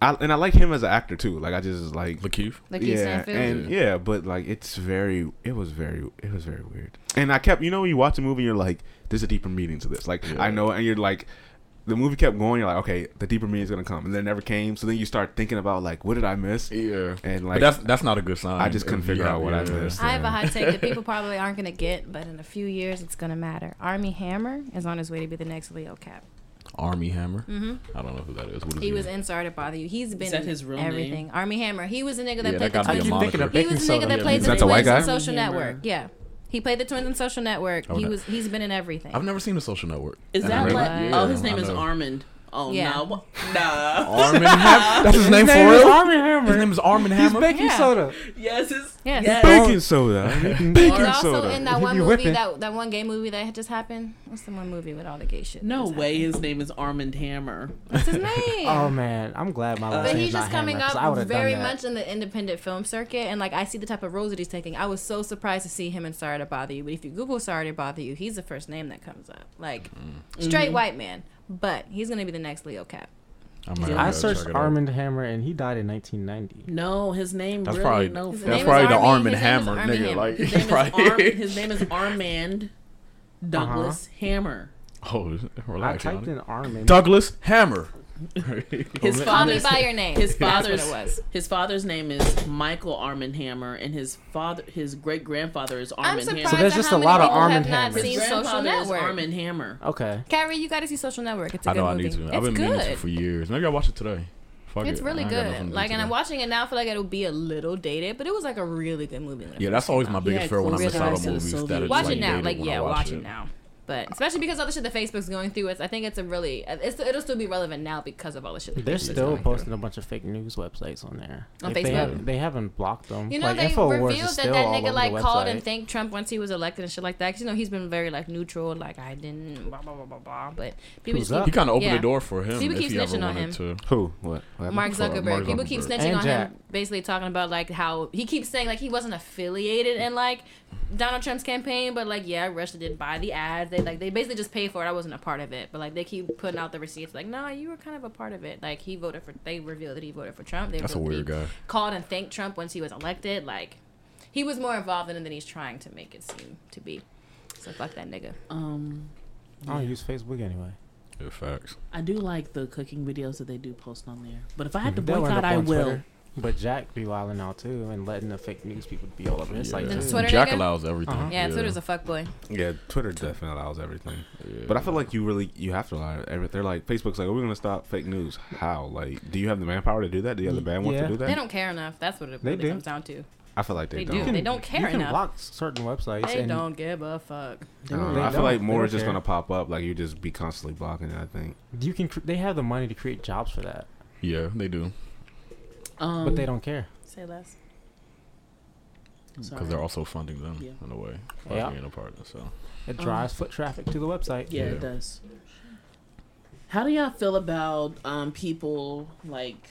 Speaker 5: I, and I like him as an actor too. Like I just like
Speaker 4: Lakeith.
Speaker 3: Like you
Speaker 5: yeah,
Speaker 3: Stanfield.
Speaker 5: and yeah, but like it's very, it was very, it was very weird. And I kept, you know, when you watch a movie, and you're like, there's a deeper meaning to this. Like
Speaker 4: Yeah.
Speaker 5: I know, and you're like, the movie kept going. You're like, okay, the deeper meaning is gonna come, and then it never came. So then you start thinking about like, what did I miss?
Speaker 4: Yeah,
Speaker 5: And
Speaker 4: but
Speaker 5: like,
Speaker 4: that's that's not a good sign.
Speaker 5: I just couldn't figure
Speaker 4: you
Speaker 5: out what I missed.
Speaker 3: I have a
Speaker 5: Yeah.
Speaker 3: hot take that people [LAUGHS] probably aren't gonna get, but in a few years it's gonna matter. Armie Hammer is on his way to be the next Leo Cap.
Speaker 4: Armie Hammer.
Speaker 3: Mm-hmm.
Speaker 4: I don't know who that is. What is
Speaker 3: He was in Sorry to Bother You. He's been
Speaker 1: that
Speaker 3: in
Speaker 1: his real
Speaker 3: everything. Armie Hammer. He was a nigga that
Speaker 4: Yeah,
Speaker 3: played
Speaker 4: that
Speaker 3: the
Speaker 4: gotta
Speaker 2: I
Speaker 4: be a
Speaker 3: twins.
Speaker 2: keep thinking of
Speaker 4: moniker.
Speaker 3: He was a nigga
Speaker 2: soda.
Speaker 3: that
Speaker 4: Yeah,
Speaker 3: played
Speaker 4: is
Speaker 3: the
Speaker 5: that the white
Speaker 3: twins in
Speaker 5: guy?
Speaker 3: Social
Speaker 1: Hammer.
Speaker 3: Network. Yeah, he played the twins in Social Network.
Speaker 4: Oh,
Speaker 3: he
Speaker 4: no.
Speaker 3: was he's been in everything.
Speaker 4: I've never seen a Social Network.
Speaker 1: Is that
Speaker 5: really?
Speaker 1: like?
Speaker 4: Yeah,
Speaker 1: oh, his name is. Armand. Oh
Speaker 3: Yeah.
Speaker 1: no, What? nah.
Speaker 4: Armin Hammer. [LAUGHS] That's his name for
Speaker 2: name is
Speaker 4: real.
Speaker 2: Armie Hammer.
Speaker 4: His name is Armin
Speaker 2: He's
Speaker 4: Hammer.
Speaker 2: baking
Speaker 3: Yeah.
Speaker 2: soda.
Speaker 1: yes, it's,
Speaker 3: Yes.
Speaker 1: yes.
Speaker 5: baking soda.
Speaker 3: He's
Speaker 5: baking
Speaker 3: also
Speaker 5: soda.
Speaker 3: in that one movie
Speaker 2: whipping.
Speaker 3: that that one gay movie that had just happened. What's the one movie with all the gay shit?
Speaker 1: No way.
Speaker 3: happened?
Speaker 1: His name is Armand Hammer.
Speaker 3: What's his name? [LAUGHS]
Speaker 2: Oh man, I'm glad my uh, last
Speaker 3: But
Speaker 2: name's
Speaker 3: he's just
Speaker 2: not
Speaker 3: coming
Speaker 2: Hammer, 'cause I
Speaker 3: up very much in the independent film circuit, and like I see the type of roles that he's taking. I was so surprised to see him in Sorry to Bother You. But if you Google Sorry to Bother You, he's the first name that comes up. Like mm-hmm. straight mm-hmm. white man, but he's gonna be the next Leo Cap.
Speaker 4: I,
Speaker 1: Yeah.
Speaker 2: I searched
Speaker 4: check it.
Speaker 2: Armand Hammer and he died in 1990.
Speaker 1: No, his name
Speaker 4: That's
Speaker 1: really
Speaker 4: probably
Speaker 1: no.
Speaker 3: His
Speaker 4: that's
Speaker 3: name is
Speaker 4: probably the
Speaker 3: Armin-
Speaker 4: Armin
Speaker 3: his name is
Speaker 4: Hammer
Speaker 3: Armin
Speaker 4: nigga.
Speaker 3: Hammer.
Speaker 4: Like
Speaker 1: His name, is
Speaker 4: probably-
Speaker 1: Arm, [LAUGHS] his name is Armand Douglas uh-huh. Hammer.
Speaker 4: Oh, relax.
Speaker 2: I typed
Speaker 4: Yanni.
Speaker 2: in Armand.
Speaker 4: Douglas Hammer.
Speaker 1: His
Speaker 3: Call me
Speaker 1: father's
Speaker 3: by your name.
Speaker 1: his
Speaker 3: That's
Speaker 1: father's
Speaker 3: what it was.
Speaker 1: his father's name is Michael Armand Hammer, and his father his great grandfather is
Speaker 3: I'm
Speaker 1: Armand
Speaker 3: surprised
Speaker 1: Hammer.
Speaker 2: So there's
Speaker 3: at
Speaker 2: just
Speaker 3: how
Speaker 2: a
Speaker 3: many
Speaker 2: lot of
Speaker 3: people
Speaker 2: Armand
Speaker 3: have not
Speaker 2: Hammers.
Speaker 3: seen
Speaker 1: his
Speaker 3: Social
Speaker 1: grandfather is
Speaker 3: Network.
Speaker 1: Armand Hammer.
Speaker 2: Okay.
Speaker 3: Carrie, you got to see Social Network. It's a
Speaker 4: I
Speaker 3: good
Speaker 4: know I
Speaker 3: movie.
Speaker 4: need to. I've been meaning to
Speaker 3: good.
Speaker 4: for years. Maybe I'll watch it today. Fuck
Speaker 3: It's
Speaker 4: it.
Speaker 3: really
Speaker 4: I ain't got nothing
Speaker 3: good.
Speaker 4: do
Speaker 3: Like, and I'm
Speaker 4: today.
Speaker 3: watching it now. I feel like it'll be a little dated, but it was like a really good movie. When it
Speaker 4: Yeah,
Speaker 3: first
Speaker 4: that's
Speaker 3: came
Speaker 4: always my biggest
Speaker 1: Yeah,
Speaker 4: fear when I'm
Speaker 1: close
Speaker 4: inside
Speaker 1: ties to the
Speaker 4: movies.
Speaker 1: Soviet
Speaker 4: That it's
Speaker 3: Watch
Speaker 4: like
Speaker 3: it now.
Speaker 4: dated
Speaker 3: Like,
Speaker 4: when I
Speaker 3: yeah,
Speaker 4: watch
Speaker 3: watch it now. But especially because all the shit that Facebook's going through, it's I think it's a really it's, it'll still be relevant now because of all the shit. That
Speaker 2: They're
Speaker 3: Facebook's
Speaker 2: still posting
Speaker 3: through.
Speaker 2: a bunch of fake news websites on there.
Speaker 3: On
Speaker 2: Like, They,
Speaker 3: Facebook?
Speaker 2: have, they haven't blocked them.
Speaker 3: You know,
Speaker 2: like,
Speaker 3: they
Speaker 2: Infowars
Speaker 3: revealed that
Speaker 2: still
Speaker 3: that nigga like called and
Speaker 2: website.
Speaker 3: thanked Trump once he was elected and shit like that. Because you know he's been very like neutral, like I didn't blah blah blah blah blah. But people
Speaker 2: Who's
Speaker 3: just
Speaker 2: that?
Speaker 4: He kind of opened
Speaker 3: Yeah.
Speaker 4: the door for him
Speaker 3: People
Speaker 4: if
Speaker 3: keep
Speaker 4: he ever
Speaker 3: snitching on
Speaker 4: wanted
Speaker 3: him.
Speaker 4: to.
Speaker 5: Who? What? what?
Speaker 3: Mark Zuckerberg.
Speaker 4: Mark
Speaker 3: People keep snitching
Speaker 2: And
Speaker 3: on
Speaker 2: Jack.
Speaker 3: him, basically talking about like how he keeps saying like he wasn't affiliated and like Donald Trump's campaign, but like yeah, Russia did buy the ads. They like they basically just paid for it. I wasn't a part of it, but like they keep putting out the receipts. Like nah, you were kind of a part of it. Like he voted for. They revealed that he voted for Trump. They
Speaker 4: That's a weird guy.
Speaker 3: Called and thanked Trump once he was elected. Like he was more involved in it than he's trying to make it seem to be. So fuck that nigga.
Speaker 1: Um,
Speaker 2: I don't use Facebook anyway.
Speaker 4: Yeah, facts.
Speaker 1: I do like the cooking videos that they do post on there. But if I had to
Speaker 2: They'll
Speaker 1: boycott, I will.
Speaker 2: Twitter. But Jack be wilding out too and letting the fake news people be all over his
Speaker 4: Yeah.
Speaker 3: Then
Speaker 2: too.
Speaker 3: Twitter
Speaker 4: Jack
Speaker 3: nigga?
Speaker 4: allows everything.
Speaker 2: Uh-huh.
Speaker 3: Yeah, Twitter's a fuck boy.
Speaker 5: Yeah, Twitter definitely allows everything.
Speaker 4: Yeah.
Speaker 5: But I feel like you really you have to allow it. They're like Facebook's like, we're gonna stop fake news. How? Like, do you have the manpower to do that? Do you have the bandwidth
Speaker 2: Yeah.
Speaker 5: to do that?
Speaker 3: They don't care enough. That's what it
Speaker 2: They
Speaker 3: really
Speaker 2: do.
Speaker 3: comes down to.
Speaker 5: I feel like they,
Speaker 3: They
Speaker 5: don't.
Speaker 3: do. They don't care enough.
Speaker 2: you can
Speaker 3: enough.
Speaker 2: block certain websites.
Speaker 3: They
Speaker 2: and
Speaker 3: don't give a fuck.
Speaker 5: I, know. I feel like more is just
Speaker 2: care.
Speaker 5: gonna pop up. Like you just be constantly blocking it. I think.
Speaker 2: You can. Cr- they have the money to create jobs for that,
Speaker 4: yeah, they do
Speaker 1: Um,
Speaker 2: but they don't care.
Speaker 3: Say less.
Speaker 4: because they're also funding them
Speaker 1: Yeah.
Speaker 4: in a way, by
Speaker 2: Yeah.
Speaker 4: being a partner. So
Speaker 2: It
Speaker 1: Um,
Speaker 2: drives foot traffic to the website.
Speaker 1: Yeah, it does. How do y'all feel about um people like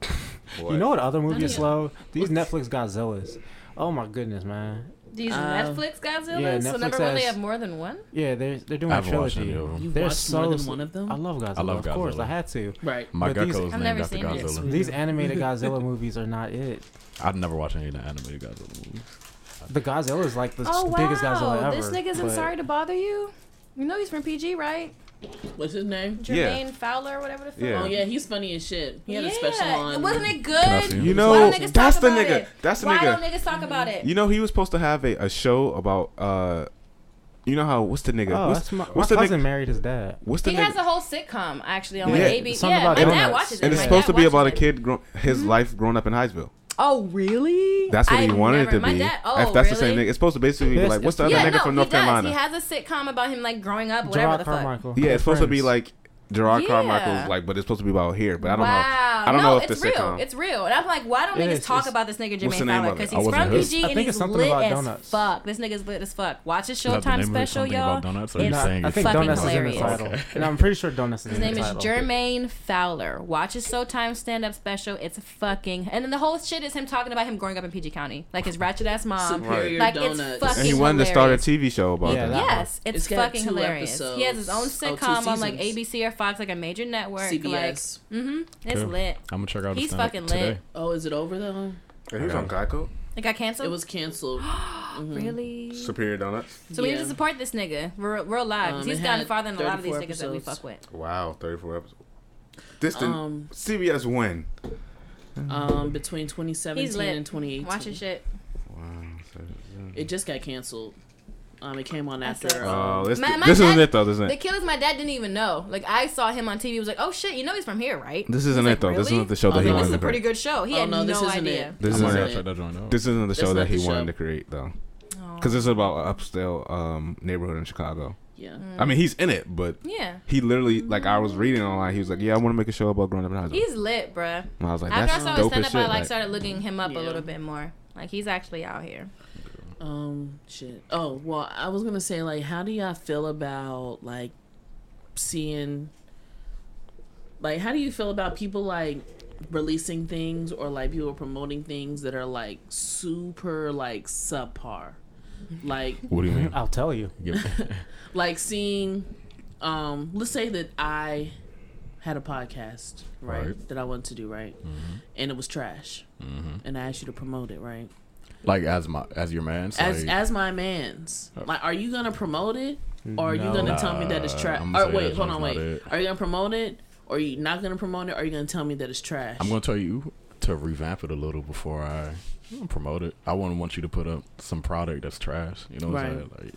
Speaker 1: [LAUGHS]
Speaker 2: You know what other movie is slow? These Netflix Godzillas. Oh my goodness, man.
Speaker 3: These
Speaker 1: Uh,
Speaker 3: Netflix Godzillas.
Speaker 2: yeah,
Speaker 3: so
Speaker 2: Netflix
Speaker 3: number one, they have more than one.
Speaker 2: Yeah, they're they're doing
Speaker 4: I
Speaker 2: a
Speaker 4: haven't watched
Speaker 2: trilogy.
Speaker 4: any of them.
Speaker 1: you've
Speaker 2: They're
Speaker 1: watched
Speaker 2: so
Speaker 1: more than one of them?
Speaker 2: I love Godzilla.
Speaker 4: I love
Speaker 2: Of course, I had to.
Speaker 1: right.
Speaker 4: my
Speaker 2: But these-
Speaker 4: gecko's
Speaker 3: I've
Speaker 4: named
Speaker 3: never
Speaker 4: after
Speaker 3: seen it.
Speaker 4: Godzilla.
Speaker 2: These [LAUGHS] animated Godzilla movies are not it.
Speaker 4: I've never watched any of the animated Godzilla movies.
Speaker 2: The Godzilla is like the
Speaker 3: Oh
Speaker 2: s-
Speaker 3: wow!
Speaker 2: biggest Godzilla ever.
Speaker 3: this nigga's in
Speaker 2: but-
Speaker 3: Sorry to Bother You. You know he's from PG, right?
Speaker 1: What's his name?
Speaker 5: Yeah.
Speaker 3: Jermaine Fowler, whatever the fuck.
Speaker 5: Yeah.
Speaker 1: Oh yeah, he's funny as shit. He had a special on.
Speaker 3: Wasn't it
Speaker 4: Can I
Speaker 3: good?
Speaker 4: see
Speaker 5: You
Speaker 4: him?
Speaker 3: Why
Speaker 5: know,
Speaker 3: don't niggas
Speaker 5: that's
Speaker 3: talk
Speaker 5: the
Speaker 3: about
Speaker 5: nigga.
Speaker 3: it?
Speaker 5: That's the
Speaker 3: Why
Speaker 5: nigga.
Speaker 3: don't niggas talk about it?
Speaker 5: You know, he was supposed to have a, a show about uh, you know how what's the nigga?
Speaker 2: Oh,
Speaker 5: what's
Speaker 2: that's my,
Speaker 5: what's
Speaker 2: my
Speaker 5: the
Speaker 2: cousin
Speaker 5: nigga?
Speaker 2: married his dad.
Speaker 5: What's the
Speaker 3: he
Speaker 5: nigga?
Speaker 3: has a whole sitcom actually on like
Speaker 5: Yeah,
Speaker 3: ABC.
Speaker 2: something
Speaker 3: Yeah,
Speaker 2: about
Speaker 3: my dad watches it.
Speaker 5: and it's supposed to be about a
Speaker 3: watches it.
Speaker 5: kid, grow, his life growing up in Hivesville.
Speaker 3: Oh really?
Speaker 5: That's what he
Speaker 3: I've
Speaker 5: wanted
Speaker 3: never-
Speaker 5: it to
Speaker 3: my
Speaker 5: be.
Speaker 3: Dad, oh,
Speaker 5: if that's the same
Speaker 3: really?
Speaker 5: nigga, it's supposed to basically be like, what's the other
Speaker 3: yeah,
Speaker 5: nigga
Speaker 3: no,
Speaker 5: from North
Speaker 3: does.
Speaker 5: Carolina?
Speaker 3: He has a sitcom about him like growing up, whatever
Speaker 2: Jerrod
Speaker 3: the fuck.
Speaker 2: Carmichael.
Speaker 5: yeah, it's supposed to be like Jerrod
Speaker 3: Yeah.
Speaker 5: Carmichael's like, but it's supposed to be about here. But I don't know. I don't
Speaker 3: no,
Speaker 5: know if
Speaker 3: it's
Speaker 5: the
Speaker 3: real.
Speaker 5: sitcom-
Speaker 3: It's real. And I'm like, why don't
Speaker 2: It
Speaker 3: niggas talk
Speaker 2: It's-
Speaker 3: about this nigga
Speaker 5: what's the
Speaker 3: Jermaine
Speaker 5: name
Speaker 3: Fowler?
Speaker 5: of it?
Speaker 3: Because he's from. PG and he's lit as
Speaker 2: donuts.
Speaker 3: fuck. This nigga's lit as fuck. Watch his
Speaker 4: Is that
Speaker 3: Showtime
Speaker 4: name of it?
Speaker 3: special,
Speaker 4: Something
Speaker 3: y'all.
Speaker 4: about donuts, or you
Speaker 3: It's
Speaker 2: No,
Speaker 4: saying
Speaker 2: I think
Speaker 3: fucking
Speaker 2: Donuts is in the
Speaker 3: hilarious.
Speaker 2: title,
Speaker 4: Okay.
Speaker 2: and I'm pretty sure Donuts is
Speaker 3: His
Speaker 2: in
Speaker 3: name is
Speaker 2: title.
Speaker 3: Jermaine Fowler. Watch his Showtime stand up special. It's fucking. And then the whole shit is him talking about him growing up in PG County. Like his ratchet ass mom.
Speaker 1: Superior
Speaker 3: Like, it's
Speaker 1: Donuts.
Speaker 3: fucking-
Speaker 5: and he wanted to start a. TV show about
Speaker 2: Yeah,
Speaker 5: that.
Speaker 2: that-
Speaker 3: Yes, it's,
Speaker 1: It's
Speaker 3: fucking hilarious. He has his own
Speaker 1: episodes. Oh, two
Speaker 3: sitcom on like. ABC or Fox, like a major network.
Speaker 1: CBS.
Speaker 3: Like, mm-hmm. It's
Speaker 4: Cool.
Speaker 3: lit.
Speaker 4: I'm gonna check out. the
Speaker 3: He's
Speaker 4: stand-up
Speaker 3: fucking
Speaker 4: today.
Speaker 3: lit.
Speaker 1: oh, is it over though?
Speaker 5: And he was on Geico.
Speaker 3: It got canceled.
Speaker 1: It was canceled. [GASPS] Mhm.
Speaker 3: really.
Speaker 5: Superior Donuts.
Speaker 3: So we need
Speaker 1: Yeah.
Speaker 3: to support this nigga. We're, we're alive. 'cause
Speaker 1: Um,
Speaker 3: He's
Speaker 1: it
Speaker 3: gotten
Speaker 1: had
Speaker 3: farther than a lot of these
Speaker 1: 34
Speaker 3: niggas that we
Speaker 1: episodes.
Speaker 3: fuck with.
Speaker 5: Wow, 34 episodes. This didn't.
Speaker 1: Um,
Speaker 5: CBS win.
Speaker 1: um, between 2017
Speaker 3: lit.
Speaker 1: and 2018.
Speaker 3: Watch his shit.
Speaker 5: Wow.
Speaker 1: It just got canceled. Um, it came on after.
Speaker 3: sucks.
Speaker 1: um,
Speaker 5: Oh, this,
Speaker 3: My- my
Speaker 5: this isn't it though. This isn't
Speaker 3: The killers my dad didn't even know. Like I saw him on TV. Was like, oh shit, you know he's from here, right?
Speaker 5: This isn't
Speaker 3: like,
Speaker 5: it though. This isn't the show
Speaker 1: Oh,
Speaker 5: that he
Speaker 1: no,
Speaker 3: This is a pretty good show. He
Speaker 1: Oh,
Speaker 3: had
Speaker 1: no, this
Speaker 3: no
Speaker 1: isn't
Speaker 3: idea.
Speaker 1: it.
Speaker 5: This isn't
Speaker 4: gonna
Speaker 5: it.
Speaker 4: check that joint out.
Speaker 5: This isn't the show
Speaker 1: not
Speaker 5: that he
Speaker 1: the
Speaker 5: wanted
Speaker 1: show.
Speaker 5: to create though.
Speaker 3: Oh.
Speaker 5: Because this is about an upscale um, neighborhood in Chicago.
Speaker 1: yeah.
Speaker 5: I mean, he's in it, but
Speaker 3: yeah,
Speaker 5: he literally, like, I was reading online. He was like, "Yeah, I want to make a show about growing up in high school."
Speaker 3: he's lit, bruh.
Speaker 5: And I was like,
Speaker 3: After I
Speaker 5: "That's
Speaker 3: saw his
Speaker 5: dope
Speaker 3: stand
Speaker 5: as
Speaker 3: up, I like
Speaker 5: Like,
Speaker 3: started looking him up
Speaker 1: Yeah.
Speaker 3: a little bit more. Like he's actually out here.
Speaker 1: Um, shit. Oh, well, I was gonna say, like, how do y'all feel about like seeing, like, how do you feel about people like releasing things or like people promoting things that are like super like subpar, like
Speaker 4: What do you mean?
Speaker 2: I'll tell you. [LAUGHS]
Speaker 1: Like seeing, um, let's say that I had a podcast, right,
Speaker 4: Right.
Speaker 1: that I wanted to do, right,
Speaker 4: Mm-hmm.
Speaker 1: and it was trash, and I asked you to promote it, right.
Speaker 4: Like as my as your man. so
Speaker 1: as
Speaker 4: like,
Speaker 1: as my man's. Uh, like, are you gonna promote it, or are you gonna tell me that it's trash? Or wait, hold on, wait.
Speaker 4: it.
Speaker 1: Are you gonna promote it, or are you not gonna promote it? Or are you gonna tell me that it's trash?
Speaker 4: I'm gonna tell you to revamp it a little before I promote it. I wouldn't want you to put up some product that's trash. You know what I'm
Speaker 1: Right.
Speaker 4: saying? Like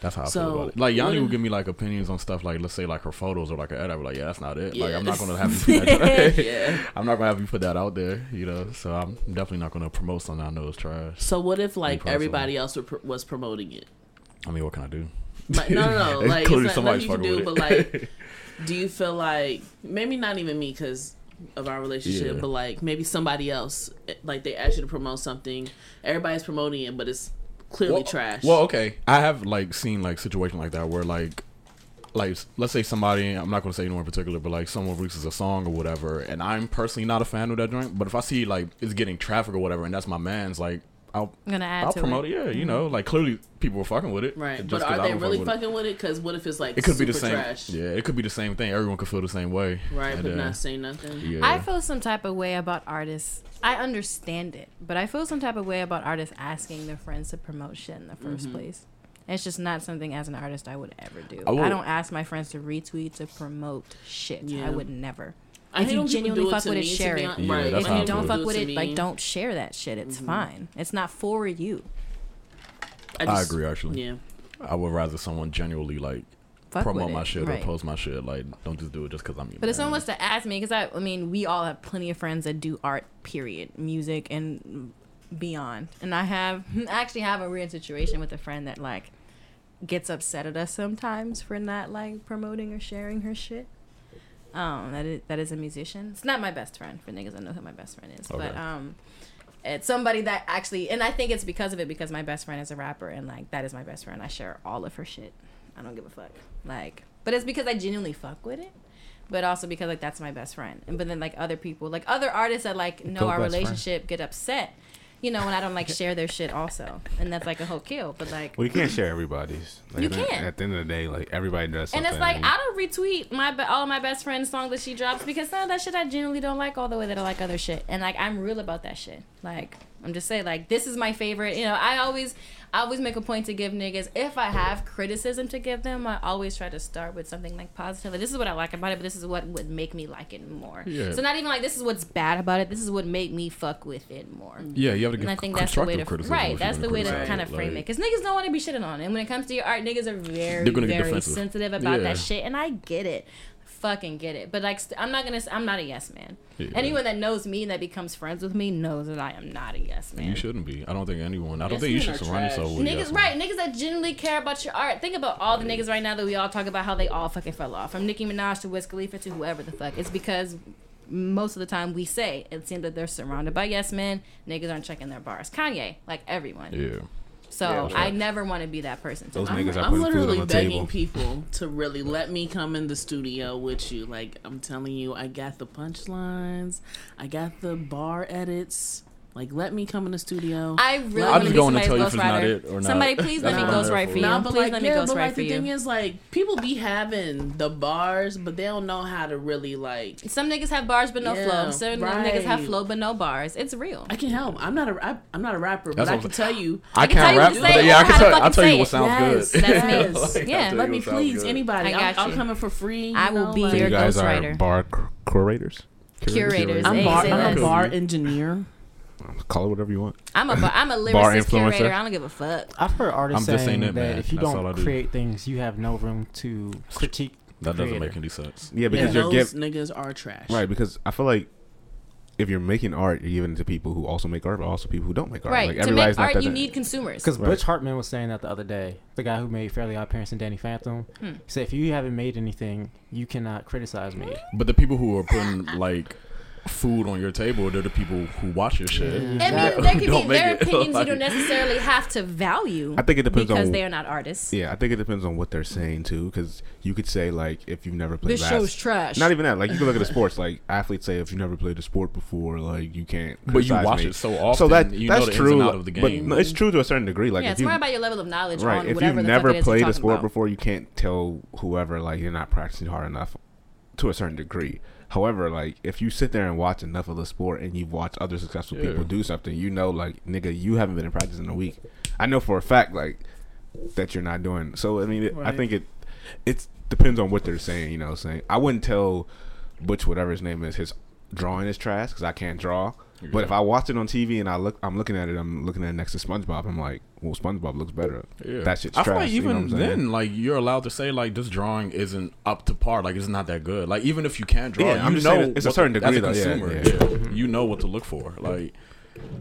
Speaker 4: that's how I
Speaker 1: So,
Speaker 4: feel about it. Like
Speaker 1: what
Speaker 4: Yanni will give me like opinions on stuff like let's say like her photos or like an edit. I'm like, yeah, that's not it. Like I'm not gonna have you put that [LAUGHS]
Speaker 1: yeah. [LAUGHS]
Speaker 4: I'm not gonna have you put that out there, you know. So I'm definitely not gonna promote something I know is trash.
Speaker 1: So what if like
Speaker 4: personally.
Speaker 1: everybody else were, pr- was promoting it?
Speaker 4: I mean, what can I do?
Speaker 1: Like, no, no, no. [LAUGHS] Like,
Speaker 4: Including
Speaker 1: it's not nothing
Speaker 4: somebody's
Speaker 1: you can do,
Speaker 4: with
Speaker 1: but like, do you feel like maybe not even me because of our relationship,
Speaker 4: Yeah.
Speaker 1: but like maybe somebody else, eh, like they ask you to promote something, everybody's promoting it, but it's clearly
Speaker 4: well,
Speaker 1: trash.
Speaker 4: Well, okay, I have like seen like situation like that where like, like let's say somebody I'm not gonna say anyone in particular, but like someone releases a song or whatever, and I'm personally not a fan of that joint. But if I see like it's getting traffic or whatever, and that's my man's, like I'll
Speaker 3: I'm gonna add
Speaker 4: I'll
Speaker 3: to
Speaker 4: promote it.
Speaker 3: it.
Speaker 4: Yeah, you know, like clearly people were fucking with it,
Speaker 1: right?
Speaker 4: just
Speaker 1: But
Speaker 4: 'cause
Speaker 1: are
Speaker 4: I
Speaker 1: they
Speaker 4: don't fuck
Speaker 1: really
Speaker 4: with it.
Speaker 1: fucking with it? Because what if it's like
Speaker 4: It could be the same.
Speaker 1: trash,
Speaker 4: Yeah, it could be the same thing. Everyone could feel the same way,
Speaker 1: right?
Speaker 4: And
Speaker 1: But
Speaker 4: then-
Speaker 1: not say nothing.
Speaker 4: Yeah.
Speaker 3: I feel some type of way about artists. I understand it, but I feel some type of way about artists asking their friends to promote shit in the 1st
Speaker 1: Mm-hmm.
Speaker 3: place. It's just not something as an artist I would ever do.
Speaker 4: I
Speaker 3: I don't ask my friends to retweet to promote shit.
Speaker 1: Yeah.
Speaker 3: I would never.
Speaker 1: I
Speaker 3: if you
Speaker 1: when people
Speaker 3: genuinely fuck with it, share it.
Speaker 4: Yeah,
Speaker 1: right?
Speaker 3: if you don't fuck with it, like don't share that shit. It's mm-hmm. fine. It's not for you.
Speaker 4: I
Speaker 1: just-
Speaker 4: agree. Actually,
Speaker 1: Yeah,
Speaker 4: I would rather someone genuinely like
Speaker 3: Fuck
Speaker 4: promote my shit
Speaker 3: right.
Speaker 4: or post my shit. Like, don't just do it just because I'm. your
Speaker 3: But if someone was to ask me, because I, I mean, we all have plenty of friends that do art, period, music and beyond. And I have, [LAUGHS] I actually have a weird situation with a friend that like gets upset at us sometimes for not like promoting or sharing her shit. Um, that is that is a musician. It's not my best friend for niggas. I know who my best friend is, but um, it's somebody that actually, and I think it's because of it because my best friend is a rapper and like that is my best friend. I share all of her shit. I don't give a fuck. Like, but it's because I genuinely fuck with it but also because like that's my best friend. And but then like other people, like other artists that like know our
Speaker 2: best friend.
Speaker 3: relationship get upset, you know, when I don't like [LAUGHS] share their shit also, and that's like a whole kill. But like,
Speaker 5: Well, you can't share everybody's. Like,
Speaker 3: You can't.
Speaker 5: At the end of the day, like everybody does
Speaker 3: and it's like I don't retweet my be- all of my best friend's songs that she drops because some of that shit I genuinely don't like all the way that I like other shit, and like I'm real about that shit. Like I'm just saying, like this is my favorite. You know, I always, I always make a point to give niggas if I have criticism to give them, I always try to start with something like positive. Like, this is what I like about it, but this is what would make me like it more.
Speaker 4: Yeah.
Speaker 3: So not even like this is what's bad about it. This is what made me fuck with it more. Mm-hmm.
Speaker 4: yeah, you have to give
Speaker 3: And I think that's the way
Speaker 4: constructive
Speaker 3: to
Speaker 4: criticism.
Speaker 3: right. That's the way to kind
Speaker 4: it,
Speaker 3: of frame it because niggas don't want to be shitting on, and when it comes to your art, niggas are very,
Speaker 4: They're gonna get
Speaker 3: very
Speaker 4: defensive.
Speaker 3: sensitive about
Speaker 4: Yeah.
Speaker 3: that shit, and I get it, fucking get it. But like, st- I'm not gonna. I'm not a yes man.
Speaker 4: Yeah.
Speaker 3: Anyone that knows me and that becomes friends with me knows that I am not a yes man.
Speaker 4: You shouldn't be. I don't think anyone. I don't
Speaker 1: Yes
Speaker 4: think you should surround
Speaker 1: trash.
Speaker 4: yourself with
Speaker 3: Niggas,
Speaker 4: yes men.
Speaker 3: right? Niggas that genuinely care about your art. Think about all the niggas right now that we all talk about how they all fucking fell off. From Nicki Minaj to Wiz Khalifa to whoever the fuck. It's because most of the time we say it seems that they're surrounded by yes men. Niggas aren't checking their bars. Kanye, like everyone.
Speaker 4: Yeah.
Speaker 3: So
Speaker 5: Yeah.
Speaker 3: I never want to be that person. To
Speaker 5: Those
Speaker 3: them.
Speaker 5: niggas are
Speaker 1: I'm literally begging
Speaker 5: table.
Speaker 1: people to really let me come in the studio with you. Like I'm telling you, I got the punchlines, I got the bar edits. Like let me come in the studio.
Speaker 3: I really
Speaker 4: I'll
Speaker 3: want to
Speaker 4: just
Speaker 3: be
Speaker 4: go in and
Speaker 3: somebody's
Speaker 4: tell you if it's not it or not.
Speaker 3: Somebody please let
Speaker 4: That's
Speaker 3: me
Speaker 4: what I'm
Speaker 3: ghostwrite
Speaker 4: there
Speaker 3: for
Speaker 4: for.
Speaker 3: you.
Speaker 1: No, but
Speaker 3: please
Speaker 1: like
Speaker 3: let me
Speaker 1: yeah, but
Speaker 3: ghostwrite
Speaker 1: like
Speaker 3: for
Speaker 1: the thing
Speaker 3: you.
Speaker 1: is like people be having the bars, but they don't know how to really like.
Speaker 3: Some niggas have bars but no
Speaker 1: Yeah,
Speaker 3: flow. Some niggas have flow but no bars. It's real.
Speaker 1: I can help. I'm not a I, I'm not a rapper, but
Speaker 4: That's
Speaker 1: I
Speaker 4: what
Speaker 1: can
Speaker 4: I'm
Speaker 1: tell you.
Speaker 4: I
Speaker 3: can tell
Speaker 4: can't
Speaker 3: you
Speaker 4: rap,
Speaker 3: what to
Speaker 4: but
Speaker 3: say
Speaker 4: yeah,
Speaker 3: or
Speaker 4: I can
Speaker 3: how to
Speaker 4: tell. I'll
Speaker 3: fucking
Speaker 4: tell
Speaker 3: say [LAUGHS]
Speaker 4: you
Speaker 3: it.
Speaker 4: what sounds
Speaker 1: Yes,
Speaker 4: good.
Speaker 3: That's me. Yeah.
Speaker 4: I'll tell
Speaker 1: Let me
Speaker 4: what sounds
Speaker 1: please
Speaker 4: good.
Speaker 1: anybody.
Speaker 3: I got
Speaker 1: I'm, I'm
Speaker 3: you.
Speaker 1: coming for free. you
Speaker 3: I will
Speaker 1: know,
Speaker 3: be
Speaker 1: like-
Speaker 3: your
Speaker 5: you guys
Speaker 3: ghostwriter.
Speaker 5: are bar cur- curators.
Speaker 3: Curators.
Speaker 1: I'm, bar,
Speaker 3: say
Speaker 1: I'm a
Speaker 3: less.
Speaker 1: bar engineer.
Speaker 5: Call it whatever you want.
Speaker 3: I'm a bar, I'm a [LAUGHS]
Speaker 5: Bar
Speaker 3: lyricist
Speaker 5: influencer.
Speaker 3: curator. I don't give a fuck.
Speaker 2: I've heard artists
Speaker 4: I'm just
Speaker 2: saying
Speaker 4: saying
Speaker 2: that, if you
Speaker 4: That's
Speaker 2: don't
Speaker 4: do.
Speaker 2: create things, you have no room to critique.
Speaker 4: That doesn't
Speaker 2: creator.
Speaker 4: make any sense.
Speaker 5: Yeah,
Speaker 1: And
Speaker 5: because you're
Speaker 1: those
Speaker 5: giving
Speaker 1: niggas are trash.
Speaker 5: right because I feel like if you're making art, you're giving it to people who also make art, but also people who don't make art.
Speaker 3: Right.
Speaker 5: Like,
Speaker 3: to make
Speaker 5: not
Speaker 3: art,
Speaker 5: that-
Speaker 3: you need consumers.
Speaker 2: Because
Speaker 5: Right.
Speaker 2: Butch Hartman was saying that the other day. The guy who made Fairly Odd Parents and Danny Phantom.
Speaker 3: Hmm.
Speaker 2: Said, if you haven't made anything, you cannot criticize me.
Speaker 4: But the people who are putting [LAUGHS] like food on your table, they're the people who watch your shit.
Speaker 2: Yeah.
Speaker 3: I mean, there could [LAUGHS] be
Speaker 4: Don't make
Speaker 3: their
Speaker 4: it. [LAUGHS]
Speaker 3: opinions you don't necessarily have to value
Speaker 5: I think it depends
Speaker 3: because
Speaker 5: on
Speaker 3: they are not artists.
Speaker 5: Yeah, I think it depends on what they're saying too. Because you could say like if you've never played
Speaker 3: This
Speaker 5: bas-
Speaker 3: show's trash.
Speaker 5: Not even that. Like you can look at the sports. Like athletes say if you've never played a sport before, like you can't.
Speaker 4: But you watch
Speaker 5: me.
Speaker 4: it so often,
Speaker 5: So that
Speaker 4: you
Speaker 5: that's
Speaker 4: know the ins
Speaker 5: true.
Speaker 4: and out of the
Speaker 5: But no, it's true to a certain degree. Like
Speaker 3: yeah,
Speaker 5: if
Speaker 3: it's
Speaker 5: you
Speaker 3: more about your level of knowledge
Speaker 5: right,
Speaker 3: on
Speaker 5: if
Speaker 3: whatever
Speaker 5: you've
Speaker 3: the
Speaker 5: never
Speaker 3: fuck it is you're
Speaker 5: played a sport
Speaker 3: about.
Speaker 5: before, you can't tell whoever like you're not practicing hard enough to a certain degree. However, like if you sit there and watch enough of the sport and you've watched other successful
Speaker 4: Yeah.
Speaker 5: people do something, you know, like nigga, you haven't been in practice in a week. I know for a fact, like that you're not doing. So I mean, it, I think it it depends on what they're saying. You know, what I'm saying I wouldn't tell Butch whatever his name is his drawing is trash because I can't draw. But if I watch it on TV and I look, I'm looking at it. I'm looking at it next to SpongeBob. I'm like, well, SpongeBob looks better.
Speaker 4: Yeah.
Speaker 5: That shit's
Speaker 4: I feel
Speaker 5: trash.
Speaker 4: like
Speaker 5: you know
Speaker 4: even
Speaker 5: I'm saying?
Speaker 4: then, like you're allowed to say like this drawing isn't up to par. Like it's not that good. Like even if you can't draw,
Speaker 5: Yeah,
Speaker 4: you
Speaker 5: I'm just
Speaker 4: know
Speaker 5: it's a certain
Speaker 4: as
Speaker 5: degree, though, yeah,
Speaker 4: consumer,
Speaker 5: yeah.
Speaker 4: yeah, you know what to look for. Like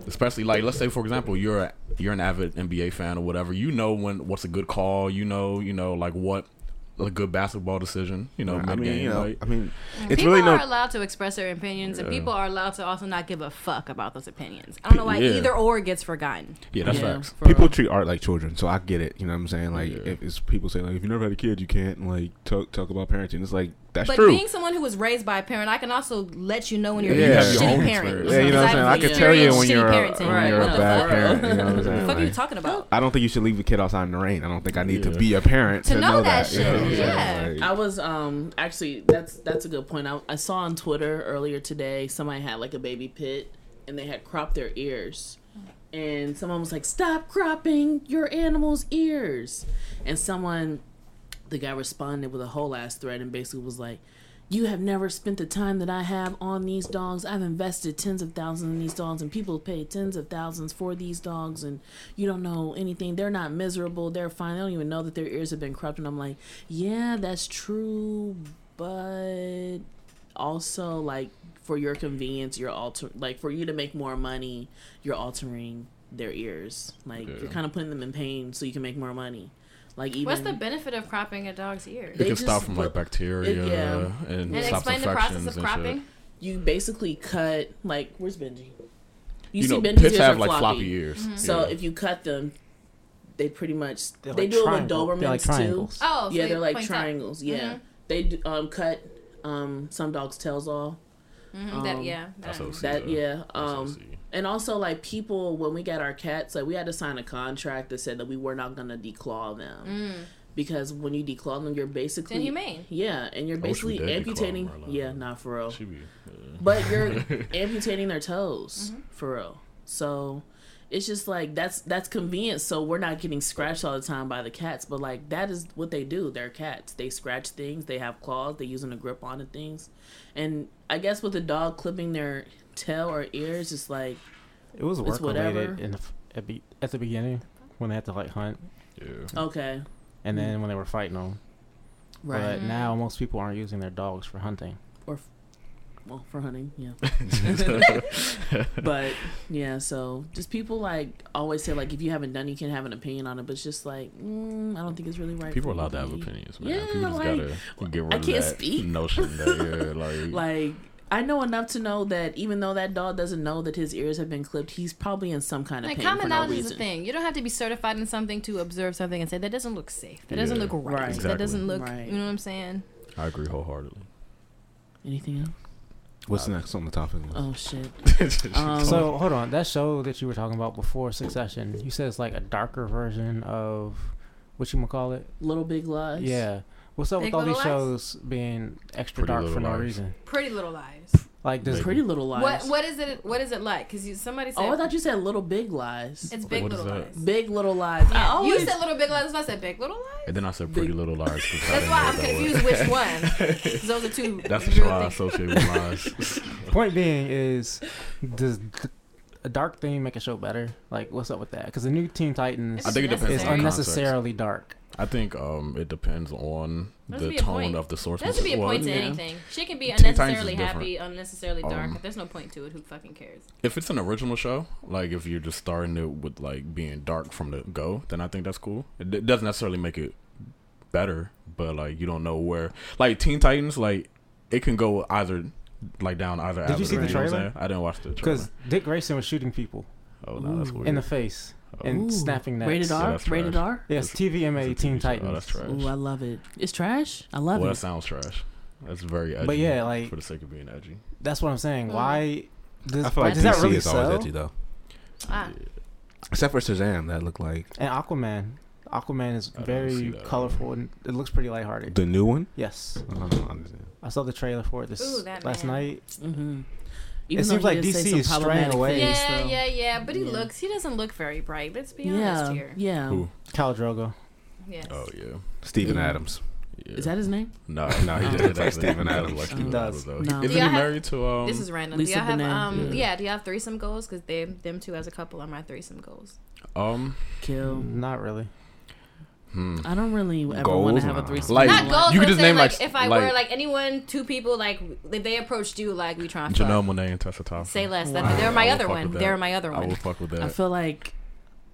Speaker 4: Especially like, let's say for example, you're a, you're an avid NBA fan or whatever. You know when what's a good call. You know, you know like what a good basketball decision. You know,
Speaker 5: I mean,
Speaker 4: game.
Speaker 5: you know,
Speaker 4: like,
Speaker 5: I mean, it's
Speaker 3: people
Speaker 5: really
Speaker 3: are allowed to express their opinions, and people are allowed to also not give a fuck about those opinions. I don't know why
Speaker 4: Yeah.
Speaker 3: either or gets forgotten.
Speaker 4: yeah, that's
Speaker 1: Yeah,
Speaker 4: facts.
Speaker 1: for
Speaker 5: People
Speaker 1: real.
Speaker 5: treat art like children, so I get it. You know what I'm saying? Like,
Speaker 4: Yeah.
Speaker 5: if it's people say like, if you never had a kid, you can't like talk talk about parenting. It's like that's
Speaker 3: but
Speaker 5: true.
Speaker 3: being someone who was raised by a parent, I can also let you know when you're
Speaker 5: Yeah.
Speaker 3: being
Speaker 5: You
Speaker 3: a shitty
Speaker 4: own
Speaker 3: parent.
Speaker 5: yeah, you know what I'm saying. I can tell you when you're a,
Speaker 3: shitty parenting.
Speaker 5: when you're a bad
Speaker 1: What the
Speaker 5: parent. You know what I'm [LAUGHS] saying?
Speaker 3: the fuck are you talking about?
Speaker 5: I don't think you should leave a kid outside in the rain. I don't think I need to be a parent
Speaker 3: To
Speaker 5: to,
Speaker 3: know that
Speaker 5: you know what I'm
Speaker 3: shit,
Speaker 5: saying?
Speaker 3: yeah.
Speaker 5: Like,
Speaker 1: I was um actually that's that's a good point. I, I saw on Twitter earlier today somebody had like a baby pit and they had cropped their ears. And someone was like, "Stop cropping your animal's ears." And someone the guy responded with a whole ass thread and basically was like, "You have never spent the time that I have on these dogs. I've invested tens of thousands in these dogs and people pay tens of thousands for these dogs and you don't know anything. They're not miserable. They're fine. They don't even know that their ears have been cropped." And I'm like, "Yeah, that's true, but also like for your convenience, you're alter like for you to make more money, you're altering their ears. Like
Speaker 4: Yeah.
Speaker 1: you're kind of putting them in pain so you can make more money. Like even
Speaker 3: What's the benefit of cropping a dog's ears?
Speaker 4: It
Speaker 1: They
Speaker 4: can stop from like
Speaker 1: put-
Speaker 4: bacteria
Speaker 1: it- yeah.
Speaker 4: and,
Speaker 3: And
Speaker 4: stops
Speaker 3: explain the
Speaker 4: infections
Speaker 3: process of
Speaker 4: and
Speaker 3: cropping.
Speaker 4: shit.
Speaker 1: you basically cut like where's Benji? You,
Speaker 4: You,
Speaker 1: see
Speaker 4: know,
Speaker 1: Benji's
Speaker 4: pits
Speaker 1: ears
Speaker 4: have
Speaker 1: are
Speaker 4: like
Speaker 1: floppy.
Speaker 4: floppy ears.
Speaker 3: Mm-hmm.
Speaker 1: So
Speaker 4: Yeah.
Speaker 1: if you cut them, they pretty much
Speaker 2: They're
Speaker 1: they
Speaker 2: like
Speaker 1: do it with
Speaker 2: triangle- they're like
Speaker 1: Dobermans too.
Speaker 3: Oh, so
Speaker 1: yeah,
Speaker 3: they
Speaker 1: they're like
Speaker 3: point up.
Speaker 1: triangles. Yeah,
Speaker 3: Mhm.
Speaker 1: they do, um cut um some dogs' tails off.
Speaker 3: Mhm, that,
Speaker 1: Um,
Speaker 3: yeah. That-
Speaker 1: That
Speaker 4: Yeah.
Speaker 1: yeah. Um,
Speaker 4: OC.
Speaker 1: And also like people when we got our cats, like we had to sign a contract that said that we were not gonna declaw them
Speaker 3: Mm.
Speaker 1: because when you declaw them, you're basically
Speaker 3: inhumane.
Speaker 1: Yeah, and you're
Speaker 4: I wish we
Speaker 1: basically amputating. Yeah, not for real.
Speaker 4: Be, yeah.
Speaker 1: But you're [LAUGHS] amputating their toes
Speaker 3: Mm-hmm.
Speaker 1: for real. So it's just like that's that's convenient. So we're not getting scratched all the time by the cats. But like that is what they do. They're cats. They scratch things. They have claws. They using a grip onto things. And I guess with a dog clipping their tail or ears, it's like
Speaker 2: It was
Speaker 1: It's
Speaker 2: work
Speaker 1: whatever.
Speaker 2: related in the, at, be, at the beginning when they had to like hunt,
Speaker 4: yeah.
Speaker 1: okay,
Speaker 2: and then when they were fighting them.
Speaker 1: right.
Speaker 2: But now most people aren't using their dogs for hunting.
Speaker 1: Or well, for hunting, yeah. [LAUGHS] [LAUGHS] but yeah, so just people like always say like if you haven't done, you can't have an opinion on it. But it's just like mm, I don't think it's really right.
Speaker 4: People are
Speaker 1: for
Speaker 4: allowed to have opinions, man.
Speaker 1: Yeah,
Speaker 4: People just
Speaker 1: like,
Speaker 4: gotta get rid
Speaker 1: I
Speaker 4: of
Speaker 1: can't
Speaker 4: that
Speaker 1: speak.
Speaker 4: notion that yeah, [LAUGHS] like,
Speaker 1: Like I know enough to know that even though that dog doesn't know that his ears have been clipped, he's probably in some kind of
Speaker 3: Like
Speaker 1: pain for
Speaker 3: common
Speaker 1: no
Speaker 3: knowledge is a thing. You don't have to be certified in something to observe something and say that doesn't look safe. That doesn't look right.
Speaker 1: Right.
Speaker 3: That doesn't look.
Speaker 1: Right.
Speaker 3: You know what I'm saying?
Speaker 4: I agree wholeheartedly.
Speaker 1: Anything else?
Speaker 5: What's next on the topic list?
Speaker 1: Oh shit. [LAUGHS] Um,
Speaker 2: so hold on, that show that you were talking about before Succession, you said it's like a darker version of what you gonna call it?
Speaker 1: Little Big Lies.
Speaker 2: Yeah. What's up
Speaker 3: Big
Speaker 2: with all these
Speaker 3: Little
Speaker 2: shows being extra
Speaker 4: Pretty
Speaker 2: dark for
Speaker 4: Little
Speaker 2: no
Speaker 4: Lies.
Speaker 2: reason?
Speaker 3: Pretty Little Lies.
Speaker 2: Like does
Speaker 1: Pretty Little Lies.
Speaker 3: What What is it? What is it like? Because somebody said.
Speaker 1: Oh, I thought you said Little Big Lies.
Speaker 3: It's Big
Speaker 4: What is
Speaker 3: Little
Speaker 4: that?
Speaker 3: Lies.
Speaker 1: Big Little Lies. I
Speaker 3: Yeah.
Speaker 1: always,
Speaker 3: You said Little Big Lies. I said Big Little Lies.
Speaker 4: And then I said Pretty
Speaker 1: Big-
Speaker 4: Little Lies. 'cause I
Speaker 3: That's
Speaker 4: didn't
Speaker 3: why
Speaker 4: know
Speaker 3: I'm
Speaker 4: what that
Speaker 3: confused
Speaker 4: was.
Speaker 3: which one. 'Cause [LAUGHS] Those are two.
Speaker 4: That's the
Speaker 3: real
Speaker 4: show I
Speaker 3: things.
Speaker 4: associate with lies. [LAUGHS]
Speaker 2: point being is does th- a dark theme make a show better? Like what's up with that? Because the new Teen Titans
Speaker 4: I think it depends
Speaker 2: is
Speaker 4: on context.
Speaker 2: unnecessarily dark.
Speaker 4: I think um, it depends on
Speaker 3: There
Speaker 4: the
Speaker 3: to be a
Speaker 4: tone of the source.
Speaker 3: There has to be a
Speaker 4: Well,
Speaker 3: point to
Speaker 1: yeah.
Speaker 3: anything. She can be
Speaker 4: Teen
Speaker 3: unnecessarily happy, unnecessarily dark.
Speaker 4: Um,
Speaker 3: but there's no point to it. Who fucking cares?
Speaker 4: If it's an original show, like if you're just starting it with like being dark from the go, then I think that's cool. It, d- doesn't necessarily make it better, but like you don't know where. Like Teen Titans, like it can go either like down either.
Speaker 2: Did you see the
Speaker 4: I'm
Speaker 2: trailer?
Speaker 4: saying? I didn't watch the trailer.
Speaker 2: Because Dick Grayson was shooting people
Speaker 4: Oh no, that's weird.
Speaker 2: in the face and
Speaker 1: Ooh.
Speaker 2: snapping necks.
Speaker 1: Rated
Speaker 4: Yeah,
Speaker 1: R.
Speaker 4: that's
Speaker 1: Rated
Speaker 4: trash.
Speaker 1: R.
Speaker 2: Yes, TVMA
Speaker 4: It's a
Speaker 2: Teen
Speaker 4: show.
Speaker 2: Titans.
Speaker 4: Oh, that's trash.
Speaker 1: Ooh, I love it. It's trash. I love it.
Speaker 4: well, that sounds trash. That's very edgy.
Speaker 2: But yeah, like-
Speaker 4: for the sake of being edgy.
Speaker 2: That's what I'm saying.
Speaker 3: Mhm.
Speaker 2: Why does,
Speaker 5: I feel like
Speaker 2: does that
Speaker 5: DC
Speaker 2: really
Speaker 5: is always
Speaker 2: sell?
Speaker 5: edgy though,
Speaker 3: Ah,
Speaker 5: except for Shazam. That looked like
Speaker 2: And Aquaman. Aquaman is very
Speaker 4: see that.
Speaker 2: colorful and it looks pretty lighthearted.
Speaker 5: the new one.
Speaker 2: Yes,
Speaker 5: I don't understand.
Speaker 2: I saw the trailer for it this
Speaker 3: Ooh,
Speaker 2: last
Speaker 3: man.
Speaker 2: night.
Speaker 1: Mm-hmm.
Speaker 2: It seems like DC is straying away.
Speaker 3: yeah, yeah, yeah. But he
Speaker 1: Yeah.
Speaker 3: looks. He doesn't look very bright. Let's be
Speaker 1: Yeah,
Speaker 3: honest here.
Speaker 1: yeah.
Speaker 4: Who?
Speaker 2: Khal Drogo.
Speaker 3: Yes.
Speaker 4: Oh yeah.
Speaker 5: Stephen
Speaker 1: Yeah.
Speaker 5: Adams.
Speaker 4: yeah.
Speaker 1: Is that his name?
Speaker 4: No,
Speaker 5: No, he
Speaker 4: doesn't.
Speaker 5: doesn't like
Speaker 4: He
Speaker 5: Steven Adams.
Speaker 4: like
Speaker 1: He
Speaker 2: does.
Speaker 4: Adams, though.
Speaker 1: No.
Speaker 4: Isn't
Speaker 3: Do
Speaker 4: he
Speaker 3: y'all have-
Speaker 4: married to um?
Speaker 3: this is random.
Speaker 1: Lisa
Speaker 3: do y'all have
Speaker 1: Bonet.
Speaker 3: um?
Speaker 4: Yeah.
Speaker 3: Yeah. Do y'all have threesome goals? Because they them two as a couple are my threesome goals.
Speaker 4: um.
Speaker 1: Kill.
Speaker 2: Not really.
Speaker 1: I don't really ever want to have a threesome.
Speaker 4: Like-
Speaker 3: Not goals.
Speaker 4: You could just name,
Speaker 3: like,
Speaker 4: like,
Speaker 3: if I
Speaker 4: like-
Speaker 3: were like anyone, two people, like if they approached you, like we trying to
Speaker 4: Janelle. Monae and Tessa Thompson.
Speaker 3: Say less.
Speaker 1: Wow.
Speaker 3: That, they're my
Speaker 4: I
Speaker 3: other one. They're my other one.
Speaker 4: I
Speaker 3: one.
Speaker 4: would fuck with that.
Speaker 1: I feel like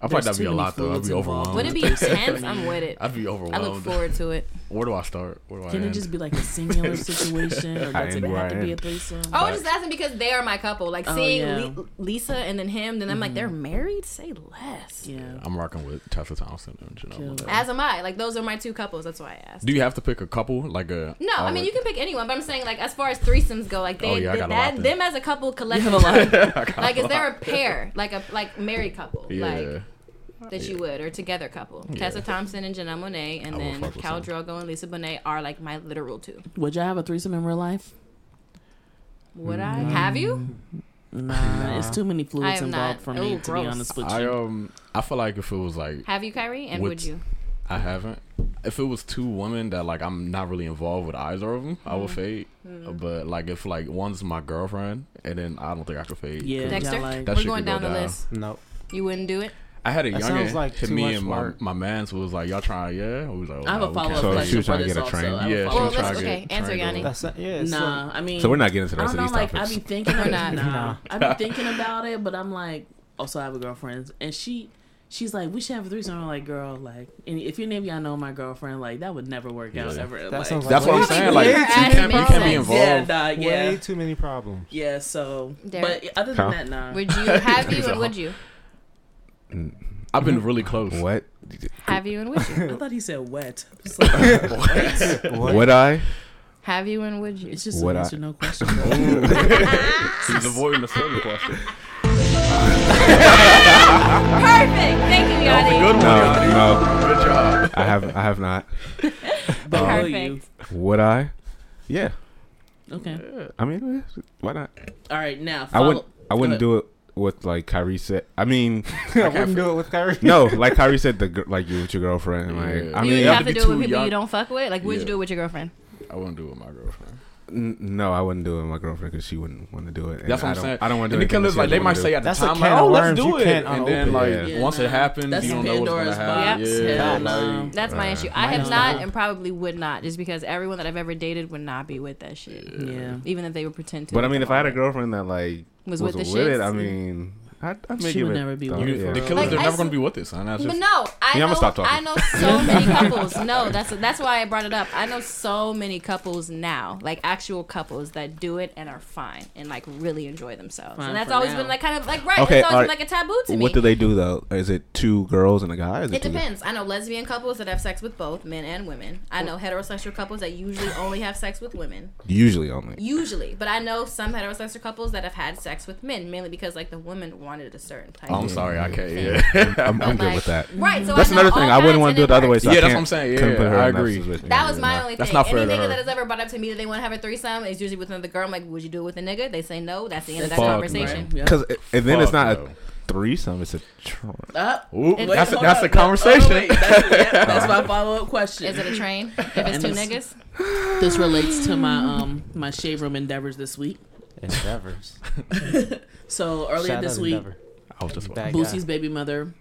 Speaker 4: I feel like
Speaker 1: there's
Speaker 4: that'd be a lot though. I'd be
Speaker 1: involved.
Speaker 4: overwhelmed.
Speaker 3: Would it be
Speaker 1: Threesome. [LAUGHS]
Speaker 3: intense? I'm with it.
Speaker 4: I'd be overwhelmed.
Speaker 3: I look forward to it. [LAUGHS]
Speaker 4: Where do I start? Where do I
Speaker 1: can it just be like a singular [LAUGHS] situation, or
Speaker 5: I
Speaker 1: does it
Speaker 5: end
Speaker 1: have
Speaker 5: I
Speaker 1: to be a
Speaker 5: end.
Speaker 1: threesome?
Speaker 3: I was just asking because they are my couple. Like
Speaker 1: Oh,
Speaker 3: seeing
Speaker 1: yeah. Mm-hmm.
Speaker 3: Li- Lisa and then him, then I'm like, they're married. Say less.
Speaker 1: yeah.
Speaker 4: I'm rocking with Tessa Thompson and Janelle Monae.
Speaker 3: As am I. Like those are my two couples. That's why I asked.
Speaker 4: Do you have to pick a couple? Like a
Speaker 3: no, I mean you can pick anyone, but I'm saying like as far as threesomes go, like they,
Speaker 4: Oh, yeah, I got a lot
Speaker 3: that,
Speaker 4: then.
Speaker 3: them as a couple
Speaker 1: You
Speaker 3: collectively.
Speaker 1: have a lot.
Speaker 3: Like is there a pair, like a like married couple,
Speaker 4: Yeah.
Speaker 3: like that you would, or together couple?
Speaker 4: Yeah.
Speaker 3: Tessa Thompson and Janelle Monae, and
Speaker 4: I
Speaker 3: then Khal
Speaker 4: some.
Speaker 3: Drogo and Lisa Bonet are like my literal two.
Speaker 1: Would y'all have a threesome in real life?
Speaker 3: Would I have you?
Speaker 1: Nah, it's too many
Speaker 3: I
Speaker 1: fluids involved
Speaker 3: not.
Speaker 1: for
Speaker 3: Ooh,
Speaker 1: me. to
Speaker 3: gross.
Speaker 1: be honest with
Speaker 4: I um I feel like if it was like
Speaker 3: Have you, Kyrie? And would
Speaker 4: Would-
Speaker 3: you?
Speaker 4: I haven't. If it was two women that like I'm not really involved with either of them, I
Speaker 3: Mm.
Speaker 4: would fade. But like if like one's my girlfriend, and then I don't think I could fade.
Speaker 1: yeah,
Speaker 4: 'cause
Speaker 3: Dexter?
Speaker 1: y'all like
Speaker 3: We're going
Speaker 4: could go
Speaker 3: down the list.
Speaker 2: Nope.
Speaker 3: You wouldn't do it.
Speaker 4: I had a
Speaker 2: That
Speaker 4: youngin
Speaker 2: like
Speaker 4: hit
Speaker 2: too
Speaker 4: me and my
Speaker 2: work.
Speaker 4: my man's was like, y'all trying, yeah? We was like, oh,
Speaker 1: I have a follow up
Speaker 5: So
Speaker 1: question
Speaker 5: she was
Speaker 1: for
Speaker 5: trying to
Speaker 1: this
Speaker 5: get a
Speaker 1: also.
Speaker 5: train?
Speaker 1: I have a
Speaker 4: Yeah, she was trying to
Speaker 3: okay.
Speaker 4: get-
Speaker 3: Answer,
Speaker 4: trying to
Speaker 3: Yanni.
Speaker 4: go.
Speaker 2: That's yeah. It's
Speaker 1: Nah, I mean,
Speaker 5: So we're not getting to the
Speaker 1: I
Speaker 5: rest
Speaker 1: don't
Speaker 5: of
Speaker 1: know.
Speaker 5: these
Speaker 1: Like I
Speaker 5: topics.
Speaker 1: be thinking,
Speaker 3: We're not.
Speaker 1: Nah,
Speaker 2: Nah.
Speaker 1: I be [LAUGHS] thinking about it, but I'm like, also I have a girlfriend, and she. She's like, we should have a threesome. I'm like, girl, like, and if you name y'all know my girlfriend, like, that would never work out
Speaker 4: Yeah.
Speaker 1: ever.
Speaker 2: That
Speaker 1: like,
Speaker 2: sounds
Speaker 4: That's what I'm saying. Like you can't, you can't be
Speaker 3: sense.
Speaker 1: yeah,
Speaker 4: involved.
Speaker 1: nah, yeah,
Speaker 2: way too many problems.
Speaker 1: yeah. So,
Speaker 3: Derek.
Speaker 1: but other
Speaker 5: Huh?
Speaker 1: than that, nah.
Speaker 3: Would you have [LAUGHS] you and would you
Speaker 4: I've been really close.
Speaker 5: What?
Speaker 3: have you and would you?
Speaker 1: I thought he said wet. It's, [LAUGHS] like,
Speaker 2: What?
Speaker 5: Would I?
Speaker 3: have you and would you?
Speaker 1: it's just
Speaker 5: Would
Speaker 1: a
Speaker 5: I-
Speaker 1: yes or no question. [LAUGHS]
Speaker 4: He's avoiding the certain question.
Speaker 3: Perfect. Thank you,
Speaker 4: That was good one,
Speaker 5: No,
Speaker 4: Yanni.
Speaker 5: no.
Speaker 4: Good job.
Speaker 5: I have. I have not.
Speaker 1: But um, will
Speaker 3: Perfect.
Speaker 5: Would I? Yeah.
Speaker 1: Okay.
Speaker 5: I mean, why not?
Speaker 1: All right. Now,
Speaker 5: I wouldn't. I wouldn't do it with like Kyrie said. I mean, [LAUGHS]
Speaker 2: I wouldn't do it with Kyrie.
Speaker 5: no, [LAUGHS] like Kyrie said, the like you with your girlfriend. Like
Speaker 4: Yeah.
Speaker 5: I mean,
Speaker 3: would
Speaker 4: have
Speaker 3: have
Speaker 4: to
Speaker 3: to do it with
Speaker 4: too
Speaker 3: people you
Speaker 4: young.
Speaker 3: don't fuck with. Like, would you do it with your girlfriend?
Speaker 4: I wouldn't do it with my girlfriend.
Speaker 5: N- no, I wouldn't do it with my girlfriend because she wouldn't want to do it. and
Speaker 4: That's what
Speaker 5: I
Speaker 4: I'm
Speaker 5: don't,
Speaker 4: saying.
Speaker 5: I don't want to do
Speaker 4: And
Speaker 5: it.
Speaker 4: because like they might say at the
Speaker 2: That's a
Speaker 4: time,
Speaker 2: can
Speaker 4: like,
Speaker 2: of
Speaker 4: oh, let's
Speaker 2: worms you
Speaker 4: do it,
Speaker 2: can't
Speaker 4: and then
Speaker 2: unopen.
Speaker 4: like
Speaker 5: Yeah.
Speaker 4: once
Speaker 1: nah.
Speaker 4: it happens,
Speaker 1: That's
Speaker 4: you don't
Speaker 1: the
Speaker 4: know what's gonna
Speaker 1: Pandora's
Speaker 4: happen.
Speaker 3: box.
Speaker 4: Yeah,
Speaker 1: Hell
Speaker 4: like.
Speaker 3: That's my
Speaker 5: Uh,
Speaker 3: issue. I have not
Speaker 1: not.
Speaker 3: and probably would not, just because everyone that I've ever dated would not be with that shit.
Speaker 1: Yeah.
Speaker 3: Even if they would pretend to.
Speaker 5: But I mean, if I had a girlfriend that like
Speaker 3: Was
Speaker 5: was,
Speaker 3: with the
Speaker 5: with it. I mean, I'd, I'd make
Speaker 1: She
Speaker 5: it
Speaker 1: would
Speaker 5: with
Speaker 1: never be
Speaker 5: the-
Speaker 1: with you
Speaker 5: yeah.
Speaker 4: The killers,
Speaker 3: Like,
Speaker 4: they're
Speaker 3: I
Speaker 4: never gonna be with us, son. That's
Speaker 3: But
Speaker 4: just
Speaker 3: no, I
Speaker 5: Yeah, I'ma
Speaker 3: know.
Speaker 5: stop talking.
Speaker 3: I know [LAUGHS] so many couples. No, that's that's why I brought it up. I know so many couples now, like actual couples that do it and are fine and like really enjoy themselves.
Speaker 1: Fine
Speaker 3: and that's
Speaker 1: for
Speaker 3: always
Speaker 1: now.
Speaker 3: been like kind of like right.
Speaker 5: Okay,
Speaker 3: it's always
Speaker 5: alright.
Speaker 3: been like a taboo to me.
Speaker 5: What do they do though? Is it two girls and a guy? Is
Speaker 3: It
Speaker 5: two
Speaker 3: depends. I know lesbian couples that have sex with both men and women. I know heterosexual couples that usually only have sex with women.
Speaker 5: Usually only.
Speaker 3: Usually, but I know some heterosexual couples that have had sex with men, mainly because like the woman wanted a certain type.
Speaker 4: I'm
Speaker 3: of
Speaker 4: sorry, I can't.
Speaker 3: thing.
Speaker 4: Yeah,
Speaker 5: I'm, I'm good
Speaker 3: like,
Speaker 5: with that.
Speaker 3: Right. So
Speaker 5: That's
Speaker 3: I
Speaker 5: another thing. I wouldn't want to do it the other way.
Speaker 3: works.
Speaker 5: So I
Speaker 4: Yeah, that's
Speaker 5: can't-
Speaker 4: what I'm saying.
Speaker 5: couldn't
Speaker 4: Yeah,
Speaker 5: put her
Speaker 4: I agree.
Speaker 3: That was my
Speaker 5: Yeah.
Speaker 3: only
Speaker 4: That's
Speaker 3: thing.
Speaker 4: not fair to
Speaker 3: Anything
Speaker 4: her.
Speaker 3: that has ever brought up to me that they want to have a threesome is usually with another girl. I'm like, would you do it with a nigga? They say no. That's the end of that
Speaker 5: Fuck no.
Speaker 3: conversation.
Speaker 1: Yeah.
Speaker 5: Because and then it's not
Speaker 4: no.
Speaker 5: a threesome. It's a tr-
Speaker 1: Uh,
Speaker 4: Ooh,
Speaker 3: Wait,
Speaker 4: that's a, that's
Speaker 1: up.
Speaker 4: a conversation.
Speaker 1: oh, wait, that's, yeah, [LAUGHS] that's my follow up question.
Speaker 3: Is it a train? [LAUGHS] If it's
Speaker 1: And
Speaker 3: two
Speaker 1: this-
Speaker 3: niggas,
Speaker 1: this relates to my um my shave room endeavors this week.
Speaker 2: Endeavors. [LAUGHS]
Speaker 1: So earlier
Speaker 2: Shout
Speaker 1: this week,
Speaker 2: Endeavor.
Speaker 4: I was just
Speaker 2: Bad guy.
Speaker 1: Boosie's baby mother,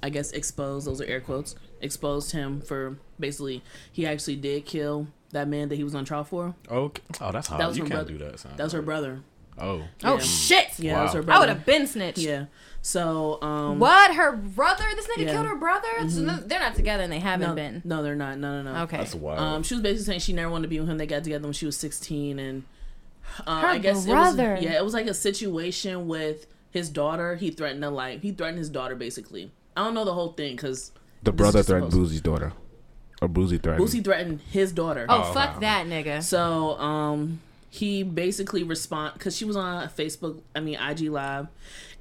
Speaker 1: I guess exposed. Those are air quotes. Exposed him for basically he actually did kill that man that he was on trial for.
Speaker 4: okay. Oh, that's hard.
Speaker 1: That was
Speaker 4: you
Speaker 1: her
Speaker 4: can't
Speaker 1: brother.
Speaker 4: do that, son.
Speaker 1: That was her brother.
Speaker 4: Oh,
Speaker 3: oh shit!
Speaker 1: Yeah, that was
Speaker 4: Wow.
Speaker 1: her
Speaker 3: I would have been snitched.
Speaker 1: Yeah. So um.
Speaker 3: What? Her brother? This nigga
Speaker 1: Yeah.
Speaker 3: killed her brother? So they're not together and they haven't
Speaker 1: No,
Speaker 3: been.
Speaker 1: no, they're not. No, no, no.
Speaker 3: Okay.
Speaker 4: that's wild.
Speaker 1: Um, she was basically saying she never wanted to be with him. They got together when she was 16, and uh,
Speaker 3: Her
Speaker 1: I guess
Speaker 3: brother.
Speaker 1: it was yeah, it was like a situation with his daughter. He threatened to like he threatened his daughter basically. I don't know the whole thing because
Speaker 5: the brother threatened
Speaker 1: supposed-
Speaker 5: Boosie's daughter, or Boosie threatened.
Speaker 1: Boosie threatened his daughter.
Speaker 3: oh,
Speaker 5: Oh,
Speaker 3: fuck
Speaker 5: wow.
Speaker 3: that nigga.
Speaker 1: So um, he basically respond because she was on Facebook. I mean IG live.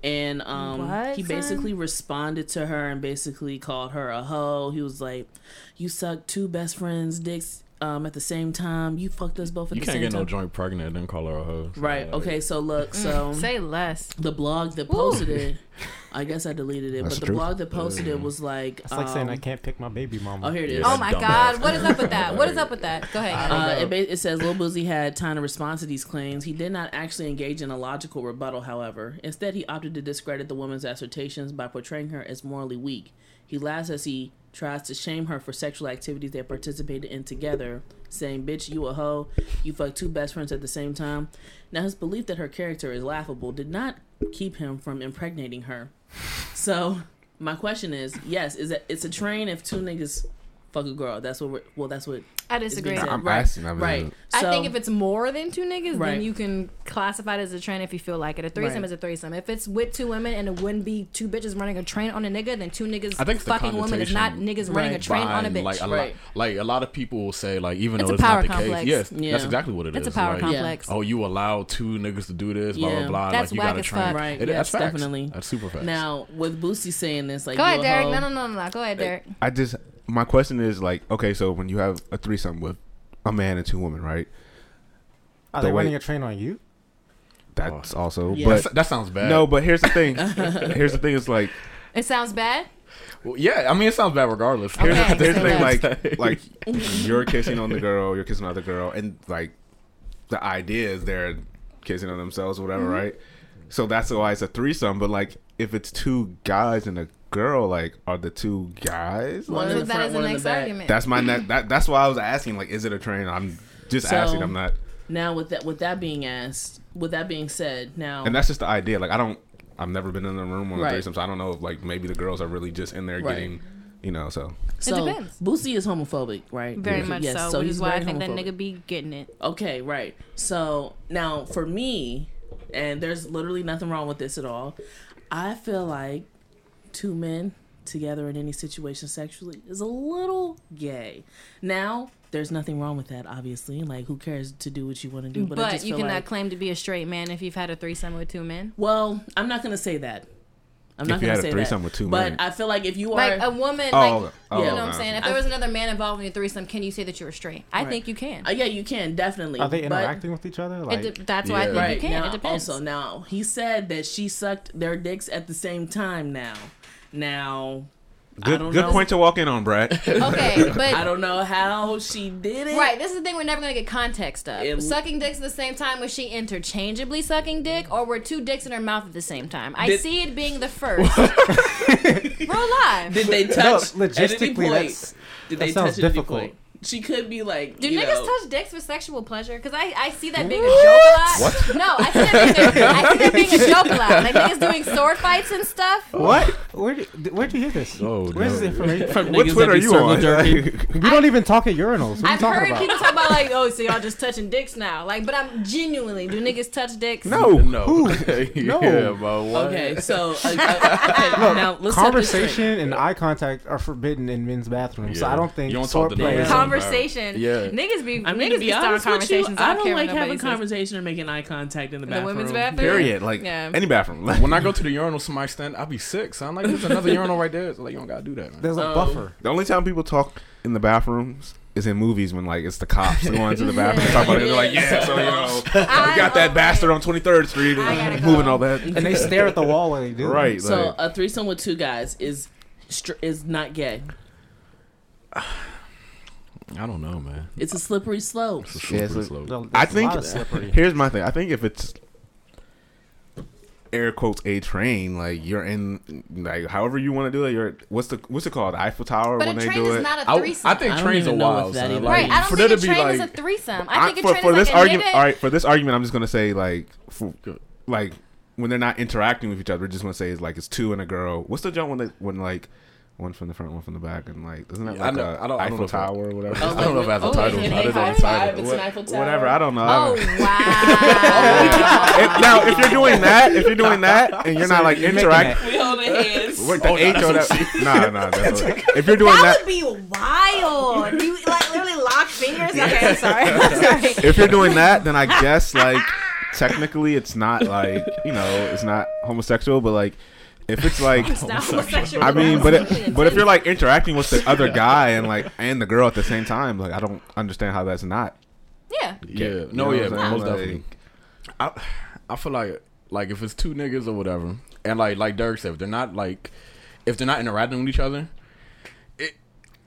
Speaker 1: And um,
Speaker 3: What,
Speaker 1: he
Speaker 3: son?
Speaker 1: basically responded to her and basically called her a hoe. He was like, "You suck two best friends' dicks um, at the same time. You fucked us both at
Speaker 4: you
Speaker 1: the same time.
Speaker 4: You can't get no joint pregnant and then call her a hoe. So,
Speaker 1: Right.
Speaker 4: like,
Speaker 1: Okay. So look. So
Speaker 3: Say less.
Speaker 1: the blog that posted it, [LAUGHS] I guess I deleted it,
Speaker 5: That's
Speaker 1: but the
Speaker 5: true.
Speaker 1: blog that posted it was like,
Speaker 2: It's like saying I
Speaker 1: um,
Speaker 2: can't pick my baby mama.
Speaker 1: Oh, here it is.
Speaker 4: Yeah,
Speaker 3: Oh my god,
Speaker 4: ass.
Speaker 3: what is up with that? What is up with that? Go ahead.
Speaker 1: Uh, it, it says Lil Boosie had time to respond to these claims. He did not actually engage in a logical rebuttal, however. Instead, he opted to discredit the woman's assertions by portraying her as morally weak. He laughs as he tries to shame her for sexual activities they participated in together, saying, Bitch, you a hoe, you fuck two best friends at the same time. Now, his belief that her character is laughable did not keep him from impregnating her. So, my question is yes, is it, it's a train if two niggas fuck a girl. That's what we're, well, that's what
Speaker 3: I disagree.
Speaker 1: being said.
Speaker 5: I'm
Speaker 1: right.
Speaker 5: asking, I'm
Speaker 1: right.
Speaker 5: asking.
Speaker 3: I
Speaker 1: So-
Speaker 3: think if it's more than two niggas,
Speaker 1: Right.
Speaker 3: then you can classify it as a train if you feel like it. A threesome
Speaker 1: Right.
Speaker 3: is a threesome. If it's with two women and it wouldn't be two bitches running a train on a nigga, then two niggas
Speaker 4: I think
Speaker 3: fucking women is not
Speaker 4: connotation
Speaker 3: niggas running a
Speaker 1: Right.
Speaker 3: train on a bitch.
Speaker 4: Like a,
Speaker 1: Right.
Speaker 4: lot, like a lot of people will say, like even
Speaker 3: It's
Speaker 4: though
Speaker 3: a
Speaker 4: it's not the
Speaker 3: complex.
Speaker 4: case, yes,
Speaker 1: Yeah.
Speaker 4: that's exactly what it is.
Speaker 3: it's a power
Speaker 4: like,
Speaker 3: complex.
Speaker 4: Oh, you allow two niggas to do this, blah
Speaker 1: Yeah.
Speaker 4: blah blah.
Speaker 3: That's
Speaker 4: like you
Speaker 3: whack
Speaker 4: got to
Speaker 3: as
Speaker 4: train.
Speaker 3: fuck.
Speaker 1: Right.
Speaker 4: It,
Speaker 1: yes,
Speaker 4: that's facts.
Speaker 1: definitely.
Speaker 4: That's super facts.
Speaker 1: Now, with Boosie saying this, like,
Speaker 3: Go ahead, Derek. No, no, no, no, no. Go ahead, Derek.
Speaker 5: I just my question is like, okay, so when you have a threesome with a man and two women, right?
Speaker 2: Are
Speaker 5: The
Speaker 2: they
Speaker 5: way-
Speaker 2: running a train on you?
Speaker 5: That's also,
Speaker 1: Yeah.
Speaker 5: but
Speaker 4: That's- that sounds bad.
Speaker 5: no, but here's the thing. [LAUGHS] here's the thing. It's like
Speaker 3: It sounds bad.
Speaker 4: Well, yeah, I mean it sounds bad regardless.
Speaker 3: Okay.
Speaker 5: here's, here's the
Speaker 3: so
Speaker 5: thing. Like like [LAUGHS] you're kissing on the girl, you're kissing on the girl, and like the idea is they're kissing on themselves, or whatever,
Speaker 3: Mm-hmm.
Speaker 5: right? So that's why it's a threesome. But like if it's two guys and a girl, like are the two guys?
Speaker 1: One
Speaker 5: Like,
Speaker 1: in
Speaker 3: So
Speaker 1: the
Speaker 3: that
Speaker 1: front,
Speaker 3: is
Speaker 1: one in
Speaker 3: next
Speaker 1: the back.
Speaker 3: argument.
Speaker 5: that's my ne- that that's why I was asking. Like, is it a train? I'm just
Speaker 1: So-
Speaker 5: asking. I'm not.
Speaker 1: Now, with that, with that being asked, with that being said, now,
Speaker 5: And that's just the idea. Like I don't. I've never been in a room on a
Speaker 1: Right.
Speaker 5: threesome, so I don't know if like maybe the girls are really just in there
Speaker 1: Right.
Speaker 5: getting, you know. So
Speaker 1: so
Speaker 3: depends.
Speaker 1: Boosie is homophobic, right?
Speaker 3: Very
Speaker 1: Yes.
Speaker 3: much
Speaker 1: yes,
Speaker 3: so, which
Speaker 1: he's
Speaker 3: is why I
Speaker 1: very
Speaker 3: think that nigga be getting it.
Speaker 1: Okay, right. So now for me, and there's literally nothing wrong with this at all. I feel like two men together in any situation sexually is a little gay. Now, there's nothing wrong with that, obviously. Like, who cares to do what you want to do?
Speaker 3: But,
Speaker 1: I just
Speaker 3: you cannot
Speaker 1: like,
Speaker 3: claim to be a straight man if you've had a threesome with two men.
Speaker 1: well, I'm not gonna say that. I'm
Speaker 5: If
Speaker 1: not
Speaker 5: you
Speaker 1: gonna
Speaker 5: had a
Speaker 1: say
Speaker 5: threesome
Speaker 1: that.
Speaker 5: with two
Speaker 1: but
Speaker 5: men.
Speaker 1: I feel like if you are
Speaker 3: Like a woman,
Speaker 5: Oh,
Speaker 3: like
Speaker 5: oh,
Speaker 3: you know
Speaker 5: no.
Speaker 3: what I'm saying. If there was another man involved in your threesome, can you say that you're straight? I
Speaker 1: Right.
Speaker 3: think you can.
Speaker 1: Uh, yeah, you can definitely.
Speaker 2: Are they
Speaker 1: but-
Speaker 2: interacting with each other? Like,
Speaker 3: de- that's why I think
Speaker 1: Right
Speaker 3: you can.
Speaker 1: now,
Speaker 3: it depends.
Speaker 1: also now he said that she sucked their dicks at the same time. Now, now, I
Speaker 5: good
Speaker 1: don't
Speaker 5: good
Speaker 1: know.
Speaker 5: point to walk in on, Brad.
Speaker 3: okay, [LAUGHS] but
Speaker 1: I don't know how she did it.
Speaker 3: Right, this is the thing we're never gonna get context of.
Speaker 1: It-
Speaker 3: sucking dicks at the same time, was she interchangeably sucking dick, or were two dicks in her mouth at the same time? I
Speaker 1: Did-
Speaker 3: see it being the [LAUGHS] first. Real live.
Speaker 1: Did they
Speaker 2: No,
Speaker 1: touch?
Speaker 2: logistically,
Speaker 1: at any point?
Speaker 2: that's-
Speaker 1: Did
Speaker 2: that
Speaker 1: they
Speaker 2: sounds
Speaker 1: touch at any
Speaker 2: difficult.
Speaker 1: Point? She could be like,
Speaker 3: Do
Speaker 1: you
Speaker 3: niggas
Speaker 1: know,
Speaker 3: touch dicks for sexual pleasure? Because I, I see that being a joke a lot.
Speaker 5: What?
Speaker 3: No, I see that being a, I see that being a [LAUGHS] joke a lot. Like niggas doing sword fights and stuff.
Speaker 2: what? Where did, where'd you hear this?
Speaker 4: Oh,
Speaker 2: Where's
Speaker 4: no.
Speaker 2: this information?
Speaker 1: From
Speaker 5: what
Speaker 1: niggas
Speaker 5: Twitter are you on? [LAUGHS]
Speaker 2: we don't even talk at urinals. What are you
Speaker 3: I've
Speaker 2: talking
Speaker 3: heard
Speaker 2: about?
Speaker 3: people talk about like, oh, so y'all just touching dicks now. Like, but I'm genuinely, do niggas touch dicks?
Speaker 5: no,
Speaker 4: No, [LAUGHS]
Speaker 2: No.
Speaker 4: yeah, but what?
Speaker 1: Okay, so uh, uh, okay, now let's set this straight.
Speaker 2: Conversation and eye contact are forbidden in men's bathrooms, so I don't think
Speaker 4: You don't talk to
Speaker 2: swordplay
Speaker 4: niggas.
Speaker 2: is-
Speaker 3: Conversation.
Speaker 4: Yeah.
Speaker 3: Niggas be
Speaker 1: I mean,
Speaker 3: niggas be
Speaker 1: be
Speaker 3: starting
Speaker 1: honest with you. I
Speaker 3: don't
Speaker 1: don't like having
Speaker 3: nobody
Speaker 1: conversation or making eye contact in the
Speaker 3: In the
Speaker 1: bathroom.
Speaker 3: women's bathroom?
Speaker 5: Period. Like
Speaker 3: Yeah.
Speaker 5: any bathroom.
Speaker 4: When I go to the urinal, somebody stand, I'll be sick. So I'm like, there's another [LAUGHS] urinal right there. It's like you don't gotta do that, man.
Speaker 2: There's a
Speaker 1: Um,
Speaker 2: buffer.
Speaker 5: the only time people talk in the bathrooms is in movies when like it's the cops going to the bathroom talk about it. They're like, yeah, so you know, we got that bastard on 23rd Street and moving
Speaker 3: go.
Speaker 5: all that.
Speaker 2: And they stare at the wall when they do. it.
Speaker 5: Right.
Speaker 1: So
Speaker 5: like,
Speaker 1: a threesome with two guys is is not gay.
Speaker 4: I don't know, man.
Speaker 1: It's a slippery slope.
Speaker 4: It's a
Speaker 5: Yeah,
Speaker 4: slippery
Speaker 5: it's
Speaker 4: slope.
Speaker 2: There's
Speaker 5: I
Speaker 2: a
Speaker 5: think
Speaker 2: slippery.
Speaker 5: here's my thing. I think if it's air quotes a train, like you're in, like however you want to do it. You're what's the what's it called? Eiffel Tower
Speaker 3: But
Speaker 5: when
Speaker 3: a
Speaker 5: they do
Speaker 3: is
Speaker 5: it.
Speaker 3: not a
Speaker 4: I,
Speaker 3: threesome.
Speaker 4: I think
Speaker 1: I
Speaker 4: trains are wild.
Speaker 1: if that
Speaker 4: son.
Speaker 1: even-
Speaker 4: Like,
Speaker 3: right. I don't
Speaker 4: for
Speaker 3: think a
Speaker 4: to be
Speaker 3: train
Speaker 4: like,
Speaker 3: is a threesome. I think a
Speaker 5: for,
Speaker 3: train
Speaker 5: for
Speaker 3: is
Speaker 5: this
Speaker 3: like
Speaker 5: argument,
Speaker 3: nigga.
Speaker 5: all right. For this argument, I'm just gonna say like, for, like when they're not interacting with each other, we're just gonna say it's like it's two and a girl. What's the jump when they when like one from the front, one from the back, and like doesn't that
Speaker 4: Yeah, I
Speaker 5: like
Speaker 4: know-
Speaker 5: a
Speaker 4: I don't- I don't
Speaker 5: Eiffel
Speaker 4: know
Speaker 5: Tower or whatever?
Speaker 1: Oh, [LAUGHS]
Speaker 4: I don't know if
Speaker 1: like,
Speaker 4: that's a
Speaker 1: oh,
Speaker 4: title. I don't know if
Speaker 1: five,
Speaker 4: it's a title.
Speaker 1: It's an Eiffel Tower.
Speaker 5: Whatever. I don't know.
Speaker 3: Oh wow! [LAUGHS]
Speaker 5: If- now, if you're doing that, if you're doing that, and you're not like
Speaker 2: you're making
Speaker 5: interacting,
Speaker 1: We holding hands.
Speaker 5: Wait, the
Speaker 4: Oh,
Speaker 5: H
Speaker 4: no,
Speaker 5: or
Speaker 4: that's
Speaker 5: that? [LAUGHS] Nah, nah. That's what, if you're doing
Speaker 3: that
Speaker 5: that,
Speaker 3: would be wild. You like literally lock fingers. Okay, I'm sorry. I'm sorry.
Speaker 5: if you're doing that, then I guess like technically it's not like you know it's not homosexual, but like if it's like
Speaker 3: It's.
Speaker 5: I mean, but it, but if you're like interacting with the [LAUGHS] other guy and like and the girl at the same time, like I don't understand how that's not.
Speaker 3: yeah,
Speaker 4: Yeah,
Speaker 5: You
Speaker 4: no,
Speaker 5: know
Speaker 4: yeah,
Speaker 5: what I'm
Speaker 4: most
Speaker 5: Like,
Speaker 4: definitely. I, I feel like like if it's two niggas or whatever, and like like Derek said, if they're not like if they're not interacting with each other, it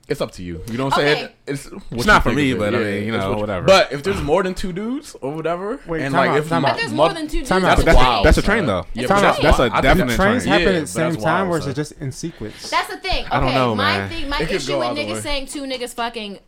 Speaker 4: It's up to you. You know what I'm saying? It's, what
Speaker 5: It's not for me,
Speaker 4: of it.
Speaker 5: but I mean, you know,
Speaker 4: what
Speaker 5: whatever.
Speaker 4: But if there's more than two dudes or whatever,
Speaker 2: Wait,
Speaker 4: and
Speaker 2: time
Speaker 4: like
Speaker 2: out,
Speaker 4: if
Speaker 2: time
Speaker 3: But
Speaker 2: out.
Speaker 3: there's more than two dudes.
Speaker 2: Time.
Speaker 5: That's,
Speaker 4: That's
Speaker 5: that's,
Speaker 4: wild,
Speaker 5: that's a train though.
Speaker 4: Yeah,
Speaker 5: Time
Speaker 4: but
Speaker 5: out.
Speaker 4: that's
Speaker 5: That's a
Speaker 4: wild. I think
Speaker 5: definite
Speaker 4: that's
Speaker 2: Trains
Speaker 5: train.
Speaker 2: happen
Speaker 4: Yeah,
Speaker 2: at the same
Speaker 4: that's
Speaker 2: time,
Speaker 4: wild,
Speaker 2: or is it just in sequence?
Speaker 3: That's the thing. Okay,
Speaker 5: I don't know,
Speaker 3: my thing, my issue with niggas saying two niggas fucking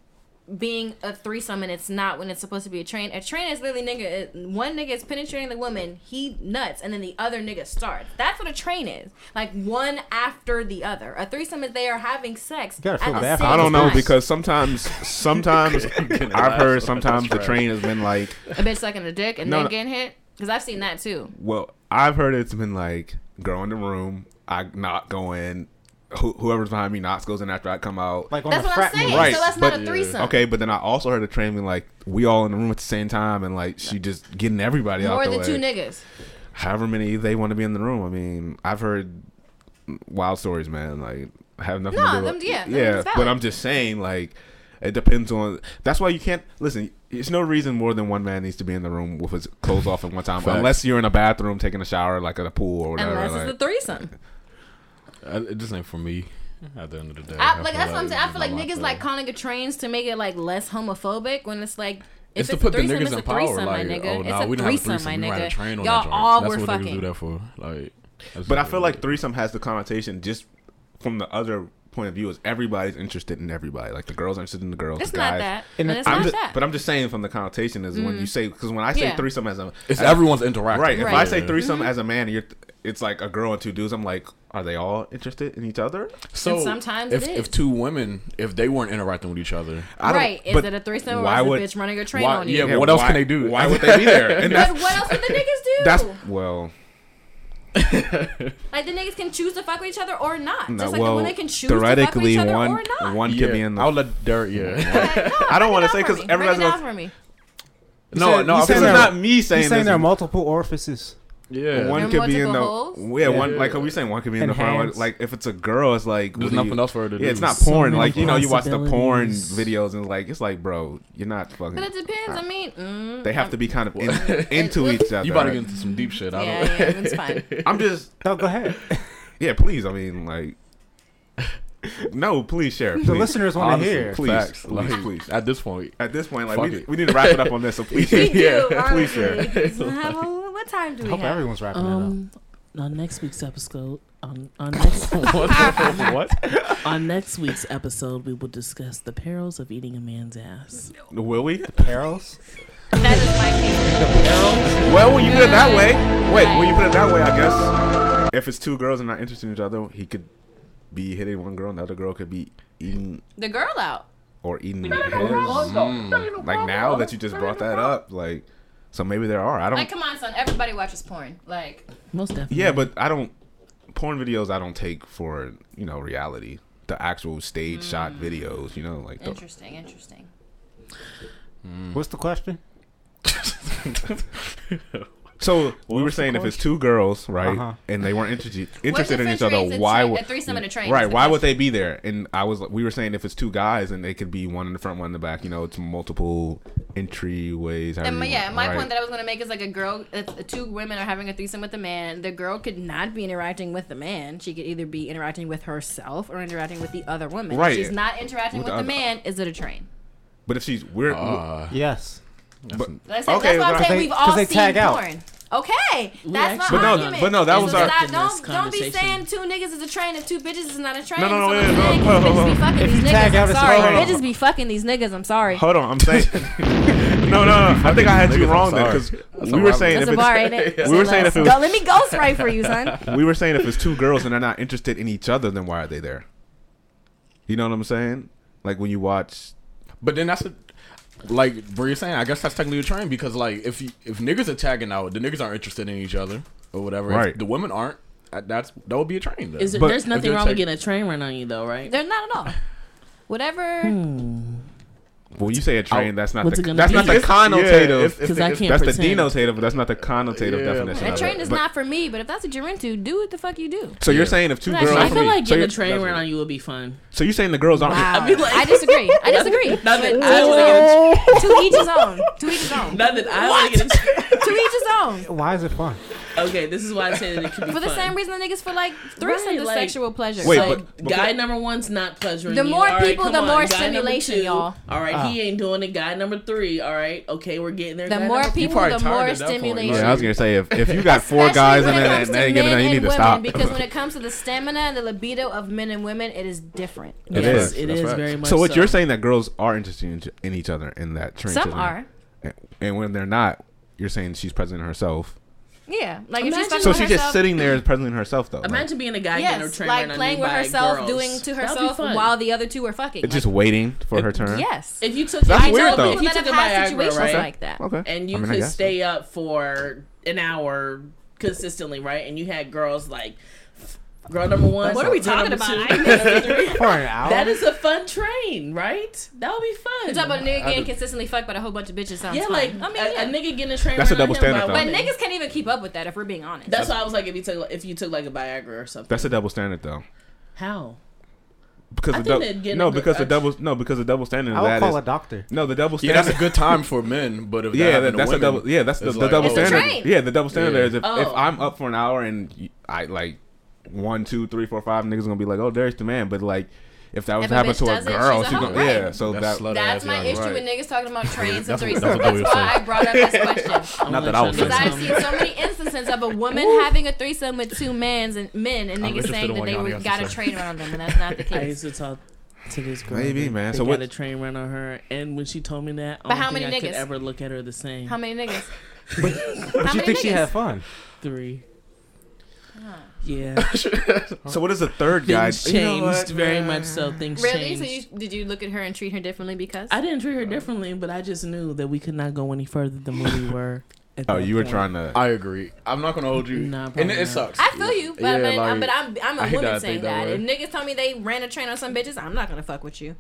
Speaker 3: being a threesome and it's not when it's supposed to be a train. A train is literally nigga. One nigga is penetrating the woman, he nuts, and then the other nigga starts. That's what a train is. Like one after the other. A threesome is they are having sex.
Speaker 2: gotta feel bad
Speaker 5: I don't know because sometimes, sometimes [LAUGHS] I've heard sometimes the train has been like,
Speaker 3: a bitch sucking a dick and
Speaker 5: No,
Speaker 3: then
Speaker 5: no.
Speaker 3: getting hit. Because I've seen that too.
Speaker 5: well, I've heard it's been like, girl in the room, I not go in, who, whoever's behind me knocks goes in after I come out.
Speaker 2: Like on
Speaker 3: That's
Speaker 2: the
Speaker 3: what
Speaker 2: frat
Speaker 3: I'm saying.
Speaker 5: Right,
Speaker 3: So that's
Speaker 5: but-
Speaker 3: not a threesome.
Speaker 5: Okay, but then I also heard a train being like, we all in the room at the same time, and like she just getting everybody
Speaker 3: More
Speaker 5: out the
Speaker 3: than two niggas.
Speaker 5: However many they want to be in the room. I mean, I've heard wild stories, man. Like have nothing
Speaker 3: No,
Speaker 5: to do with
Speaker 3: them- yeah, them
Speaker 5: yeah. But. I'm just saying, like, it depends on. That's why you can't listen. There's no reason more than one man needs to be in the room with his clothes off at one time,
Speaker 4: Facts.
Speaker 5: unless you're in a bathroom taking a shower, like at a pool or whatever.
Speaker 3: Unless
Speaker 5: like-
Speaker 3: it's a threesome.
Speaker 4: Uh, it just ain't for me. At the end of the day,
Speaker 3: I,
Speaker 4: I
Speaker 3: like that's what I'm saying. I feel like niggas
Speaker 4: thing.
Speaker 3: like calling it trains to make it like less homophobic when it's like
Speaker 4: It's
Speaker 3: if
Speaker 4: to put
Speaker 3: a
Speaker 4: the
Speaker 3: threesome,
Speaker 4: niggas
Speaker 3: it's a
Speaker 4: in power.
Speaker 3: threesome,
Speaker 4: Like,
Speaker 3: my nigga.
Speaker 4: oh
Speaker 3: it's
Speaker 4: no,
Speaker 3: a
Speaker 4: we didn't have a
Speaker 3: threesome,
Speaker 4: threesome.
Speaker 3: my
Speaker 4: We ran a
Speaker 3: nigga.
Speaker 4: train on
Speaker 3: Y'all
Speaker 4: that joint.
Speaker 3: all
Speaker 4: That's
Speaker 3: were
Speaker 4: what niggas do
Speaker 3: fucking.
Speaker 4: that for. Like,
Speaker 5: But I feel like threesome has the connotation just from the other point of view is everybody's interested in everybody. Like the girls are interested in the girls.
Speaker 3: It's
Speaker 5: the
Speaker 3: not that.
Speaker 2: And
Speaker 3: And it's
Speaker 5: I'm
Speaker 3: not
Speaker 5: just,
Speaker 3: that.
Speaker 5: but I'm just saying from the connotation is when you say because when I say
Speaker 3: Yeah.
Speaker 5: threesome as a
Speaker 4: It's
Speaker 5: as-
Speaker 4: everyone's interacting.
Speaker 5: right. If I
Speaker 3: Right.
Speaker 5: say
Speaker 4: Yeah.
Speaker 5: threesome as a man, and you're it's like a girl and two dudes. I'm like, are they all interested in each other?
Speaker 4: So
Speaker 3: And sometimes
Speaker 4: if
Speaker 3: it is.
Speaker 4: if two women, if they weren't interacting with each other,
Speaker 5: I don't-
Speaker 3: right? Is
Speaker 5: but
Speaker 3: it a threesome or
Speaker 5: why
Speaker 3: is
Speaker 5: would-
Speaker 3: a bitch running a train
Speaker 4: why-
Speaker 3: on you?
Speaker 4: yeah, but what else
Speaker 5: why-
Speaker 4: can they do?
Speaker 5: Why would they be there? [LAUGHS] And
Speaker 3: But
Speaker 5: that's
Speaker 3: what else would the niggas do?
Speaker 5: that's well,
Speaker 3: like the niggas can choose to fuck with each other or not.
Speaker 5: no,
Speaker 3: Just like
Speaker 5: well,
Speaker 3: the women can choose to fuck with
Speaker 5: theoretically
Speaker 3: each other
Speaker 5: one
Speaker 3: or not.
Speaker 5: one
Speaker 4: yeah,
Speaker 5: could be in the.
Speaker 4: I'll let Derek. Yeah.
Speaker 3: Okay, no,
Speaker 5: I don't wanna say
Speaker 3: because
Speaker 5: everybody's
Speaker 3: break
Speaker 5: gonna-
Speaker 3: for me.
Speaker 4: no, no.
Speaker 2: you
Speaker 4: I'm
Speaker 5: this
Speaker 4: saying
Speaker 5: is not me
Speaker 2: He's
Speaker 5: saying
Speaker 2: saying
Speaker 5: this.
Speaker 2: there are multiple orifices.
Speaker 4: Yeah.
Speaker 5: One
Speaker 3: There
Speaker 5: could be in the
Speaker 3: holes?
Speaker 5: yeah, one
Speaker 4: Yeah.
Speaker 5: like are we saying one could be in
Speaker 2: And
Speaker 5: the front?
Speaker 2: hands.
Speaker 5: Like if it's a girl, it's like
Speaker 4: There's nothing
Speaker 5: you-
Speaker 4: else for her to do.
Speaker 5: Yeah, it's not
Speaker 1: So
Speaker 5: porn.
Speaker 1: many
Speaker 5: Like you know, you watch the porn videos and like it's like, bro, you're not fucking.
Speaker 3: But it depends. I mean, mm,
Speaker 5: They have to be kind of in, [LAUGHS] into each other.
Speaker 4: You about to get into some deep shit. I
Speaker 3: Yeah,
Speaker 4: don't
Speaker 3: yeah, it's fine.
Speaker 5: I'm just
Speaker 2: No, go ahead. [LAUGHS]
Speaker 5: yeah, please. I mean, like, no, please share.
Speaker 2: The listeners want to hear.
Speaker 5: Please,
Speaker 4: Facts.
Speaker 5: please,
Speaker 4: Like,
Speaker 5: please.
Speaker 4: At this point,
Speaker 5: At this point, like we,
Speaker 4: it.
Speaker 5: we need to wrap it up on this. So [LAUGHS] please share.
Speaker 3: do.
Speaker 4: Yeah,
Speaker 5: please share.
Speaker 3: How- what time do
Speaker 2: I
Speaker 3: we
Speaker 2: hope
Speaker 3: have?
Speaker 2: everyone's wrapping
Speaker 1: Um, on next week's episode, on on next [LAUGHS] [LAUGHS]
Speaker 4: what? what?
Speaker 1: on next week's episode, we will discuss the perils of eating a man's ass.
Speaker 5: Will we?
Speaker 2: it. Perils.
Speaker 3: That is my favorite.
Speaker 5: Well, when you put it that way, wait. When you put it that way, I guess if it's two girls and not interested in each other, he could be hitting one girl, and the other girl could be eating
Speaker 3: The girl out.
Speaker 5: or eating the his. Mm. Like now that you just brought that up, like so maybe there are. I don't.
Speaker 3: Like, come on, son. Everybody watches porn. Like,
Speaker 1: Most definitely.
Speaker 5: Yeah, but I don't. Porn videos I don't take for you know reality. The actual stage shot mm. videos, you know, like the,
Speaker 3: interesting, interesting.
Speaker 2: What's the question? [LAUGHS] [LAUGHS]
Speaker 5: So we were saying if it's two girls, right,
Speaker 2: Uh-huh.
Speaker 5: and they weren't interested interested in each other, why would
Speaker 3: a threesome and a train?
Speaker 5: right? Why would they be there? And I was we were saying if it's two guys and they could be one in the front, one in the back. You know, it's multiple entryways. however
Speaker 3: And my, yeah,
Speaker 5: want,
Speaker 3: my
Speaker 5: right?
Speaker 3: point that I was gonna make is like a girl, if two women are having a threesome with a man. The girl could not be interacting with the man. She could either be interacting with herself or interacting with the other woman. If
Speaker 5: Right.
Speaker 3: she's not interacting
Speaker 5: With
Speaker 3: with,
Speaker 5: the
Speaker 3: the,
Speaker 5: other-
Speaker 3: man. Is it a train?
Speaker 5: But if she's we're
Speaker 4: Uh,
Speaker 2: Yes.
Speaker 5: But,
Speaker 3: That's, it.
Speaker 5: Okay,
Speaker 3: that's what I'm saying.
Speaker 2: they-
Speaker 3: We've
Speaker 2: 'cause
Speaker 3: all
Speaker 2: they
Speaker 3: seen
Speaker 2: tag out.
Speaker 3: porn. Okay, that's my
Speaker 1: actually-
Speaker 5: But no, but no, that
Speaker 1: Is
Speaker 5: was our-
Speaker 1: that-
Speaker 3: Stop,
Speaker 1: in
Speaker 3: don't don't be saying two niggas is a train if two bitches is not a train.
Speaker 5: No, no, no,
Speaker 3: That's what
Speaker 5: wait,
Speaker 3: I'm
Speaker 5: no,
Speaker 3: saying,
Speaker 5: hold
Speaker 3: 'cause
Speaker 5: on, hold
Speaker 3: bitches be fucking
Speaker 2: If
Speaker 3: these
Speaker 2: you tag
Speaker 3: niggas.
Speaker 2: out,
Speaker 3: I'm sorry.
Speaker 2: okay.
Speaker 3: Bitches be fucking these niggas. I'm sorry.
Speaker 5: hold on, I'm saying [LAUGHS] no, no, no. I think I had you wrong there
Speaker 4: sorry.
Speaker 5: because
Speaker 4: That's
Speaker 5: we
Speaker 4: a [LAUGHS]
Speaker 5: were saying if
Speaker 3: a bar, ain't
Speaker 5: it's we were saying if it was
Speaker 3: let me ghost right for you, son. [LAUGHS]
Speaker 5: we were saying if it's two girls and they're not interested in each other, then why are they there? You know what I'm saying? Like when you watch
Speaker 4: But then that's a, like where you're saying. I guess that's technically a train because like if you, if niggas are tagging out, the niggas aren't interested in each other or whatever. If
Speaker 5: Right.
Speaker 4: the women aren't. uh, That's that would be a train. Then.
Speaker 1: Is it,
Speaker 5: But
Speaker 1: there's nothing
Speaker 4: they're
Speaker 1: wrong with getting a train run on you, though, right?
Speaker 3: They're not at all. Whatever.
Speaker 5: When you say a train, oh, that's not
Speaker 1: What's
Speaker 5: the
Speaker 1: it
Speaker 5: that's
Speaker 1: be?
Speaker 5: not the connotative.
Speaker 4: if- if-
Speaker 1: Because I can't
Speaker 5: that's
Speaker 1: pretend.
Speaker 5: the denotative, but that's not the connotative
Speaker 4: Yeah,
Speaker 5: definition.
Speaker 3: A
Speaker 5: of
Speaker 3: train
Speaker 5: it.
Speaker 3: is
Speaker 5: But-
Speaker 3: not for me, but if that's what you're into, do what the fuck you do.
Speaker 5: So you're saying if two
Speaker 3: That's
Speaker 5: girls,
Speaker 3: not
Speaker 1: I feel
Speaker 3: me.
Speaker 1: like
Speaker 5: so
Speaker 1: getting a train run on you would be fun.
Speaker 5: so you're saying the girls aren't.
Speaker 3: Wow.
Speaker 1: I mean, like-
Speaker 3: I disagree. I disagree. [LAUGHS]
Speaker 1: Not that I wanna get
Speaker 3: to each his own. To each his own. [LAUGHS]
Speaker 1: Not that I want to get a train. [LAUGHS]
Speaker 3: To each his own.
Speaker 2: Why is it fun?
Speaker 1: Okay, this is why I say that it could be
Speaker 3: For the
Speaker 1: fun.
Speaker 3: same reason the niggas feel like threesomes
Speaker 1: Right,
Speaker 3: is
Speaker 1: like-
Speaker 3: sexual pleasure.
Speaker 5: Wait,
Speaker 3: So,
Speaker 5: but-
Speaker 1: guy number one's not pleasuring
Speaker 3: The more
Speaker 1: All right,
Speaker 3: people,
Speaker 1: come
Speaker 3: the
Speaker 1: on.
Speaker 3: more
Speaker 1: Guy
Speaker 3: stimulation,
Speaker 1: two,
Speaker 3: y'all.
Speaker 1: All right,
Speaker 2: Ah.
Speaker 1: he ain't doing it. Guy number three. All right, okay, we're getting there.
Speaker 3: the
Speaker 1: Guy
Speaker 3: more people, the more
Speaker 4: at point,
Speaker 3: stimulation.
Speaker 5: Yeah, I was gonna say if, if you got four guys
Speaker 3: when
Speaker 5: and
Speaker 3: it
Speaker 5: then
Speaker 3: comes
Speaker 5: and they get
Speaker 3: men
Speaker 5: you
Speaker 3: and
Speaker 5: need to
Speaker 3: women,
Speaker 5: stop.
Speaker 3: Because when it comes to the stamina and the libido of men and women, it is different.
Speaker 5: It
Speaker 1: yes,
Speaker 5: is.
Speaker 1: It
Speaker 4: That's
Speaker 1: is
Speaker 4: facts.
Speaker 1: very much.
Speaker 5: so what you're saying that girls are interested in, in each other in that train.
Speaker 3: Some are.
Speaker 5: and, and when they're not, you're saying she's present herself.
Speaker 3: Yeah, like if she's
Speaker 5: So she's
Speaker 3: herself,
Speaker 5: just sitting there presenting herself though. like,
Speaker 1: Imagine being a guy getting her
Speaker 3: Yes,
Speaker 1: train
Speaker 3: like playing with herself,
Speaker 1: girls.
Speaker 3: doing to herself while the other two are fucking.
Speaker 5: it's
Speaker 3: Like,
Speaker 5: just waiting for her turn.
Speaker 3: yes.
Speaker 1: If you took
Speaker 5: That's
Speaker 1: if you
Speaker 5: weird,
Speaker 1: took-
Speaker 5: though.
Speaker 1: If you took a
Speaker 3: have
Speaker 1: Viagra,
Speaker 3: situations
Speaker 1: right?
Speaker 3: like that.
Speaker 5: Okay.
Speaker 1: and you
Speaker 5: I mean,
Speaker 1: could
Speaker 5: guess so.
Speaker 1: stay up for an hour consistently, right? And you had girls like girl number one.
Speaker 3: What are we talking about? I
Speaker 1: girl number three.
Speaker 2: For an hour.
Speaker 1: That is a fun train, right? That would be fun.
Speaker 3: You talk about a nigga getting consistently fucked by a whole bunch of bitches. Sounds
Speaker 1: yeah,
Speaker 3: fun.
Speaker 1: like
Speaker 3: I mean,
Speaker 1: a,
Speaker 3: yeah.
Speaker 1: a nigga getting a train.
Speaker 5: That's a double standard, though.
Speaker 3: but
Speaker 1: woman.
Speaker 3: niggas can't even keep up with that if we're being honest.
Speaker 1: That's why I was like, if you took if you took like a Viagra or something.
Speaker 5: That's a double standard though.
Speaker 1: How?
Speaker 5: Because
Speaker 1: I
Speaker 5: the
Speaker 1: think
Speaker 5: dou- no,
Speaker 1: a good-
Speaker 5: because the
Speaker 1: I-
Speaker 5: double no, because the double standard
Speaker 2: I
Speaker 5: of
Speaker 2: would call
Speaker 5: is
Speaker 2: a doctor.
Speaker 5: no, the double
Speaker 4: Yeah,
Speaker 5: standard.
Speaker 4: that's a good time for men, but if
Speaker 5: yeah,
Speaker 4: that
Speaker 5: that,
Speaker 4: happened to
Speaker 5: that's a double. Yeah, that's the,
Speaker 4: it's
Speaker 5: the
Speaker 4: like,
Speaker 5: double
Speaker 4: oh,
Speaker 3: It's a
Speaker 5: standard. Yeah, the double standard
Speaker 4: Yeah.
Speaker 5: is if, if
Speaker 1: Oh.
Speaker 5: I'm up for an hour and I like one, two, three, four, five niggas gonna be like, oh, there's the man. But like, if that was
Speaker 3: If a
Speaker 5: happen
Speaker 3: bitch
Speaker 5: to a girl,
Speaker 3: she's
Speaker 5: she's gonna
Speaker 3: right.
Speaker 5: yeah. So
Speaker 4: That's
Speaker 5: that
Speaker 4: slut
Speaker 3: That's my
Speaker 4: young,
Speaker 3: issue
Speaker 4: right.
Speaker 3: with niggas talking about [LAUGHS] trains and
Speaker 4: That's
Speaker 3: threesomes.
Speaker 4: that's
Speaker 3: That's, why I brought up this question. [LAUGHS]
Speaker 5: Not that I
Speaker 1: y'all
Speaker 5: was
Speaker 1: do
Speaker 3: Because I've seen so many instances of a [LAUGHS] woman having a threesome with two mans and men and niggas saying that they were,
Speaker 4: has to
Speaker 3: got a train around them, and that's not the case.
Speaker 1: I
Speaker 3: case.
Speaker 1: used to talk to this girl.
Speaker 5: Maybe, man.
Speaker 1: They
Speaker 5: So
Speaker 1: got
Speaker 5: what-
Speaker 1: a train ran on her, and when she told me that, I
Speaker 3: But
Speaker 1: don't
Speaker 3: how
Speaker 1: think
Speaker 3: many
Speaker 1: I could
Speaker 3: niggas?
Speaker 1: ever look at her the same.
Speaker 3: How many niggas?
Speaker 2: But
Speaker 3: How
Speaker 2: you
Speaker 3: many
Speaker 2: think she had fun?
Speaker 1: Three. Yeah, [LAUGHS]
Speaker 5: So what is the third guy?
Speaker 1: things
Speaker 5: You know
Speaker 1: changed very
Speaker 5: man?
Speaker 1: much. So things changed.
Speaker 3: Really? So you did you look at her and treat her differently because?
Speaker 1: I didn't treat her differently, but I just knew that we could not go any further than where we [LAUGHS] were. At
Speaker 5: Oh,
Speaker 1: that
Speaker 5: you were
Speaker 1: point.
Speaker 5: trying to.
Speaker 4: I agree. I'm not gonna hold you.
Speaker 1: Nah,
Speaker 4: and
Speaker 1: probably
Speaker 4: it, it sucks.
Speaker 3: I feel you, but,
Speaker 4: Yeah,
Speaker 3: but,
Speaker 4: like,
Speaker 3: but I'm I'm a
Speaker 4: I hate
Speaker 3: woman
Speaker 4: that
Speaker 3: saying
Speaker 4: that
Speaker 3: that. If niggas tell me they ran a train on some bitches, I'm not gonna fuck with you.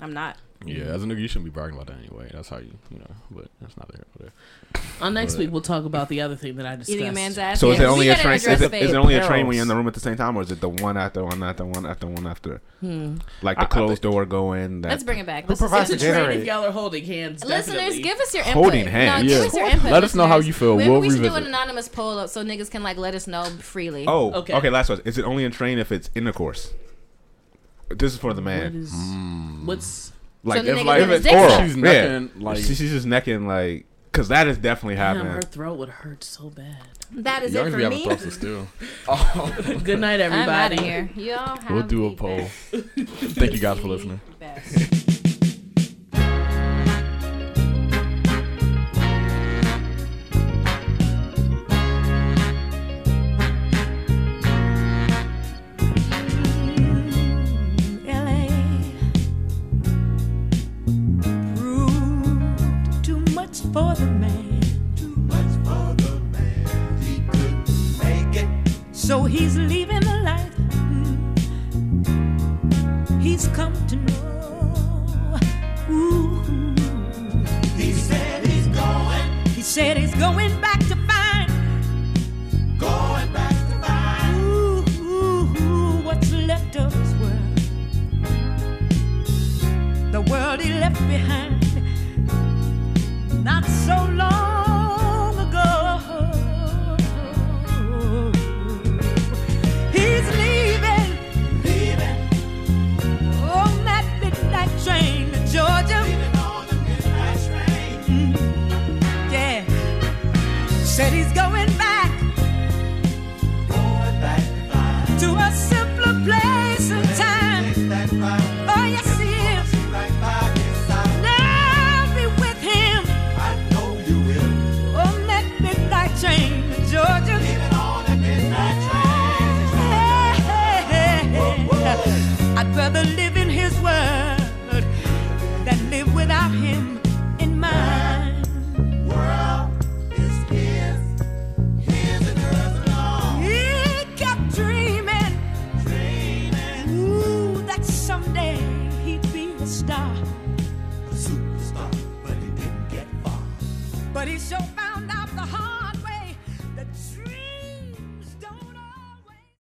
Speaker 3: I'm not.
Speaker 4: Yeah, as a nigga, you shouldn't be bragging about that anyway. That's how you, you know. But that's not there. But
Speaker 1: On next
Speaker 4: But-
Speaker 1: week, we'll talk about the other thing that I discussed.
Speaker 3: Eating a man's ass.
Speaker 5: So is it only a train? Is
Speaker 3: address
Speaker 5: it,
Speaker 3: fate.
Speaker 5: is it only a train when you're in the room at the same time, or is it the one after one after one after one after?
Speaker 1: Hmm.
Speaker 5: Like
Speaker 2: I- I
Speaker 5: the closed door going. That
Speaker 3: Let's bring it back.
Speaker 2: Who
Speaker 3: Let's
Speaker 1: It's
Speaker 2: the
Speaker 1: a train
Speaker 2: generator?
Speaker 1: if y'all are holding hands.
Speaker 3: Listeners,
Speaker 1: definitely.
Speaker 3: give us your input.
Speaker 5: Holding
Speaker 3: No,
Speaker 5: hands.
Speaker 3: give
Speaker 4: Yeah.
Speaker 3: us your input.
Speaker 4: Let us know how you feel.
Speaker 3: Maybe
Speaker 4: We'll
Speaker 3: we should do an anonymous poll up so niggas can like let us know freely.
Speaker 5: Oh,
Speaker 1: Okay.
Speaker 5: okay. Last one. Is it only a train if it's intercourse? This is for the
Speaker 1: What
Speaker 5: man.
Speaker 1: is? What's
Speaker 5: Like
Speaker 3: the
Speaker 5: if like if it's oral,
Speaker 3: sucked.
Speaker 4: She's
Speaker 5: yeah.
Speaker 4: necking, like-
Speaker 5: She- she's just necking like because that is definitely
Speaker 1: damn?
Speaker 5: happening.
Speaker 1: Her throat would hurt so bad.
Speaker 3: that is
Speaker 4: y'all
Speaker 3: it
Speaker 4: be
Speaker 3: for
Speaker 4: having
Speaker 3: me.
Speaker 4: thoughts of still.
Speaker 1: Good night, everybody.
Speaker 3: I'm out of here. Y'all have
Speaker 4: We'll do a poll. Thank you guys for listening.
Speaker 6: So he's leaving the life mm, he's come to know. Ooh. He said he's going. He said he's going back to find. Going back to find. Ooh, ooh, ooh, what's left of his world the world he left behind not so long without him